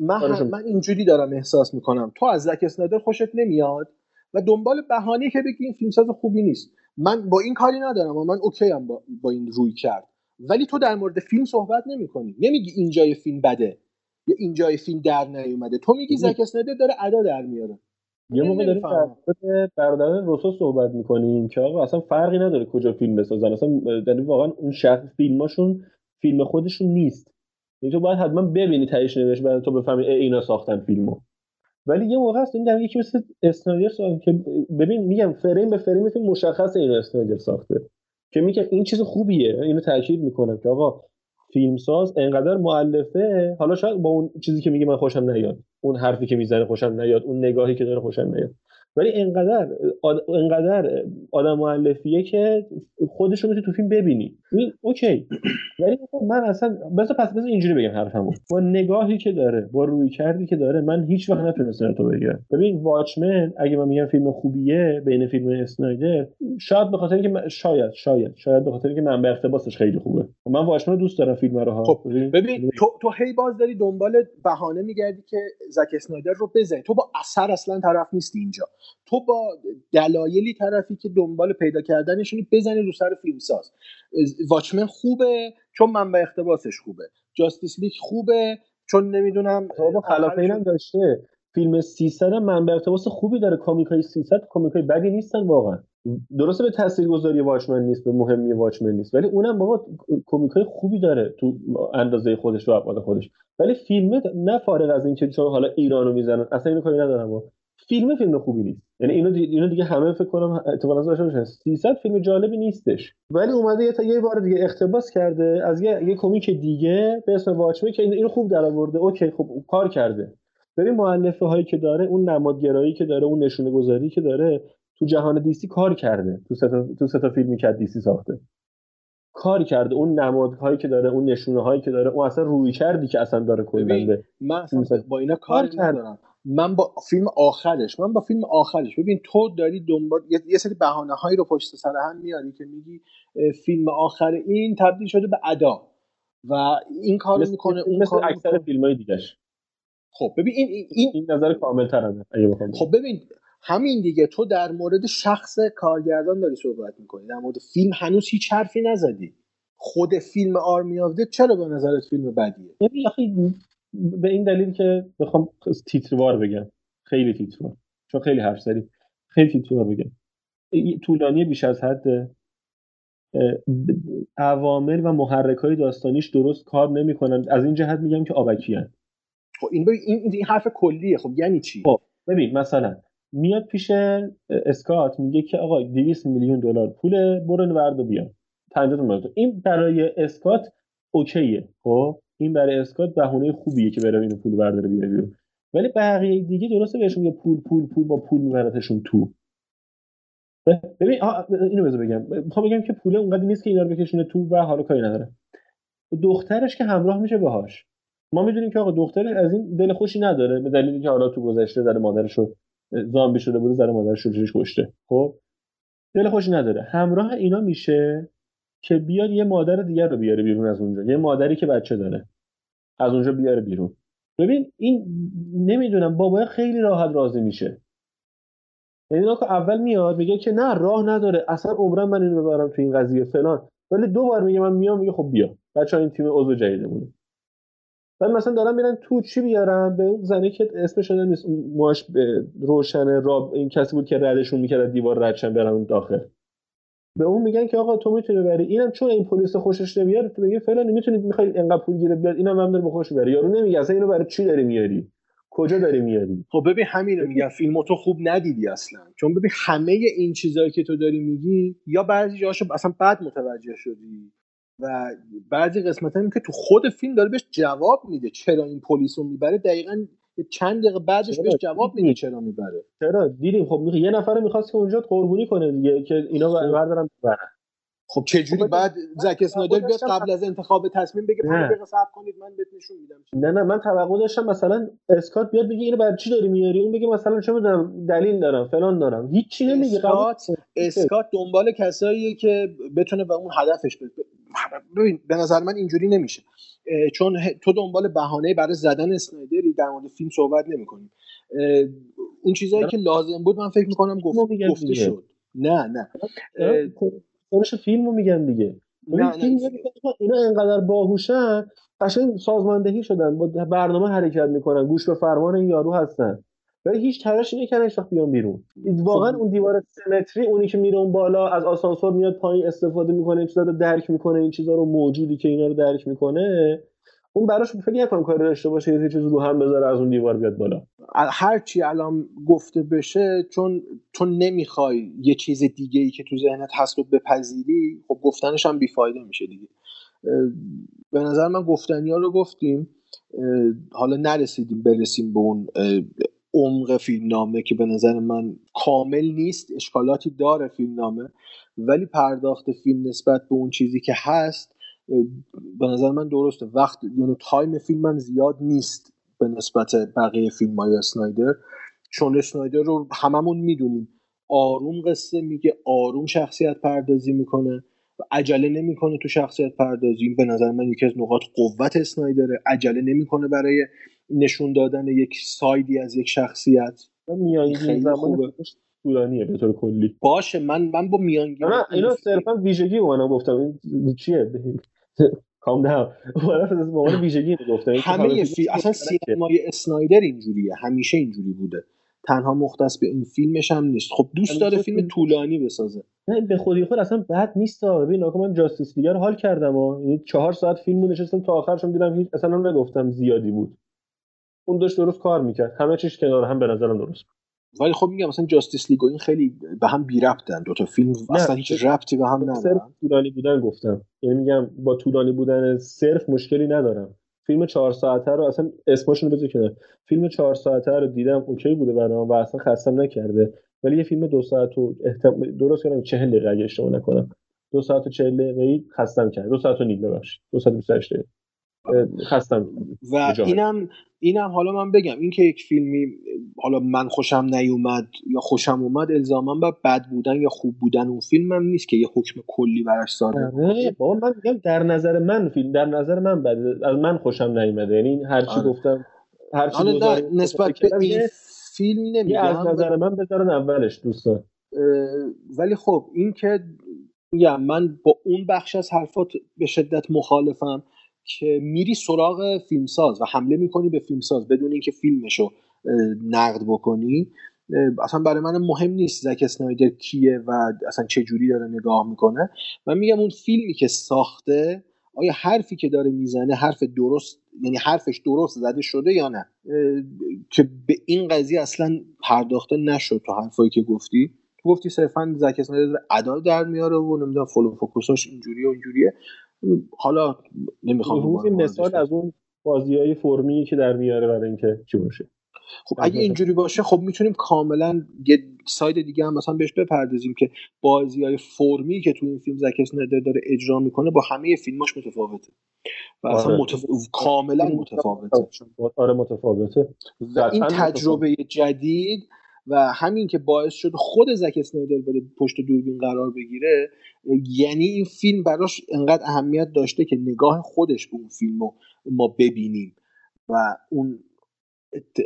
من, کارشو من اینجوری دارم احساس می‌کنم. تو از زک اسنایدر خوشت نمیاد؟ و دنبال بهانه که بگی این فیلمساز خوبی نیست. من با این کاری ندارم و من اوکی هم با, با این روی کرد. ولی تو در مورد فیلم صحبت نمی‌کنی. نمیگی اینجای فیلم بده یا اینجای فیلم در نیومده. تو میگی زک اسنایدر داره ادا در میاره. یه موقع داریم در برادران روسو صحبت می‌کنیم که آقا اصلا فرقی نداره کجا فیلم بسازن. اصلا یعنی واقعا اون شخص فیلماشون فیلم خودشون نیست. یعنی تو باید حتما ببینی تهش نوشت بعد تو بفهمی اه، اینا ساختن فیلمو. ولی یه موقع هست این یکی مثل اسنایدر که ببین میگم فریم به فریم فیلم مشخص اینو اسنایدر ساخته که میگه این چیز خوبیه اینو تاکید می‌کنم که آقا فیلمساز انقدر مؤلفه حالا شاید با اون چیزی که میگه من خوشم نیاد اون حرفی که می‌زنه خوشم نیاد اون نگاهی که داره خوشم نیاد. ولی انقدر آد... انقدر آدم مؤلفیه که خودش رو می‌تونی تو فیلم ببینی. این اوکی. ولی من اصلا بذار پس بذار اینجوری بگم حرفمو. با نگاهی که داره با روی کردی که داره من هیچ وقت نتونستم تو بگم. ببین واچمن اگه من میگم فیلم خوبیه بین فیلم اسنایدر شاید به خاطر که من... شاید شاید شاید به خاطر که منبع اقتباسش خیلی خوبه. من واچمن رو دوست دارم فیلم رو ها. خب ببین تو تو هی باز داری دنبال بهانه میگردی که زک اسنایدر رو بزنی. تو با اثر اصلا طرف نیستی اینجا. تو با دلایلی طرفی که دنبال پیدا کردنشونی بزنی رو سر فیلمساز. Watchmen خوبه چون منبع اقتباسش خوبه. Justice League خوبه چون نمی‌دونم بابا خلاف اینم داشته. فیلم 300 هم منبع اقتباس خوبی داره. کمیکای 300 کمیکای بدی نیستن واقعا. درسته به تاثیرگذاری Watchmen نیست به مهمی Watchmen نیست ولی اونم بابا کمیکای خوبی داره تو اندازه خودش و ابعاد خودش. ولی فیلم نه فارغ از اینکه چون حالا ایرانو می‌زنن. اصلا اینو کاری ندارم. با. فیلم فیلم خوبی نیست. یعنی اینو دیگه, اینو دیگه همه فکر کنم اتفاق نظر داشته باشن 300 فیلم جالبی نیستش. ولی اومده یه تا یه بار دیگه اقتباس کرده از یه, یه کمیک دیگه به اسم Watchmen که اینو خوب درآورده. اوکی خب کار کرده. ببین مؤلفه هایی که داره اون نمادگرایی که داره اون نشونه گذاری که داره تو جهان دیسی کار کرده. تو سه تو سه تا فیلمی که دیسی ساخته. کار کرده. اون نمادهایی که داره اون نشونه هایی که داره اون اصلا روی کردی که اصلا داره کلا من اصلا با اینا کار ندارم. من با فیلم آخرش من با فیلم آخرش. ببین تو داری دنبال یه سری بهانه هایی رو پشت سر هم میاری که میگی فیلم آخر این تبدیل شده به ادا. و این کارو می‌کنه اون مثل کار اکثر فیلم های دیگهش. خب ببین این این, این نظر کامل ترانه بخوام خب ببین همین دیگه. تو در مورد شخص کارگردان داری صحبت می‌کنی. در مورد فیلم هنوز هیچ حرفی نزدی. خود فیلم آرمی آف چرا به نظرت فیلم بدیه؟ ببین به این دلیل که بخوام تیتروار بگم. خیلی تیتروار. چون خیلی حرف زدیم خیلی تیتروار بگم. طولانی بیش از حد عوامل و محرک های داستانیش درست کار نمی‌کنن. از این جهت میگم که آبکی خب این, این این حرف کلیه. خب یعنی چی؟ خب ببین مثلا میاد پیش اسکات میگه که آقا 200 میلیون دلار پول برو ورد و بیا. 50 میلیون. این برای اسکات اوکیه. خب؟ این برای اسکات بهونه خوبیه که بره اینو پول برداره بیاره بیرون. ولی بقیه دیگه درسته بهشون میگه پول پول پول با پول میبرتشون تو. ببین اینو بذار بگم. می‌خوام بگم که پول اونقدر نیست که اینا رو بکشونه تو و حالا کاری نداره. دخترش که همراه میشه باهاش. ما می‌دونیم که آقا دخترش از این دل خوشی نداره به دلیلی که حالا تو گذشته زده مادرش زامبی شده بوده زده مادرش رو کشته. خب؟ دل خوشی نداره. همراه اینا میشه. که بیاد یه مادر دیگر رو بیاره بیرون از اونجا. یه مادری که بچه داره. از اونجا بیاره بیرون. ببین این نمی‌دونم بابای خیلی راحت راضی میشه. یعنی که اول میاد میگه که نه راه نداره. اصلا عمرم من اینو ببرم تو این قضیه فلان. ولی دو بار میگه من میام میگه خب بیا. بچه این تیم عضو جدیدمونه. بعد مثلا دارم میرن تو چی بیارم به اون زنه که اسمش نیست به روشن راب این کسی بود که ردشون می‌کرد دیوار ردشن برن داخل. به اون میگن که آقا تو می‌تونی بری. اینم چون این پلیس خوشش نمیاد تو میگه فلان می‌تونید می‌خوای انقدر پول گیرت بیاد اینم هم داره به خوش بره یارو نمیگه اصلا اینو برای چی داری میاری؟ کجا داری میاری؟ خب ببین همینو میگم. فیلمو تو خوب ندیدی اصلا. چون ببین همه این چیزایی که تو داری میگی یا بعضی جاشو اصلا بد متوجه شدی و بعضی قسمت هم که تو خود فیلم داره بهش جواب میده چرا این پلیس رو می‌بره. دقیقا چند دقیقه بعدش بهش جواب میده چرا می‌بره؟ چرا؟ دیدیم خب یه نفر می‌خواست که اونجا قربونی کنه دیگه که اینا بردارن. ببرن خب چه جوری بعد زک اسنایدر بیاد قبل از انتخاب تصمیم بگه 5 دقیقه صبر کنید من بهت نشون میدم نه نه من توقع داشتم مثلا اسکات بیاد بگه اینو برای چی داری میاری؟ اون بگه مثلا چه می‌دونم دلیل دارم فلان دارم. هیچی نمیگه اسکات اسکات دنبال کساییه که بتونه به اون هدفش برسه ببین به نظر من اینجوری نمیشه. چون تو دنبال بهانه برای زدن اسنایدری در مورد فیلم صحبت نمی‌کنیم اون چیزایی که لازم بود من فکر می‌کنم گفت گفته شد. نه نه. خودش فیلمو میگن دیگه. نه فیلم اینا انقدر باهوشن قشنگ سازماندهی شدن با برنامه حرکت می‌کنن گوش به فرمان این یارو هستن. ولی هیچ تلاشی نمی‌کنن هیچ وقت بیان بیرون. واقعا اون دیوار سمتری اونی که میره اون بالا از آسانسور میاد پایین استفاده می‌کنه این چیزا رو درک می‌کنه این چیزا رو موجودی که اینا رو درک می‌کنه اون براش فکر نکنم کاری داشته باشه یه چیزی رو هم بذاره از اون دیوار بیاد بالا. هر چی الان گفته بشه چون تو نمی‌خوای یه چیز دیگه ای که تو ذهنت هست رو بپذیری خب گفتنش هم بیفایده میشه دیگه. به نظر من گفتنی ها رو گفتیم. حالا نرسیدیم برسیم به اون عمق فیلمنامه که به نظر من کامل نیست اشکالاتی داره فیلمنامه ولی پرداخت فیلم نسبت به اون چیزی که هست به نظر من درسته. وقت یعنی تایم فیلم هم زیاد نیست به نسبت بقیه فیلم های اسنایدر. چون اسنایدر رو هممون می‌دونیم. آروم قصه میگه آروم شخصیت پردازی می‌کنه و عجله نمی‌کنه تو شخصیت پردازی. به نظر من یکی از نقاط قوت اسنایدره. عجله نمی‌کنه برای نشون دادن یک سایدی از یک شخصیت. خیلی خوبه. طولانیه به طور کلی. باشه من من با میانگین نه اینو صرفا ویژگی به من گفتم این چیه؟ calm down man ویژگی گفتم. همه فی... اصلا سینمای اسنایدر اینجوریه. همیشه اینجوری بوده. تنها مختص به این فیلمش هم نیست. خب دوست داره فیلم طولانی بسازه. نه به خودی خود اصلا بد نیست ببین آقا من Justice League رو حال کردم ها یعنی چهار ساعت فیلم نشستم تا آخرشم دیدم هیچ اصلا نگفتم زیادی بود. اون داشت درست کار می‌کرد. همه چیش کنار هم به نظرم درست ولی خب میگم مثلا Justice League و این خیلی به هم بی ربطن. دو تا فیلم اصلا هیچ ربطی به هم ندارن. طولانی بودن گفتم. یعنی میگم با طولانی بودن صرف مشکلی ندارم. فیلم چهار ساعته رو اصلا اسمشون رو بذار کنار. فیلم چهار ساعته رو دیدم اوکی بوده برام و اصلا خستم نکرده. ولی یه فیلم دو ساعت و احتم... درست کردم چهل دقیقه اگه اشتباه نکنم. دو ساعت و چهل دقیقه خستم کرد. دو ساعت و نیم ببخشید. دو ساعت و 28 دقیقه. خستم. و اینم اینم حالا من بگم این که یک فیلمی حالا من خوشم نیومد یا خوشم اومد الزاما با بد بودن یا خوب بودن اون فیلم هم نیست که یه حکم کلی براش صادر بابا من میگم در نظر من فیلم در نظر من بد از من خوشم نیومده. یعنی هر چی گفتم هر چی نسبت به این فیلم نمیگم از نظر من بذارن اولش دوستان. ولی خب این که میگم من با اون بخش از حرفات به شدت مخالفم. که میری سراغ فیلمساز و حمله می‌کنی به فیلمساز بدون اینکه فیلمشو نقد بکنی. اصلا برای من مهم نیست زک اسنایدر کیه و اصلا چه جوری داره نگاه می‌کنه. من میگم اون فیلمی که ساخته آیا حرفی که داره می‌زنه حرف درست یعنی حرفش درست زده شده یا نه؟ که به این قضیه اصلا پرداخته نشد تو حرفایی که گفتی. تو گفتی صرفا زک اسنایدر ادا در میاره و نمی‌دونم فلو فوکوساش اینجوریه و اینجوریه. حالا نمی‌خوام مثال از اون بازی های فرمی که در میاره برای اینکه چی باشه. خب اگه اینجوری باشه خب می‌تونیم کاملا یه ساید دیگه هم مثلا بهش بپردازیم که بازی های فرمی که تو این فیلم زک اسنایدر داره اجرا می‌کنه با همه فیلماش متفاوته. و اصلا آره. متف... کاملا متفاوته. آره متفاوته. این تجربه جدید و همین که باعث شد خود زک اسنایدر بره پشت دوربین قرار بگیره یعنی این فیلم براش انقدر اهمیت داشته که نگاه خودش به اون فیلم رو ما ببینیم و اون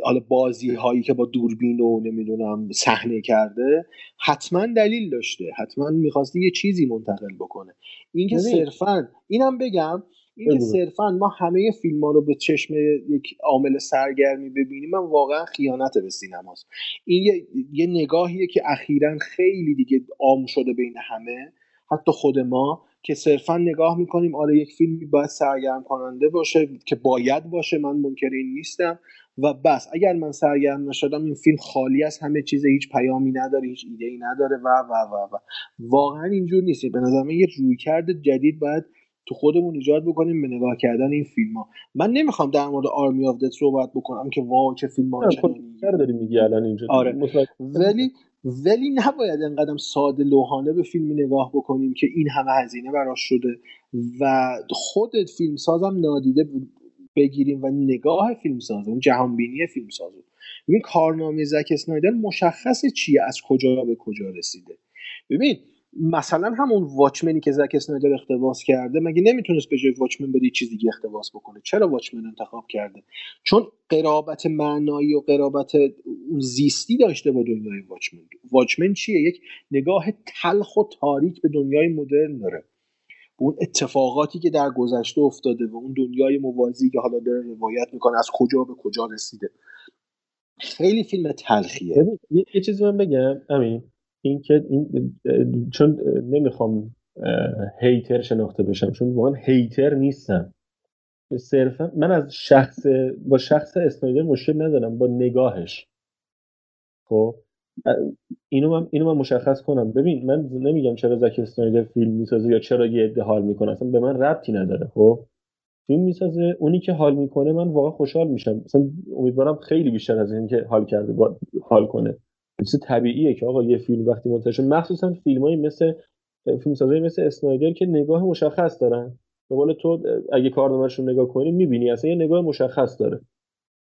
حالا بازی هایی که با دوربین و نمی‌دونم صحنه کرده حتما دلیل داشته حتما می‌خواسته یه چیزی منتقل بکنه اینکه. صرفا اینم بگم بگو. صرفا ما همه فیلم ها رو به چشم یک عامل سرگرمی ببینیم من واقعا خیانت به سینماست. این یه, یه نگاهیه که اخیرا خیلی دیگه عام شده بین همه. حتی خود ما که صرفا نگاه می‌کنیم آره یک فیلمی باید سرگرم کننده باشه که باید باشه من منکر این نیستم. و بس اگر من سرگرم نشدم این فیلم خالی از همه چیز هیچ پیامی نداره هیچ ایده ای نداره و و و و. واقعا اینجور نیست. به نظر من یه رویکرد جدید باید تو خودمون ایجاد بکنیم به نگاه کردن این فیلم ها من نمی‌خوام در مورد آرمی آف دت صحبت بکنم که واو چه فیلم نه، کلیتر داری میگی الان اینجا آره. ولی ولی نباید انقدر ساده لوحانه به فیلمی نگاه بکنیم که این همه هزینه براش شده و خود فیلم سازم نادیده بگیریم و نگاه فیلم ساز اون جهانبینی فیلم ساز ببین کارنامه زک اسنایدر مشخصه چیه؟ از کجا به کجا رسیده؟ ببین مثلا همون واچمنی که زک اسنایدر اقتباس کرده مگه نمی‌تونست به جای واچمن بده چیز دیگه اقتباس بکنه؟ چرا واچمن انتخاب کرده؟ چون قرابت معنایی و قرابت زیستی داشته با دنیای واچمن. واچمن چیه؟ یک نگاه تلخ و تاریک به دنیای مدرن داره. اون اتفاقاتی که در گذشته افتاده و اون دنیای موازی که حالا داره روایت می‌کنه از کجا به کجا رسیده. خیلی فیلم تلخیه. یه چیزی من بگم امین. این که این چون نمی‌خوام هیتر شناخته بشم چون واقعا هیتر نیستم. صرفا من از شخص با شخص اسنایدر مشکل ندارم با نگاهش. خب؟ اینو من اینو من مشخص کنم. ببین من نمیگم چرا زک اسنایدر فیلم می‌سازه یا چرا یه عده حال می‌کنه اصلا به من ربطی نداره خب؟ فیلم می‌سازه اونی که حال می‌کنه من واقعا خوشحال میشم. مثلا امیدوارم خیلی بیشتر از این که حال کرده با حال کنه. چیز طبیعیه که آقا یه فیلم وقتی منتشر مخصوصا فیلمایی مثل فیلم سازایی مثل اسنایدر که نگاه مشخص دارن. به قول تو اگه کارنامه‌شون نگاه کنی می‌بینی. اصلا یه نگاه مشخص داره.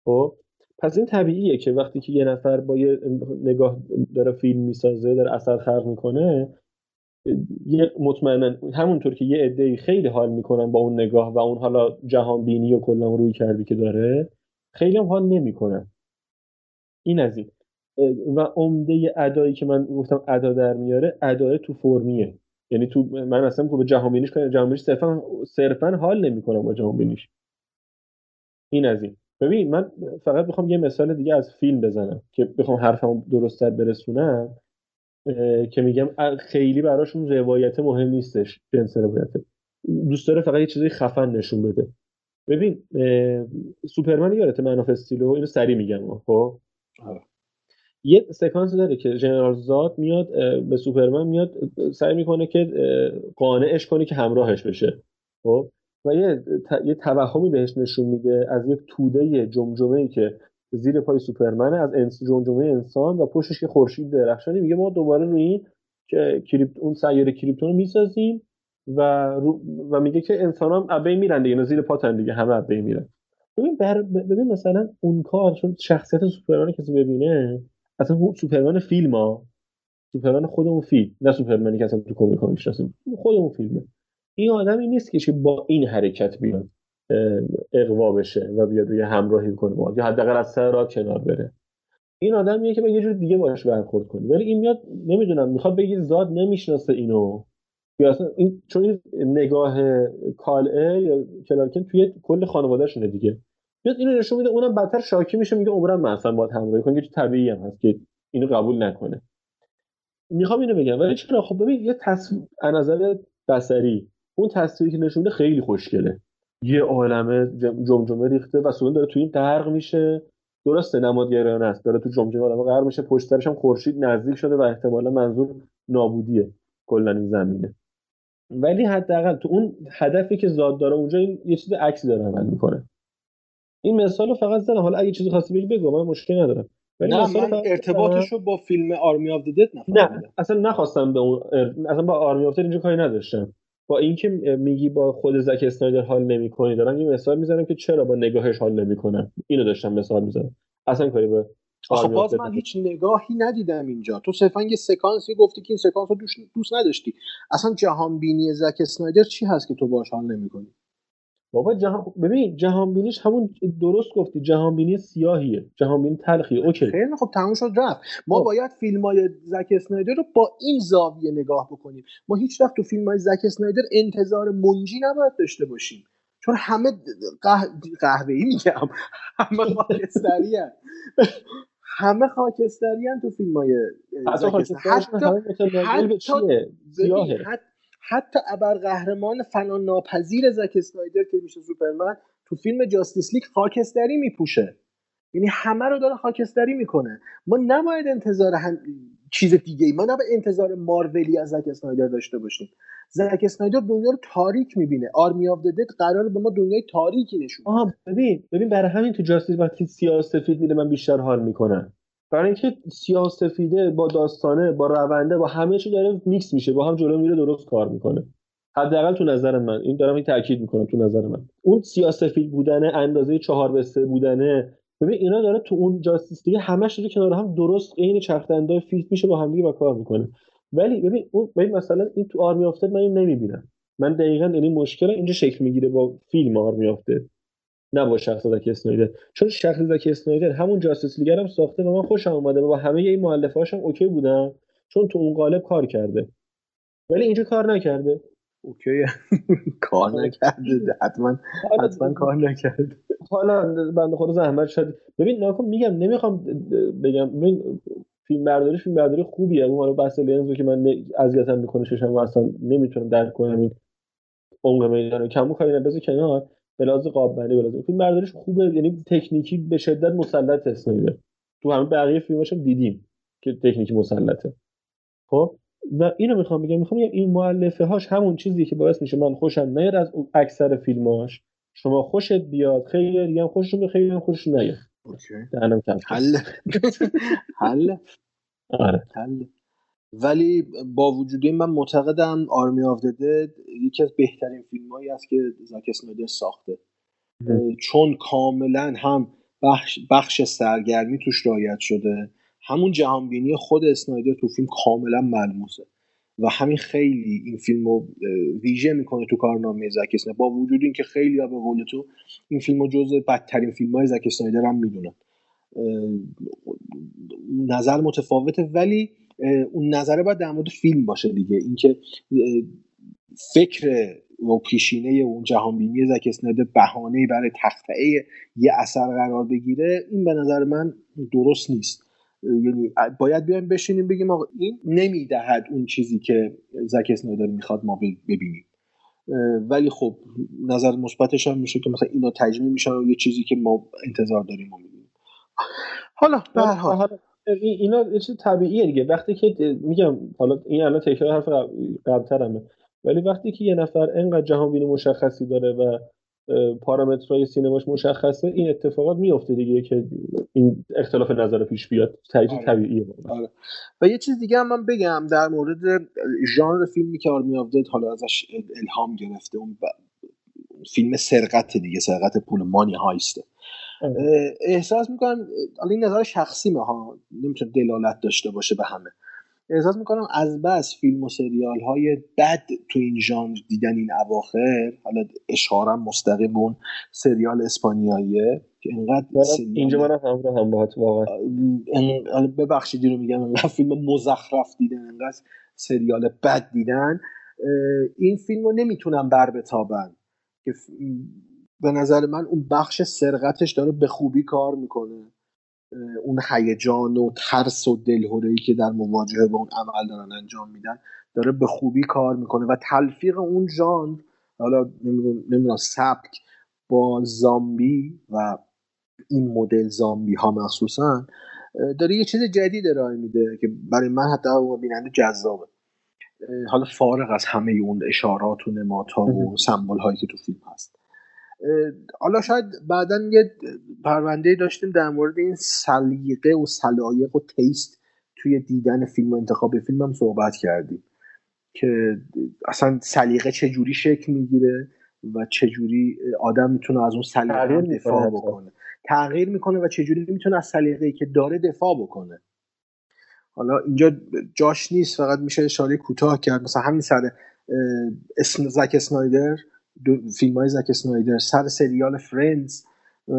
خب؟ پس این طبیعیه که وقتی که یه نفر با یه نگاه داره فیلم می‌سازه داره اثر خلق می‌کنه یه مطمئنا همونطور که یه عده‌ای خیلی حال می‌کنن با اون نگاه و اون حالا جهان بینی و کلا روی کردی که داره خیلی هم حال نمی‌کنن. این از این. و عمده ادایی که من گفتم ادا در میاره ادای تو فرمیه. یعنی تو من اصلا به جهان بینیش کنم جهان بینیش صرفا صرفا حال نمی‌کنم با جهان بینیش این از این. ببین من فقط می‌خوام یه مثال دیگه از فیلم بزنم که بخوام حرفمو درستتر برسونم اه، که میگم خیلی براشون روایت مهم نیستش جنس روایته دوست داره فقط یه چیزی خفن نشون بده. ببین سوپرمن یادت Man of Steel و اینو سریع میگم خب؟ یه سکانس داره که General Zod میاد به سوپرمن میاد سعی می‌کنه که قانعش کنه که همراهش بشه. خب؟ و یه, یه توهمی بهش نشون میده از یک توده جمجمه ای که زیر پای سوپرمنه از انس جمجمه انسان و پشتش یه خورشید درخشانی. میگه ما دوباره روی این که کریپت اون سیاره کریپتون رو می‌سازیم و رو و میگه که انسان هم ابی میرن دیگه زیر پاتن دیگه همه ابی میرن. ببین بر... ببین مثلا اون کار چون شخصیت سوپرمن کسی ببینه اصلا سوپرمن فیلم ها سوپرمن خود اون فیلم نه سوپرمنی که اصلا تو کمیک ها می‌شناسیم خود اون فیلمه. این آدمی نیست که با این حرکت بیاد اقوا بشه و بیاد روی همراهی کنه با یا حداقل از سر راه کنار بره. این آدمیه که یه جور دیگه باش برخورد کنه. ولی این میاد نمی‌دونم می‌خواد بگه زاد نمی‌شناسه اینو. یا اصلا این چون نگاه کالعه یا کلارکن توی کل خانوادهشونه دیگه. میاد اینو نشون میده اونم بدتر شاکی میشه میگه عمرم من اصلا باید همراهی کنم که طبیعی هم هست که اینو قبول نکنه. می‌خوام اینو بگم ولی چرا؟ خب ببین یه تصویر از نظر بصری اون تصویری که نشونده خیلی خوشگله. یه عالمه جم- جمجمه ریخته و سون داره توی این غرق میشه. درسته نمادگرایانه است داره تو جمجمه آدم غرق میشه پشت سرش هم خورشید نزدیک شده و احتمالا منظور نابودیه. کلا این زمینه. ولی حداقل تو اون هدفی که زاد داره اونجا این یه چیز عکسی داره عمل می‌کنه. این مثال فقط زدم. حالا اگه چیزی خواستی بگی بگو من مشکلی ندارم. ولی نه مثال من فقط ارتباطش رو با فیلم آرمی آف دد نه اصلا نخواستم به اون اصلا با آرمی آفتر اینجا کاری نداشتم. با اینکه میگی با خود زک اسنایدر حال نمی‌کنی دارم یه مثال می‌زنم که چرا با نگاهش حال نمی‌کنم. اینو داشتم مثال می‌زنم اصلا کاری به آخه باز من هیچ نگاهی ندیدم اینجا. تو صرفا یه سکانسی گفتی که این سکانس رو دوست نداشتی. اصلا جهان بینی زک اسنایدر چی هست که تو باش حال نمی‌کنی؟ بابا جهان ببین جهان بینیش همون درست گفتی. جهان بینی سیاهیه. جهان بینی تلخیه. اوکی. خیلی خب تموم شد رفت. ما خب. باید فیلم های زک اسنایدر رو با این زاویه نگاه بکنیم. ما هیچ وقت تو فیلم های زک اسنایدر انتظار منجی نباید داشته باشیم. چون همه قه... قهوه‌ای میگم. همه خاکستری همه خاکستری تو فیلم های به چیه؟ سیاهه. حتی, حتی ابرقهرمان فنا ناپذیر زک اسنایدر که میشه سوپرمن تو فیلم جاستیس لیگ خاکستری میپوشه. یعنی همه رو داره خاکستری می‌کنه. ما نباید انتظار هم... چیز دیگه ای ما نباید انتظار مارولی از زک اسنایدر داشته باشیم. زک اسنایدر دنیا رو تاریک می‌بینه. Army of the Dead قرار به ما دنیای تاریکی نشون آها ببین ببین برای همین تو Justice وقتی سیاه سفید میده من بیشتر حال می‌کنم. برای اینکه سیاه با داستانه با رونده با همه چی داره میکس میشه با هم جلو میره درست کار می‌کنه. حداقل تو نظر من. این دارم این تاکید می‌کنم تو نظر من. اون سیاه سفید بودنه اندازه چهار به سه بودنه ببین اینا داره تو اون Justice دیگه همش داره کنار هم درست عین چرخدنده فیلم میشه با هم دیگه با کار می‌کنه. ولی ببین اون ببین مثلا این تو Army of the Dead من این نمی‌بینم. من دقیقا یعنی مشکل اینجا شکل می‌گیره با فیلم Army of the Dead. نه با شخص زک اسنایدر چون شخص زک اسنایدر همون Justice League رو هم ساخته و من خوشم اومده و با همه این مؤلفه‌هاش هم OK بودم. چون تو اون قالب کار کرده. ولی اینجا کار نکرده. OK. کار نکرده. حتما حتما کار نکرده. حالا بنده خدا زحمت شد. ببین ناکن میگم نمی‌خوام بگم. ببین فیلم برداری فیلم برداری خوبیه. اون حالا بحث لنزو که من اذیتم می‌کنه ششم و اصلا نمی‌تونم درک کنم این عمق میدان کمو کاری نبازه کنار. به لحاظ قاب بندی به لحاظ فیلم برداریش خوبه یعنی تکنیکی به شدت مسلط اسنایدر. تو همه بقیه فیلماش هم دیدیم که تکنیکی مسلطه. خب؟ و اینو می‌خوام بگم می‌خوام بگم این مؤلفه هاش همون چیزی که باعث میشه من خوشم نیاد از اکثر فیلماش شما خوشت بیاد خیلی دیگه هم خوششون خیلی هم خوششون نیاد. حل. حل. آره. حل. ولی با وجود این من معتقدم آرمی آف دد یکی از بهترین فیلم هایی است که زاک اسنایدر ساخته. چون کاملا هم بخش, بخش سرگرمی توش رعایت شده. همون جهانبینی خود اسنایدر تو فیلم کاملا ملموسه. و همین خیلی این فیلم رو ویژه می‌کنه تو کارنامه زک اسنایدر. با وجود اینکه خیلی ها به قول تو این فیلم رو جز بدترین فیلم های زک اسنایدر هم می‌دونن. نظر متفاوته ولی اون نظره باید در مورد فیلم باشه دیگه. اینکه فکر و پیشینه اون جهانبینی زک اسنایدر بهانه برای تخطئه یه اثر قرار بگیره این به نظر من درست نیست. یعنی باید بیایم بشینیم بگیم آقا این نمی‌دهد اون چیزی که زک اسنایدر می‌خواد ما ببینیم. ولی خب نظر مثبتش هم میشه که مثلا اینا تجمیع میشن و یه چیزی که ما انتظار داریم ما می‌بینیم. حالا به هر حال. اینا یه چیز طبیعیه دیگه. وقتی که میگم حالا این الان تکرار حرف قبلترمه. ولی وقتی که یه نفر انقدر جهان بینی مشخصی داره و پارامترهای سینماش مشخصه این اتفاقات میفته دیگه که این اختلاف نظر پیش بیاد. آره. طبیعیه. آره. و یه چیز دیگه هم من بگم در مورد ژانر فیلمی که آرمی آف حالا ازش الهام گرفته اون فیلم سرقت دیگه سرقت پول مانی هایسته. احساس می‌کنم حالا این نظر شخصی ها نمی‌تونه دلالت داشته باشه به همه. احساس می‌کنم از بس فیلم و سریال های بد تو این ژانر دیدن این اواخر حالا اشاره مستقیم اون سریال اسپانیاییه که انقدر اینجا من هم هم باهات واقعا. ببخشید رو میگم انقدر فیلم مزخرف دیدن انقدر سریال بد دیدن. این فیلم رو نمی‌تونم بر بتابن که به نظر من اون بخش سرقتش داره به خوبی کار می‌کنه. اون هیجان و ترس و دلهورهی که در مواجهه با اون عمل دارن انجام میدن داره به خوبی کار می‌کنه و تلفیق اون ژانر حالا نمی‌دونم سبک با زامبی و این مدل زامبی ها مخصوصا داره یه چیز جدید ارائه میده که برای من حتی بیننده جذابه. حالا فارغ از همه اون اشارات و نمات ها و سمبل هایی که تو فیلم هست. حالا شاید بعدا یه پرونده داشتیم در مورد این سلیقه و سلایق و تیست توی دیدن فیلم و انتخاب فیلم هم صحبت کردیم که اصلا سلیقه چجوری شکل می‌گیره و چجوری آدم می‌تونه از اون سلیقه دفاع بکنه. تغییر می‌کنه و چجوری می‌تونه از سلیقه‌ای که داره دفاع بکنه. حالا اینجا جاش نیست فقط میشه اشاره کوتاه کرد. مثلا همین سر اسم زک اسنایدر. فیلم های زک اسنایدر سر سریال فرندز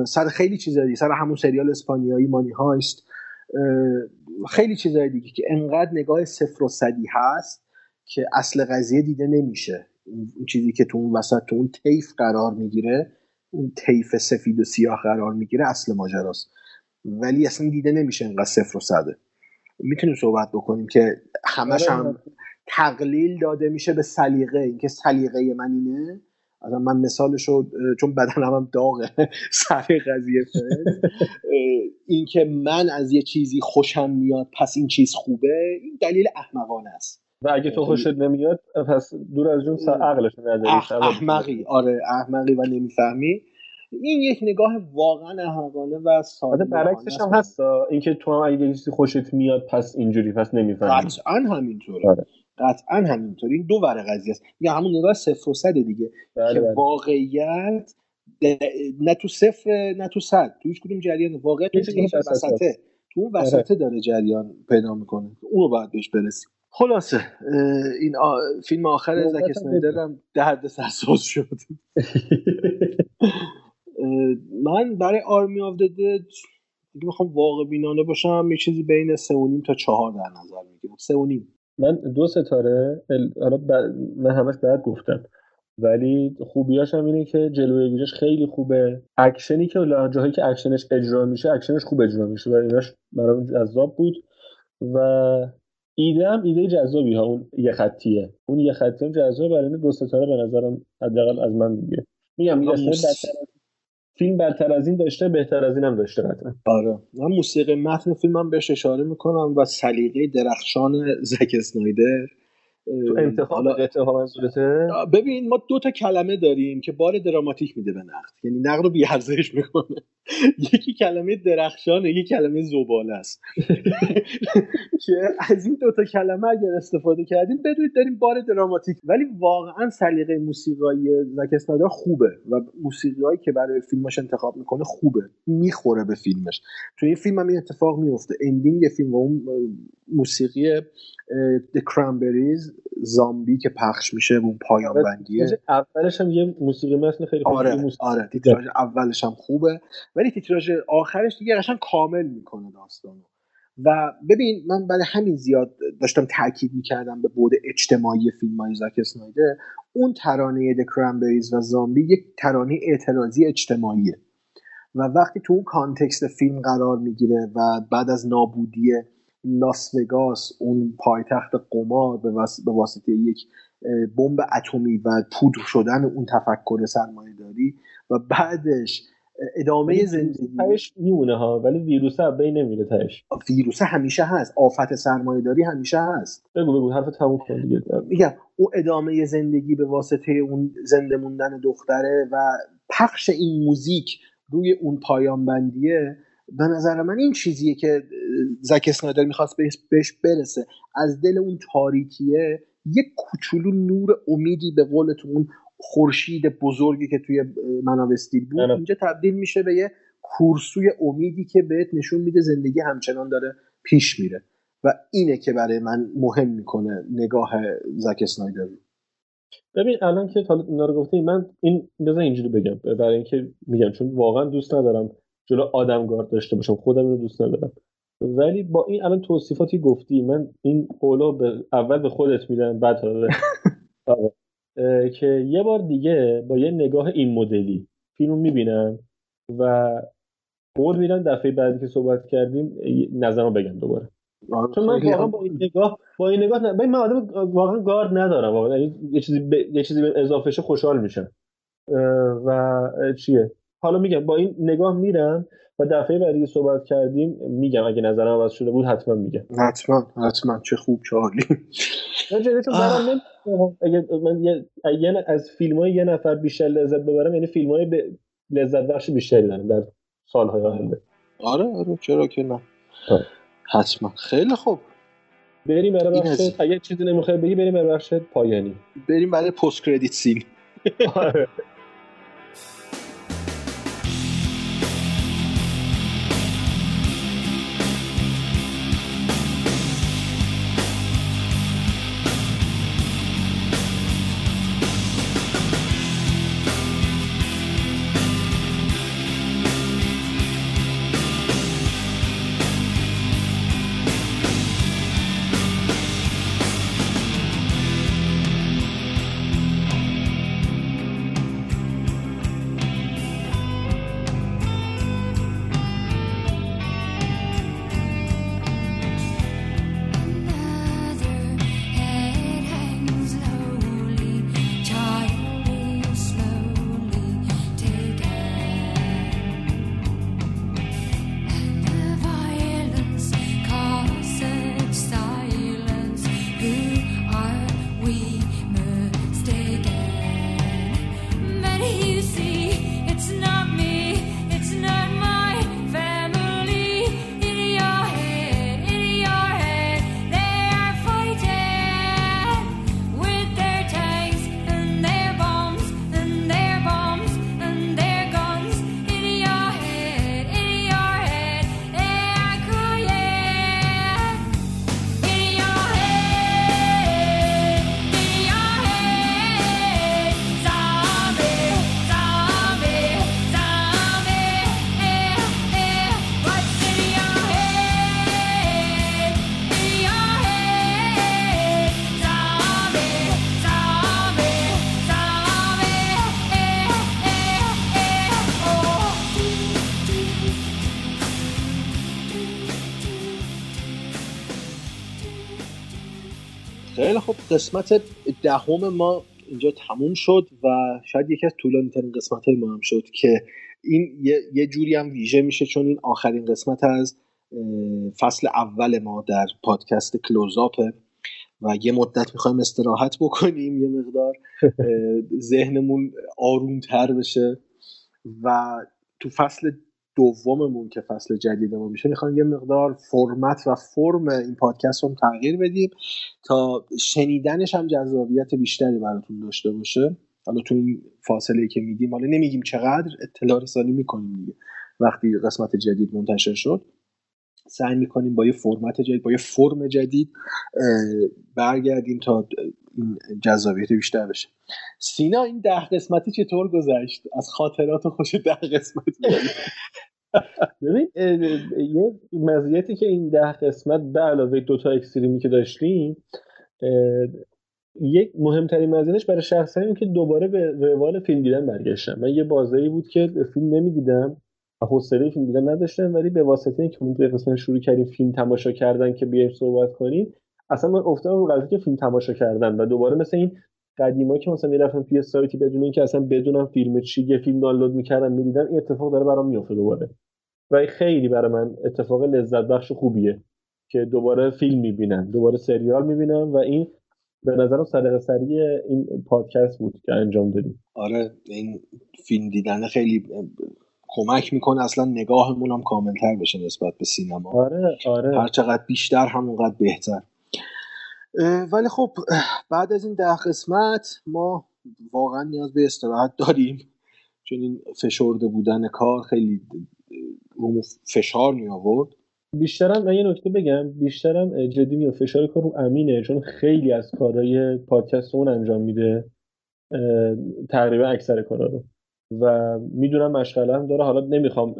سر خیلی چیزایی سر همون سریال اسپانیایی مانی هایست خیلی چیزای دیگه که انقدر نگاه صفر و صدی هست که اصل قضیه دیده نمیشه. اون چیزی که تو اون وسط تو اون تیف قرار می‌گیره اون تیف سفید و سیاه قرار می‌گیره اصل ماجراست. ولی اصلا دیده نمیشه انقدر صفر و صده. می‌تونیم صحبت بکنیم که همش هم تقلیل داده میشه به سلیقه. اینکه سلیقه من اینه الان من مثالشو چون بدنم هم داغه سر قضیه اینکه من از یه چیزی خوشم میاد پس این چیز خوبه این دلیل احمقانه است. و اگه تو خوشت نمیاد پس دور از جون عقلش اح... احمقی. آره احمقی و نمی‌فهمی. این یک نگاه واقعا احمقانه و ساده برعکسش هم هست. اینکه تو هم اگه چیزی خوشت میاد پس اینجوری پس نمی‌فهمی. قطعا همینطوره. آره. قطعا همینطور. این دو ور قضیه است. یا همون نگاه صفر و صد دیگه بله که بله. واقعیت نه تو صفر نه تو صد. تو هیچ کدوم جریان واقعیت وسطه. تو اون وسطه داره جریان پیدا می‌کنه. اونو باید بهش برسیم. خلاصه این آ... فیلم آخر زک اسنایدر هم درد سرساز شد. من برای آرمی آف دد می‌خوام واقع بینانه باشم. یه چیزی بین سه و نیم تا چهار در نظر می‌گیرم. سه و نیم. من دو ستاره حالا ب... من همش بعد گفتم. ولی خوبیاش هم اینه که جلوه ویژش خیلی خوبه. اکشنی که جاهایی که اکشنش اجرا میشه اکشنش خوب اجرا میشه و ایناش برام جذاب بود. و ایده هم ایده جذابیه ها. اون یه خطیه. اون یه خطی هم جذاب برای دو ستاره به نظرم حداقل از من میگه. میگم فیلم برتر از این داشته بهتر از این هم داشته قطعا. آره. من موسیقی متن فیلم هم بهش اشاره می‌کنم و سلیقه درخشان زک اسنایدر. تو انتخاب قطعه ها منظورته ببین ما دو تا کلمه داریم که بار دراماتیک میده به نقد. یعنی نقد رو بیارزش می‌کنه. یکی کلمه درخشانه یکی کلمه زباله است. که از این دو تا کلمه اگر استفاده کردیم بدونید داریم بار دراماتیک. ولی واقعا سلیقه موسیقایی زک اسنایدر خوبه و موسیقیایی که برای فیلمش انتخاب می‌کنه خوبه. می‌خوره به فیلمش. تو این فیلم هم این اتفاق میفته ending فیلم و اون موسیقی The Cranberries. Zombie که پخش میشه اون پایان بندیه اولش هم یه موسیقی متن خیلی خوبه آره آره تیتراژ اولش هم خوبه. ولی تیتراژ آخرش دیگه قشنگ کامل می‌کنه داستانو. و ببین من برای همین زیاد داشتم تاکید می‌کردم به بعد اجتماعی فیلم های زاک اسنایدر. اون ترانه The Cranberries و Zombie یک ترانه اعتراضی اجتماعیه. و وقتی تو اون context فیلم قرار می‌گیره و بعد از نابودی لاس وگاس اون پایتخت قمار به, به واسطه یک بمب اتمی و پودر شدن اون تفکر سرمایه داری و بعدش ادامه زندگی. تهش میمونه ها ولی ویروس بین نمیره تهش. ویروس همیشه هست. آفت سرمایه داری همیشه هست. بگو بگو حرف تموم کن دیگه. میگم او ادامه زندگی به واسطه اون زنده موندن دختره و پخش این موزیک روی اون پایان بندیه به نظر من این چیزیه که زک اسنایدر می‌خواست بهش برسه. از دل اون تاریکیه یک کوچولو نور امیدی به قولتون اون خورشید بزرگی که توی مناوستیل بود اینجا تبدیل میشه به یه کورسوی امیدی که بهت نشون میده زندگی همچنان داره پیش میره. و اینه که برای من مهم می‌کنه نگاه زک اسنایدر. ببین الان که حالا اینا رو گفتی من این بذار اینجوری بگم برای اینکه میگم چون واقعا دوست ندارم جلو آدمگارد داشته باشم. خودم رو دوست ندارم. ولی با این الان توصیفاتی گفتی من این قولا به اول به خودت میدم بعد که یه بار دیگه با یه نگاه این مدلی فیلم می‌بینم و قول میدم دفعه بعدی که صحبت کردیم نظرمو بگم دوباره. آره، چون من واقعا با این نگاه با این نگاه من آدم واقعا گارد ندارم. واقعا یعنی یه چیزی به یه چیزی به اضافه شه خوشحال میشم. و چیه؟ حالا میگم با این نگاه میرم و دفعه بعدی که صحبت کردیم میگم اگه نظرم عوض شده بود حتما میگم. حتما حتما. چه خوب چه عالی. اگه من یه از فیلم های یه نفر بیشتر لذت ببرم یعنی فیلم های به لذت بخش بیشتری دارم در سالهای آینده. آره آره. چرا که نه. حتما. خیلی خوب. بریم برای بخش. اگه چیزی نمی‌خوای بگی بریم برای بخش پایانی. بریم برای پست کردیت سین. آره. قسمت دهم ما اینجا تموم شد و شاید یکی از طولانی ترین قسمت های ما هم شد که این یه, یه جوری هم ویژه میشه چون این آخرین قسمت از فصل اول ما در پادکست کلوزاپه و یه مدت می‌خوایم استراحت بکنیم یه مقدار ذهنمون آرومتر بشه و تو فصل دوممون که فصل جدید ما میشه می‌خوایم یه مقدار فرمت و فرم این پادکست رو تغییر بدیم تا شنیدنش هم جذابیت بیشتری براتون داشته باشه. حالا تو این فاصله که میدیم حالا نمیگیم چقدر اطلاع رسانی می‌کنیم دیگه. وقتی قسمت جدید منتشر شد. سعی می‌کنیم با یه فرمت جدید با یه فرم جدید برگردیم تا این جذابیت بیشتر بشه. سینا این ده قسمتی چطور گذشت؟ از خاطرات خوش ده قسمت ببین یه مزیتی که این ده قسمت به علاوه دوتا اکستریمی که داشتیم یک مهمترین مزیتش برای این که دوباره به روال فیلم دیدن برگشتم. من یه بازه بود که فیلم نمی‌دیدم. حوصله فیلم دیدن نداشتم ولی به واسطه اینکه اون قسمت شروع کردیم فیلم تماشا کردن که بیایم صحبت کنیم اصلا من افتادم رو قضیه که فیلم تماشا کردن و دوباره مثل این قدیما که مثلا می‌رفتم توی سایتی بدون اینکه اصلا بدونم فیلم چی یه فیلم دانلود می‌کردم می‌دیدم این اتفاق داره برام میفته دوباره. و خیلی برای من اتفاق لذت بخش خوبیه که دوباره فیلم می‌بینم دوباره سریال می‌بینم و این به نظرم صدقه سری این پادکست بود که انجام دادیم. آره این فیلم دیدن خیلی کمک می‌کنه اصلا نگاهمون هم کاملتر بشه نسبت به سینما. آره آره. هر چقدر بیشتر همونقدر بهتر. ولی خب بعد از این ده قسمت ما واقعا نیاز به استراحت داریم. چون این فشرده بودن کار خیلی رومو فشار می آورد بیشترم من یه نکته بگم. بیشترم جدی میاد فشار کار رو امینه چون خیلی از کارهای پادکست اون انجام میده. تقریبا اکثر کارا رو. و می‌دونم مشغله هم داره. حالا نمی‌خوام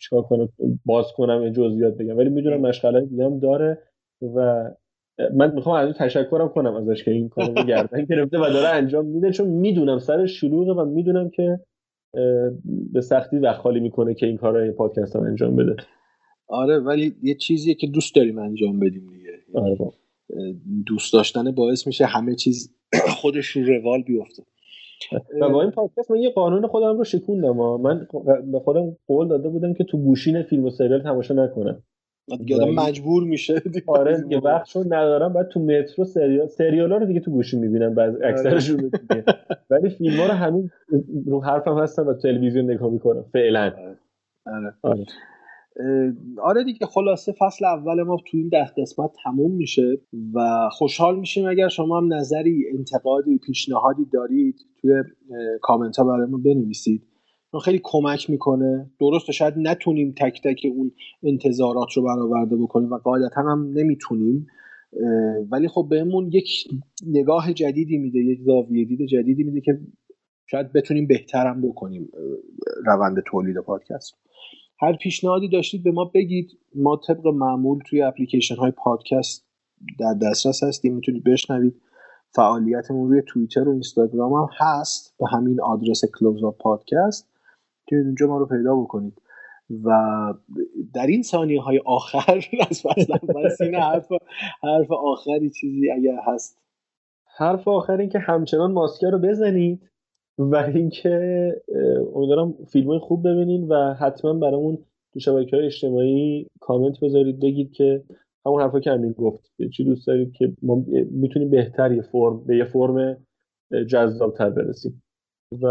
چیکار کنم باز کنم جزئیات بگم. ولی می‌دونم مشغله دیگه هم داره و من می‌خوام از تشکرم کنم ازش که این کارو رو گردن گرفته و داره انجام میده. چون می‌دونم سر شلوغه و می‌دونم که به سختی وقت خالی می‌کنه که این کار این پادکست هم انجام بده. آره ولی یه چیزیه که دوست داریم انجام بدیم دیگه. آره. با. دوست داشتن باعث میشه همه چیز خودش رو روال بیفته. و با این پادکست من یه قانون خودم رو شکوندم ها. من به خودم قول داده بودم که تو گوشین فیلم و سریال تماشا نکنم دیگه آدم مجبور میشه. آره دیگه وقتشو ندارم بعد تو مترو سریال سریالا رو دیگه تو گوشی می‌بینم بعض اکثرشون رو دیگه ولی فیلم ها رو همین رو حرفم هستم و تلویزیون نگاه می‌کنم فعلا آره. آره. آره دیگه خلاصه فصل اول ما تو این ده قسمت تموم میشه و خوشحال میشیم. اگر شما هم نظری انتقادی پیشنهادی دارید توی کامنت ها برای ما بنویسید. چون خیلی کمک می‌کنه. درسته شاید نتونیم تک تک اون انتظارات رو برآورده بکنیم و قاعدتا هم نمی‌تونیم. ولی خب بهمون یک نگاه جدیدی میده یک زاویه دید جدیدی میده که شاید بتونیم بهترم بکنیم روند تولید پادکست. هر پیشنهادی داشتید به ما بگید. ما طبق معمول توی اپلیکیشن های پادکست در دسترس هستیم می‌تونید بشنوید. فعالیتمون روی توییتر و اینستاگرام هم هست به همین آدرس کلوز پادکست. که اونجا ما رو پیدا بکنید. و در این ثانیه های آخر از فصل حرف حرف آخری چیزی اگر هست. حرف آخر این که همچنان ماسکر رو بزنید. و اینکه امیدوارم فیلم خوب ببینین و حتما برامون تو شبکه های اجتماعی کامنت بذارید. بگید که همون حرفا که همین گفت چی دوست دارید که ما می‌تونیم بهتر یه فرم به یه فرم جذابتر برسیم. و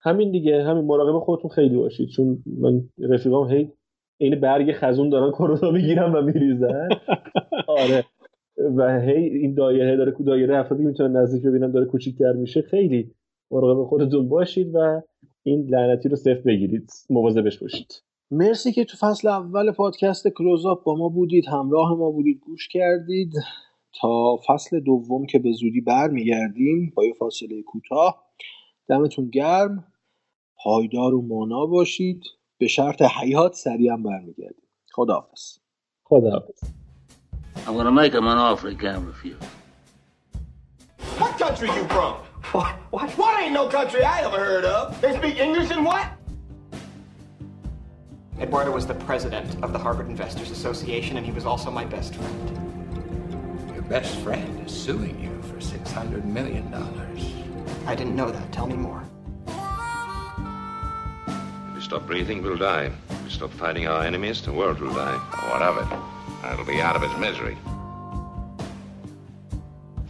همین دیگه همین مراقب خودتون خیلی باشید. چون من رفیقام هی این برگ خزون دارن کرونا می‌گیرن و میریزن. آره. و هی این دایره داره دایره افرادی می‌تونن نزدیک ببینن داره کوچیک‌تر میشه. خیلی مراقب خودتون باشید و این لعنتی رو صفر بگیرید. مواظبش باشید. مرسی که تو فصل اول پادکست کلوزآپ با ما بودید. همراه ما بودید. گوش کردید. تا فصل دوم که به زودی برمیگردیم با یه فاصله کوتاه. دمتون گرم. پایدار و مانا باشید. به شرط حیات سریع هم برمیگردیم. خداحافظ. خداحافظ. I'm gonna make him an offer he can't refuse. What country you from? What? What? What ain't no country I ever heard of? They speak English and what? Eduardo was the president of the Harvard Investors Association, and he was also my best friend. Your best friend is suing you for $600 million. I didn't know that. Tell me more. If we stop breathing, we'll die. If we stop fighting our enemies, the world will die. What of it? It'll be out of its misery.